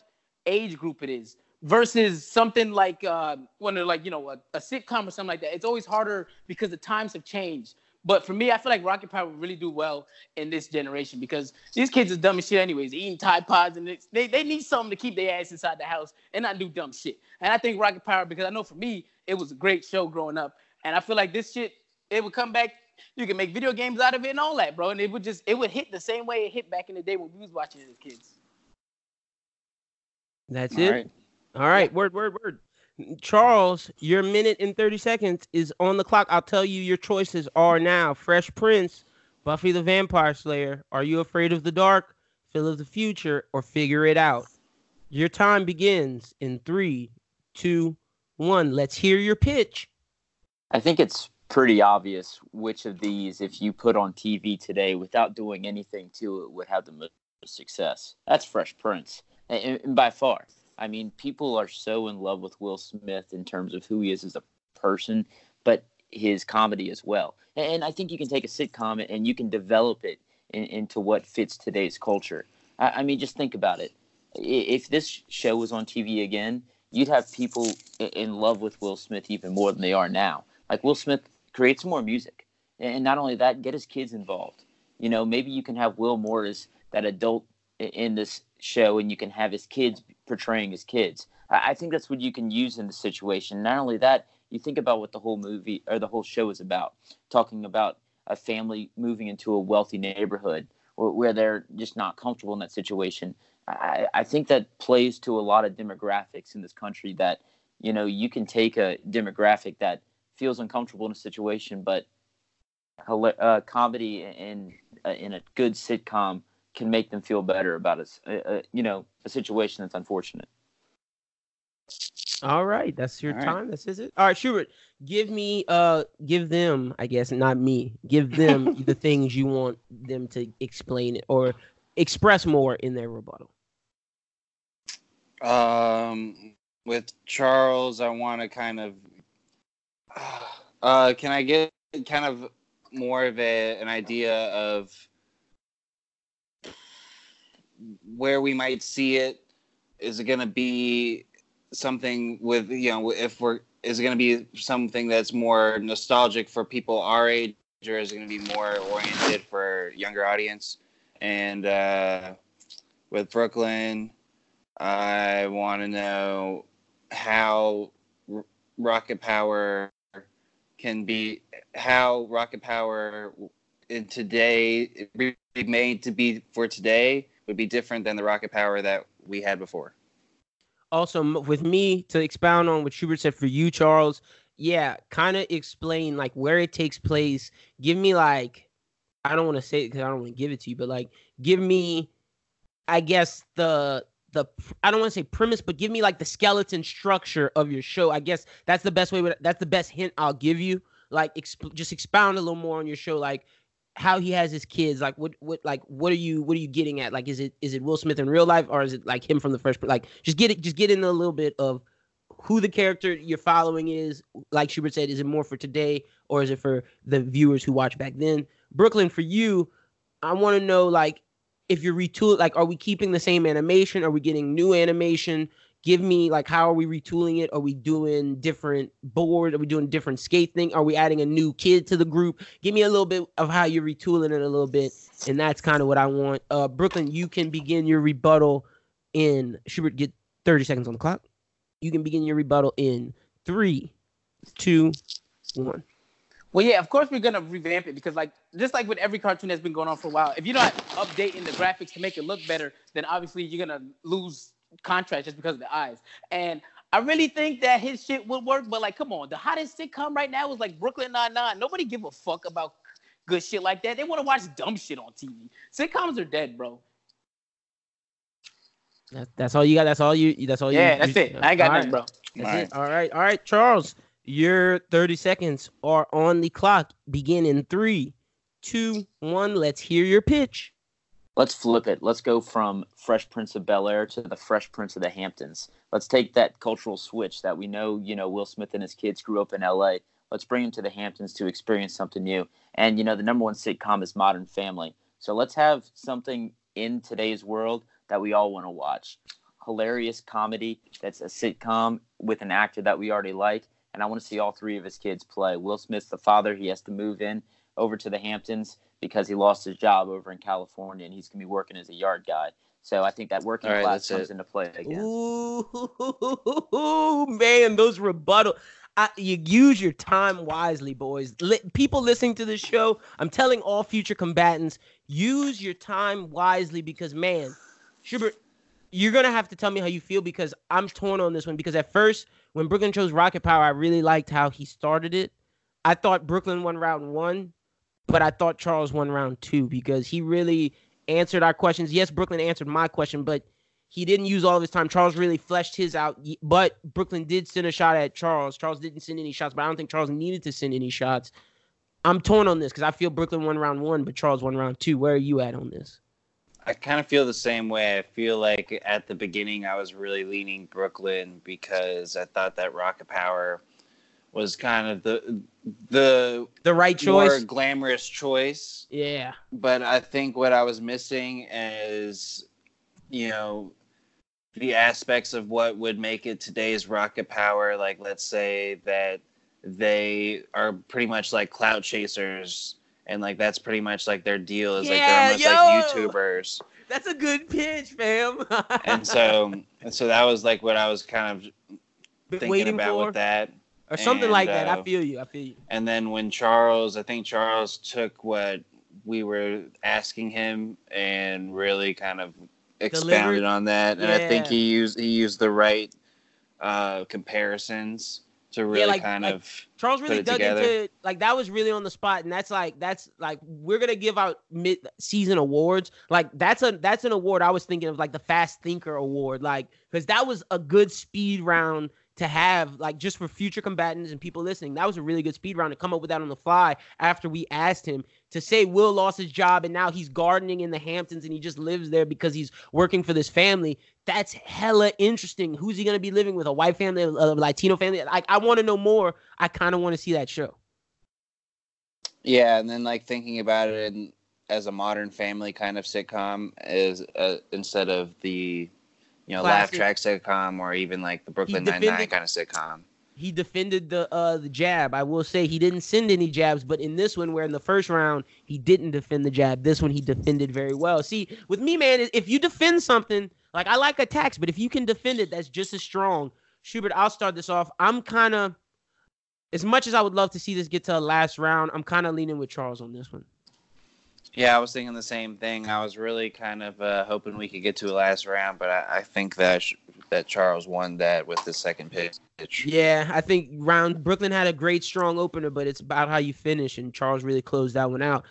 age group it is versus something like uh when they're like you know a, a sitcom or something like that it's always harder because the times have changed but for me i feel like rocket power would really do well in this generation because these kids is dumb as shit anyways eating tide pods and it's, they, they need something to keep their ass inside the house and not do dumb shit and i think rocket power because i know for me it was a great show growing up and i feel like this shit it would come back you can make video games out of it and all that bro and it would just it would hit the same way it hit back in the day when we was watching it as kids That's All it. right. All right, word, word, word. Charles, your minute and 30 seconds is on the clock. I'll tell you your choices are now Fresh Prince, Buffy the Vampire Slayer, Are You Afraid of the Dark, Phil of the Future, or Figure It Out. Your time begins in three, two, one. Let's hear your pitch. I think it's pretty obvious which of these, if you put on TV today without doing anything to it, would have the most success. That's Fresh Prince, and, by far. I mean, people are so in love with Will Smith in terms of who he is as a person, but his comedy as well. And I think you can take a sitcom and you can develop it in, into what fits today's culture. I, I mean, just think about it. If this show was on TV again, you'd have people in love with Will Smith even more than they are now. Like Will Smith creates more music, and not only that, get his kids involved. You know, maybe you can have Will more as that adult in this show, and you can have his kids portraying his kids. I I think that's what you can use in the situation. Not only that, you think about what the whole movie or the whole show is about, talking about a family moving into a wealthy neighborhood where, they're just not comfortable in that situation. I, I think that plays to a lot of demographics in this country that, you know, you can take a demographic that feels uncomfortable in a situation, but uh, comedy in in a good sitcom can make them feel better about a, s- a- a- you know a situation that's unfortunate. All right, that's your All right. time. is it. All right, Schubert, give me, uh, give them, I guess, not me, give them *laughs* the things you want them to explain it or express more in their rebuttal. Um, with Charles, I want to kind of. *sighs* Uh, can I get kind of more of a an idea of where we might see it? Is it going to be something with you know if we're is it going to be something that's more nostalgic for people our age, or is it going to be more oriented for younger audience? And uh, with Brooklyn, I want to know how R- Rocket Power can be how Rocket Power in today made to be for today would be different than the Rocket Power that we had before. Also, with me to expound on what Schubert said for you, Charles, yeah, kind of explain like where it takes place. Give me like, I don't want to say it because I don't want to give it to you, but like, give me, I guess the the I don't want to say premise, but give me like the skeleton structure of your show. I guess that's the best way. That's the best hint I'll give you. Like, exp- just expound a little more on your show, like how he has his kids. Like, what what like what are you what are you getting at? Like, is it is it Will Smith in real life or is it like him from the first Like, just get it, just get in a little bit of who the character you're following is. Like Schubert said, is it more for today or is it for the viewers who watched back then? Brooklyn, for you, I want to know like if you're retooling, like, are we keeping the same animation? Are we getting new animation? Give me like how are we retooling it? Are we doing different board? Are we doing different skate thing? Are we adding a new kid to the group? Give me a little bit of how you're retooling it a little bit, and that's kind of what I want. Uh, Brooklyn, you can begin your rebuttal in Schubert. Get 30 seconds on the clock. You can begin your rebuttal in three, two, one. Well, yeah, of course we're gonna revamp it because, like, just like with every cartoon that's been going on for a while, if you're not updating the graphics to make it look better, then obviously you're gonna lose contrast just because of the eyes. And I really think that his shit would work, but like, come on, the hottest sitcom right now is like Brooklyn Nine Nine. Nobody give a fuck about good shit like that. They want to watch dumb shit on TV. Sitcoms are dead, bro. That, that's all you got. That's all you. That's all you. Yeah, that's you- it. I ain't got all nothing, right. bro. That's All right. it. All right. All right, Charles. Your 30 seconds are on the clock. Begin in three, two, one. Let's hear your pitch. Let's flip it. Let's go from Fresh Prince of Bel Air to the Fresh Prince of the Hamptons. Let's take that cultural switch that we know, you know, Will Smith and his kids grew up in LA. Let's bring them to the Hamptons to experience something new. And, you know, the number one sitcom is Modern Family. So let's have something in today's world that we all want to watch. Hilarious comedy that's a sitcom with an actor that we already like. And I want to see all three of his kids play. Will Smith's the father. He has to move in over to the Hamptons because he lost his job over in California and he's going to be working as a yard guy. So I think that working All right, class comes it. into play again. Ooh, *laughs* man, those rebuttal. I, you use your time wisely, boys. Li- people listening to this show, I'm telling all future combatants, use your time wisely because, man, Schubert, you're gonna have to tell me how you feel because I'm torn on this one. Because at first, when Brooklyn chose Rocket Power, I really liked how he started it. I thought Brooklyn won round one, but I thought Charles won round two because he really answered our questions. Yes, Brooklyn answered my question, but he didn't use all of his time. Charles really fleshed his out, but Brooklyn did send a shot at Charles. Charles didn't send any shots, but I don't think Charles needed to send any shots. I'm torn on this because I feel Brooklyn won round one, but Charles won round two. Where are you at on this? I kind of feel the same way. I feel like at the beginning I was really leaning Brooklyn because I thought that Rocket Power was kind of the the The right choice, more glamorous choice. Yeah. But I think what I was missing is, you know, the aspects of what would make it today's Rocket Power. Like, let's say that they are pretty much like clout chasers. And like that's pretty much like their deal is like they're almost yo! like YouTubers. That's a good pitch, fam. and so and so that was like what I was kind of *laughs* Been thinking about for with that. Or something and, like that. I uh, feel you. I feel you. And then when Charles, I think Charles took what we were asking him and really kind of expounded Delivered. on that. And I think he used he used the right uh, comparisons to really like- kind like- of Charles really dug together. into like that was really on the spot, and that's like that's like we're gonna give out mid season awards. Like that's a that's an award I was thinking of like the Fast Thinker Award, like because that was a good speed round to have like just for future combatants and people listening. That was a really good speed round to come up with that on the fly after we asked him to say Will lost his job and now he's gardening in the Hamptons and he just lives there because he's working for this family. That's hella interesting. Who's he gonna be living with? A white family, a Latino family? Like I want to know more. I kind of want to see that show. yeah. And then like thinking about it in, as a modern family kind of sitcom is uh, instead of the you know laugh track sitcom or even like the Brooklyn Nine Nine kind of sitcom. He defended the uh the jab. I will say he didn't send any jabs, but in this one, where in the first round he didn't defend the jab, this one he defended very well. See, with me, man, if you defend something, like I like attacks, but if you can defend it, that's just as strong. Schubert, I'll start this off. I'm kind of, as much as I would love to see this get to a last round, I'm kind of leaning with Charles on this one. Yeah, I was thinking the same thing. I was really kind of uh, hoping we could get to a last round, but I, I think that sh- that Charles won that with the second pitch. Yeah, I think round Brooklyn had a great strong opener, but it's about how you finish, and Charles really closed that one out.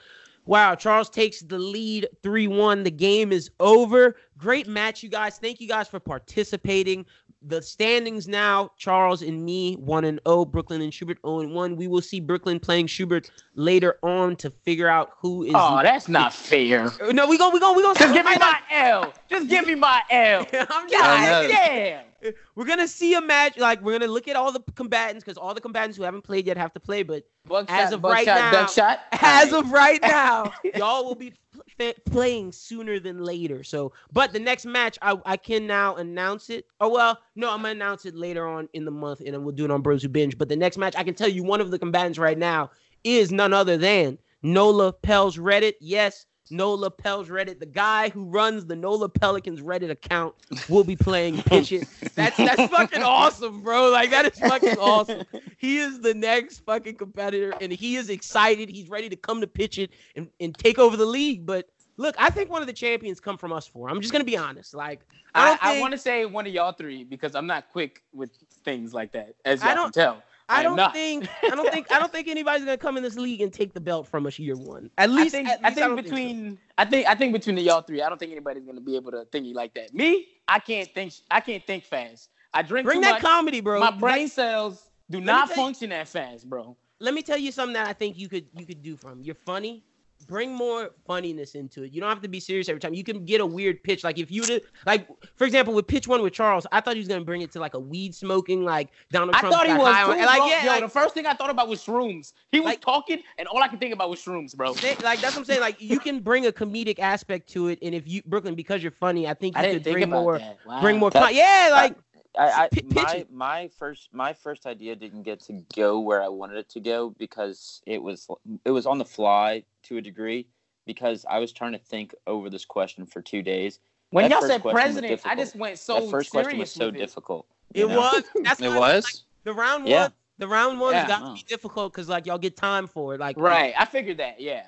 Wow, Charles takes the lead 3-1. The game is over. Great match, you guys. Thank you guys for participating. The standings now, Charles and me, 1 and 0, Brooklyn and Schubert 0 and 1. We will see Brooklyn playing Schubert later on to figure out who is Oh, that's not fair. No, we go we go we go Just give me my L. Just give me my L. *laughs* I'm. God damn. We're gonna see a match. Like we're gonna look at all the combatants because all the combatants who haven't played yet have to play. But Buckshot, As of right buckshot, now- duck shot. as of right *laughs* now, y'all will be pl- playing sooner than later. So, but the next match, I, I can now announce it. Oh well, no, I'm gonna announce it later on in the month, and then we'll do it on Bros Who Binge. But the next match, I can tell you, one of the combatants right now is none other than Nola Pels Reddit. Yes, Nola Pels Reddit. The guy who runs the Nola Pelicans Reddit account will be playing *laughs* pitch it. That's that's fucking awesome, bro. Like that is fucking awesome. He is the next fucking competitor, and he is excited. He's ready to come to pitch it and, and take over the league. But look, I think one of the champions come from us four. I'm just gonna be honest. Like I I, don't I want to say one of y'all three because I'm not quick with things like that, as y'all can don't- tell. I don't not. think I don't think I don't think anybody's gonna come in this league and take the belt from us year one. At least I least think at I least think don't so. between I think I think between the y'all three, I don't think anybody's gonna be able to thingy like that. Me, I can't think I can't think fast. I drink bring too that much. comedy, bro. My brain cells do not tell you- function that fast, bro. let me tell you something that I think you could you could do from. You're funny. Bring more funniness into it. You don't have to be serious every time. You can get a weird pitch. Like if you did like for example with pitch one with Charles, I thought he was gonna bring it to like a weed smoking, like Donald I Trump. I thought he was too, on- and, like, yeah, Yo, like, the first thing I thought about was shrooms. He was Like- talking, and all I could think about was shrooms, bro. like that's what I'm saying. Like you can bring a comedic aspect to it, and if you Brooklyn, because you're funny, I think you I could bring more. Wow. bring more. That- Con- yeah, like I, I P- pitch my my first my first idea didn't get to go where I wanted it to go because it was it was on the fly to a degree because I was trying to think over this question for two days. When That y'all said president, I just went so that first question was so it. difficult. it know? was. That's *laughs* It was. like, the round one. Yeah. The round one's Yeah. got to Wow. be difficult because like y'all get time for it. Like Right, I figured that. Yeah.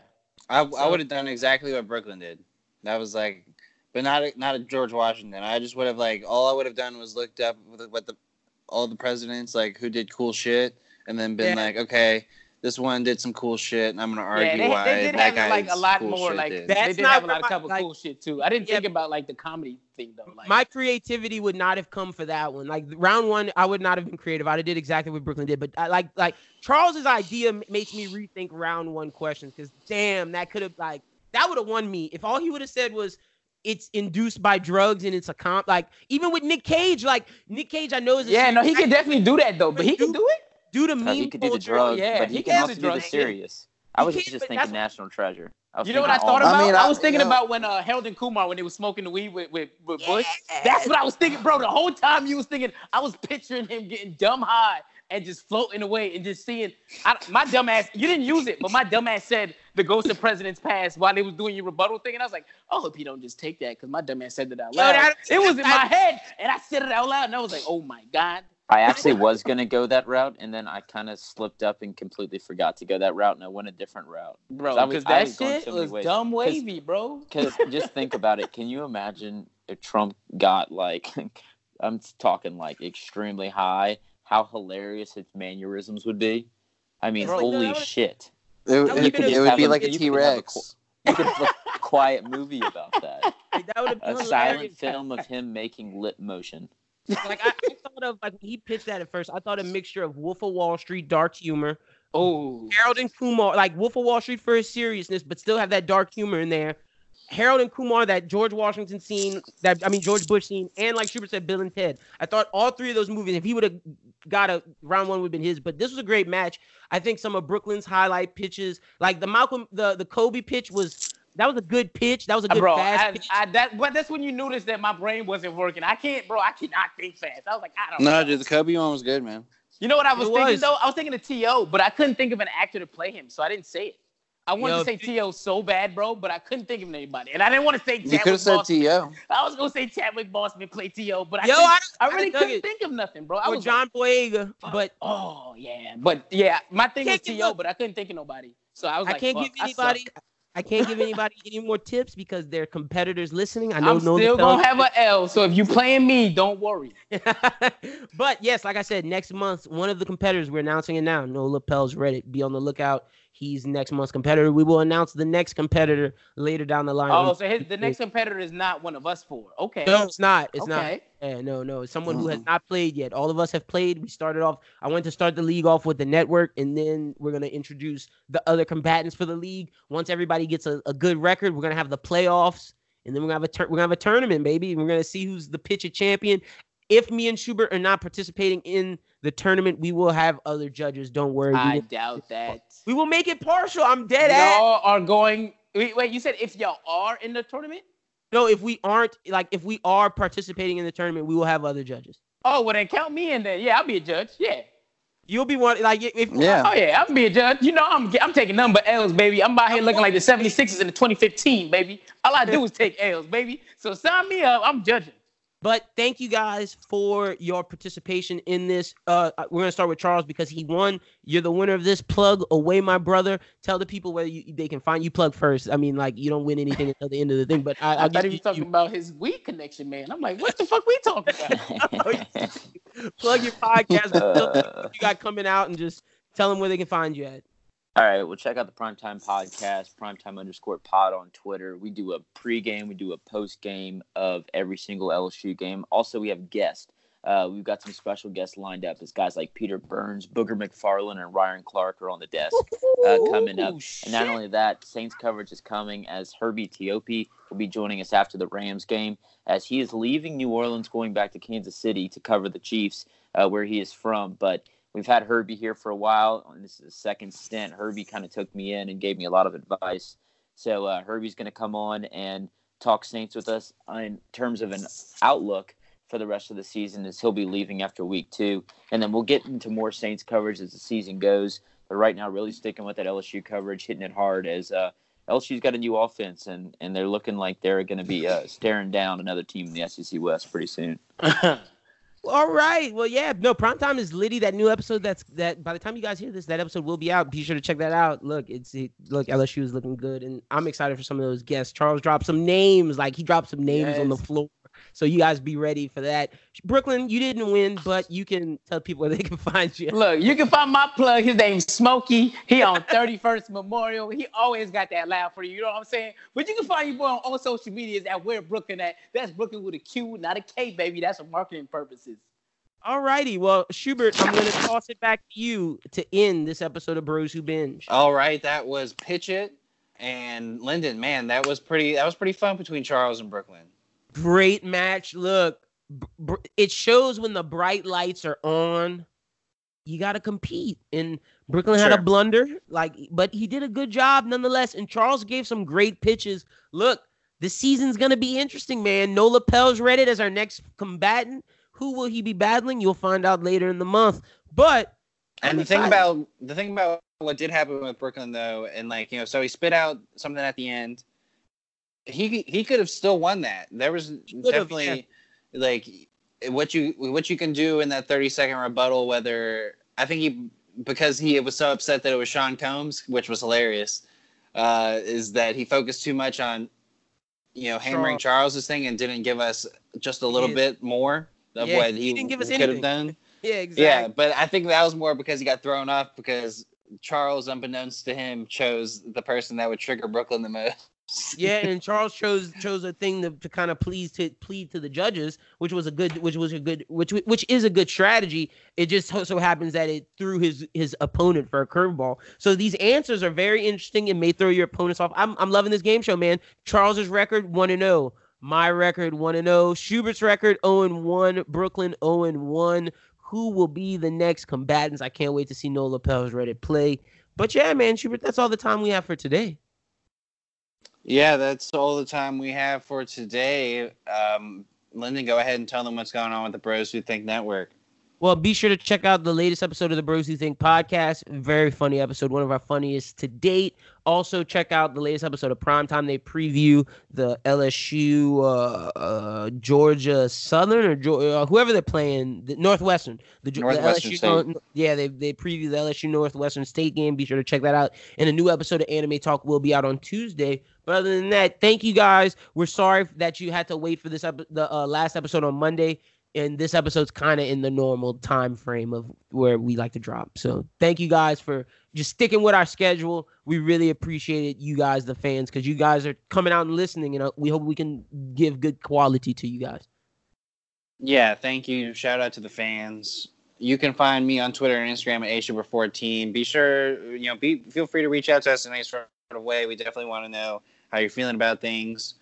I, I would have done exactly what Brooklyn did. That was like, but not a, not a George Washington. I just would have like all I would have done was looked up with what the all the presidents like who did cool shit, and then been Yeah. like, okay, this one did some cool shit, and I'm gonna argue yeah, they, why they did that have guy like a lot cool more like did. That's they did not have a lot of couple like- cool shit too. I didn't Yeah, think about like the comedy thing though. Like my creativity would not have come for that one. Like round one, I would not have been creative. I'd have did exactly what Brooklyn did. But I like like Charles's idea makes me rethink round one questions because damn, that could have like that would have won me if all he would have said was it's induced by drugs and it's a comp. Like even with Nick Cage, like Nick Cage, I know is a yeah, no, he can definitely do that though. But he can do it. due to Uh, meme he could do the drugs, yeah, but he he, can can also the do the drugs, serious. I was just thinking National Treasure. You know what I thought about? I mean. I, I- was thinking yeah. about when uh, Harold and Kumar when they was smoking the weed with with, with Bush. Yeah. That's what I was thinking, bro. The whole time you was thinking, I was picturing him getting dumb high and just floating away and just seeing. I, my dumb ass, you didn't use it, but my dumb ass said the ghost of presidents past while they was doing your rebuttal thing, and I was like, I hope you don't just take that because my dumb ass said that out Yo, loud. that- it was in I- my *laughs* head, and I said it out loud, and I was like, oh my god. I actually was gonna go that route, and then I kind of slipped up and completely forgot to go that route, and I went a different route. Bro, I was- because I that was shit so many was ways. dumb 'Cause- wavy, bro. Because just think about it. Can you imagine if Trump got like, *laughs* I'm talking like extremely high, how hilarious his mannerisms would be? I mean, It's like, no, holy shit. It, That would it, be it would be a- like a you T could have a Rex. You could have a quiet movie about that. *laughs* like, that would have been A silent film of him making lip motion. Like I, I thought of like when he pitched that at first, I thought a mixture of Wolf of Wall Street, dark humor, Oh, Harold and Kumar, like Wolf of Wall Street for his seriousness, but still have that dark humor in there. Harold and Kumar, that George Washington scene, that I mean George Bush scene, and like Schubert said, Bill and Ted. I thought all three of those movies, if he would have got a round one, would have been his. But this was a great match. I think some of Brooklyn's highlight pitches, like the Malcolm, the the Kobe pitch was that was a good pitch. That was a uh, good bro, fast I, pitch. I, that but that's when you notice that my brain wasn't working. I can't, bro. I cannot think fast. I was like, I don't No, know. dude, the Kobe one was good, man. You know what I was It thinking was. though? I was thinking of T.O., but I couldn't think of an actor to play him, so I didn't say it. I wanted Yo, to say T.O. so bad, bro, but I couldn't think of anybody. And I didn't want to say You could Chadwick have said T.O. I was gonna say Chadwick Boseman play T.O., but I, Yo, I, I, really couldn't it. think of nothing, bro. I or was John Boyega, but oh yeah, but yeah, my thing was T.O., but I couldn't think of nobody. So I was like, I like, can't give anybody. I can't give anybody any more tips because they're competitors listening. I know I'm no still gonna have an L. So if you playing me, don't worry. *laughs* but yes, like I said, next month, one of the competitors, we're announcing it now. Nola Pels Reddit. Be on the lookout. He's next month's competitor. We will announce the next competitor later down the line. Oh, so his, the next competitor is not one of us four. Okay. no, it's not. It's not. okay. Yeah, no, no. It's someone who has not played yet. All of us have played. We started off. I went to start the league off with the network, and then we're gonna introduce the other combatants for the league. Once everybody gets a, a good record, we're gonna have the playoffs, and then we're gonna have a tur- we're gonna have a tournament, baby. We're gonna see who's the pitcher champion. If me and Schubert are not participating in the tournament, we will have other judges. Don't worry. I doubt that. we will make it partial. I'm dead at. Y'all are going. Wait, wait, you said if y'all are in the tournament? No, if we aren't, like, if we are participating in the tournament, we will have other judges. Oh, well then count me in there. Yeah, I'll be a judge. Yeah. You'll be one like if Yeah. Oh yeah, I'm be a judge. You know, I'm I'm taking number L's, baby. I'm out here looking like the 76ers in the 2015, baby. All I do is take L's, baby. So sign me up. I'm judging. But thank you guys for your participation in this. Uh, we're gonna start with Charles because he won. You're the winner of this. Plug away, my brother. Tell the people where you, they can find you. Plug first. I mean, like you don't win anything until the end of the thing. But I, I I'll thought give he was you, talking about his weed connection, man. I'm like, what the fuck we talking about? *laughs* *laughs* plug your podcast. You got coming out and just tell them where they can find you at. All right, well, check out the Primetime Podcast, Primetime underscore pod on Twitter. We do a pregame, we do a postgame of every single LSU game. Also, we have guests. Uh, we've got some special guests lined up. It's guys like Peter Burns, Booger McFarland, and Ryan Clark are on the desk uh, coming up. Ooh, And not only that, Saints coverage is coming as Herbie Teope will be joining us after the Rams game, as he is leaving New Orleans, going back to Kansas City to cover the Chiefs, uh, where he is from. But we've had Herbie here for a while, and this is the second stint. Herbie kind of took me in and gave me a lot of advice. So uh, Herbie's going to come on and talk Saints with us in terms of an outlook for the rest of the season, as he'll be leaving after week two, and then we'll get into more Saints coverage as the season goes. But right now, really sticking with that LSU coverage, hitting it hard as uh, LSU's got a new offense, and and they're looking like they're going to be uh, staring down another team in the SEC West pretty soon. *laughs* All right. Well, yeah. No, primetime is Liddy. That new episode. That's that. By the time you guys hear this, that episode will be out. Be sure to check that out. Look, it's it, look LSU is looking good, and I'm excited for some of those guests. Charles dropped some names. Like he dropped some names on the floor. So you guys be ready for that. Brooklyn, you didn't win, but you can tell people where they can *laughs* find you. Look, you can find my plug. His name's Smokey. He on *laughs* 31st Memorial. He always got that laugh for you. You know what I'm saying? But you can find your boy on all social medias at where Brooklyn at. That's Brooklyn with a Q, not a K, baby. That's for marketing purposes. All righty. Well, Schubert, I'm gonna toss it back to you to end this episode of Bros Who Binge. All right, that was Pitch It and Lyndon. Man, that was pretty. That was pretty fun between Charles and Brooklyn. Great match. Look, it shows when the bright lights are on. You got to compete. And Brooklyn had a blunder, like, but he did a good job nonetheless. And Charles gave some great pitches. Look, the season's gonna be interesting, man. Nola Pels Reddit as our next combatant. Who will he be battling? You'll find out later in the month. But And the thing about the thing about what did happen with Brooklyn though, and like you know, so he spit out something at the end. He he could have still won that. There was have, definitely like what you what you can do in that thirty second rebuttal. Whether I think he because he was so upset that it was Sean Combs, which was hilarious, uh, is that he focused too much on you know hammering Charles's thing and didn't give us just a little Yeah. bit more of Yeah, what he he, didn't give us could have anything. done. *laughs* yeah, exactly. Yeah, but I think that was more because he got thrown off because Charles, unbeknownst to him, chose the person that would trigger Brooklyn the most. Yeah, *laughs* and Charles chose chose a thing to, to kind of please to plead to the judges, which was a good, which was a good, which which is a good strategy. It just so, happens that it threw his his opponent for a curveball. So these answers are very interesting and may throw your opponents off. I'm I'm loving this game show, man. Charles's record one and zero, my record one and zero, Schubert's record zero and one, Brooklyn zero and one. Who will be the next combatants? I can't wait to see Nola Pels Reddit play. But yeah, man, Schubert, that's all the time we have for today. Yeah, that's all the time we have for today. Um, Lyndon, go ahead and tell them what's going on with the Bros Who Think Network. Well, be sure to check out the latest episode of the Bros Who Think podcast. Very funny episode, one of our funniest to date. Also, check out the latest episode of Primetime. They preview the LSU, uh, uh, Georgia Southern, or uh, whoever they're playing, the Northwestern. The, Ge- the Northwestern LSU, State. Yeah, they they preview the LSU Northwestern State game. Be sure to check that out. And a new episode of Anime Talk will be out on Tuesday. But other than that, thank you guys. We're sorry that you had to wait for this ep- the uh, last episode on Monday and this episode's kind of in the normal time frame of where we like to drop. So thank you guys for just sticking with our schedule. We really appreciate it, you guys, the fans, because you guys are coming out and listening, and uh, we hope we can give good quality to you guys. Yeah, thank you. Shout out to the fans. You can find me on Twitter and Instagram at ashaber14. Be sure, you know, be feel free to reach out to us in any sort of way. We definitely want to know how you're feeling about things.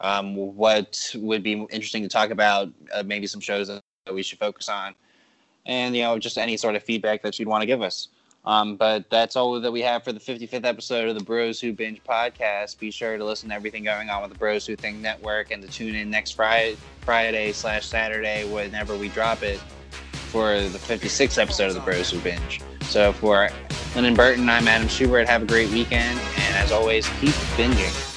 Um, what would be interesting to talk about? Uh, maybe some shows that we should focus on, and you know, just any sort of feedback that you'd want to give us. Um, but that's all that we have for the 55th episode of the Bros Who Binge podcast. Be sure to listen to everything going on with the Bros Who Think Network and to tune in next Friday, Friday slash Saturday whenever we drop it for the 56th episode of the Bros Who Binge. So for Lennon Burton, I'm Adam Schubert. Have a great weekend, and as always, keep binging.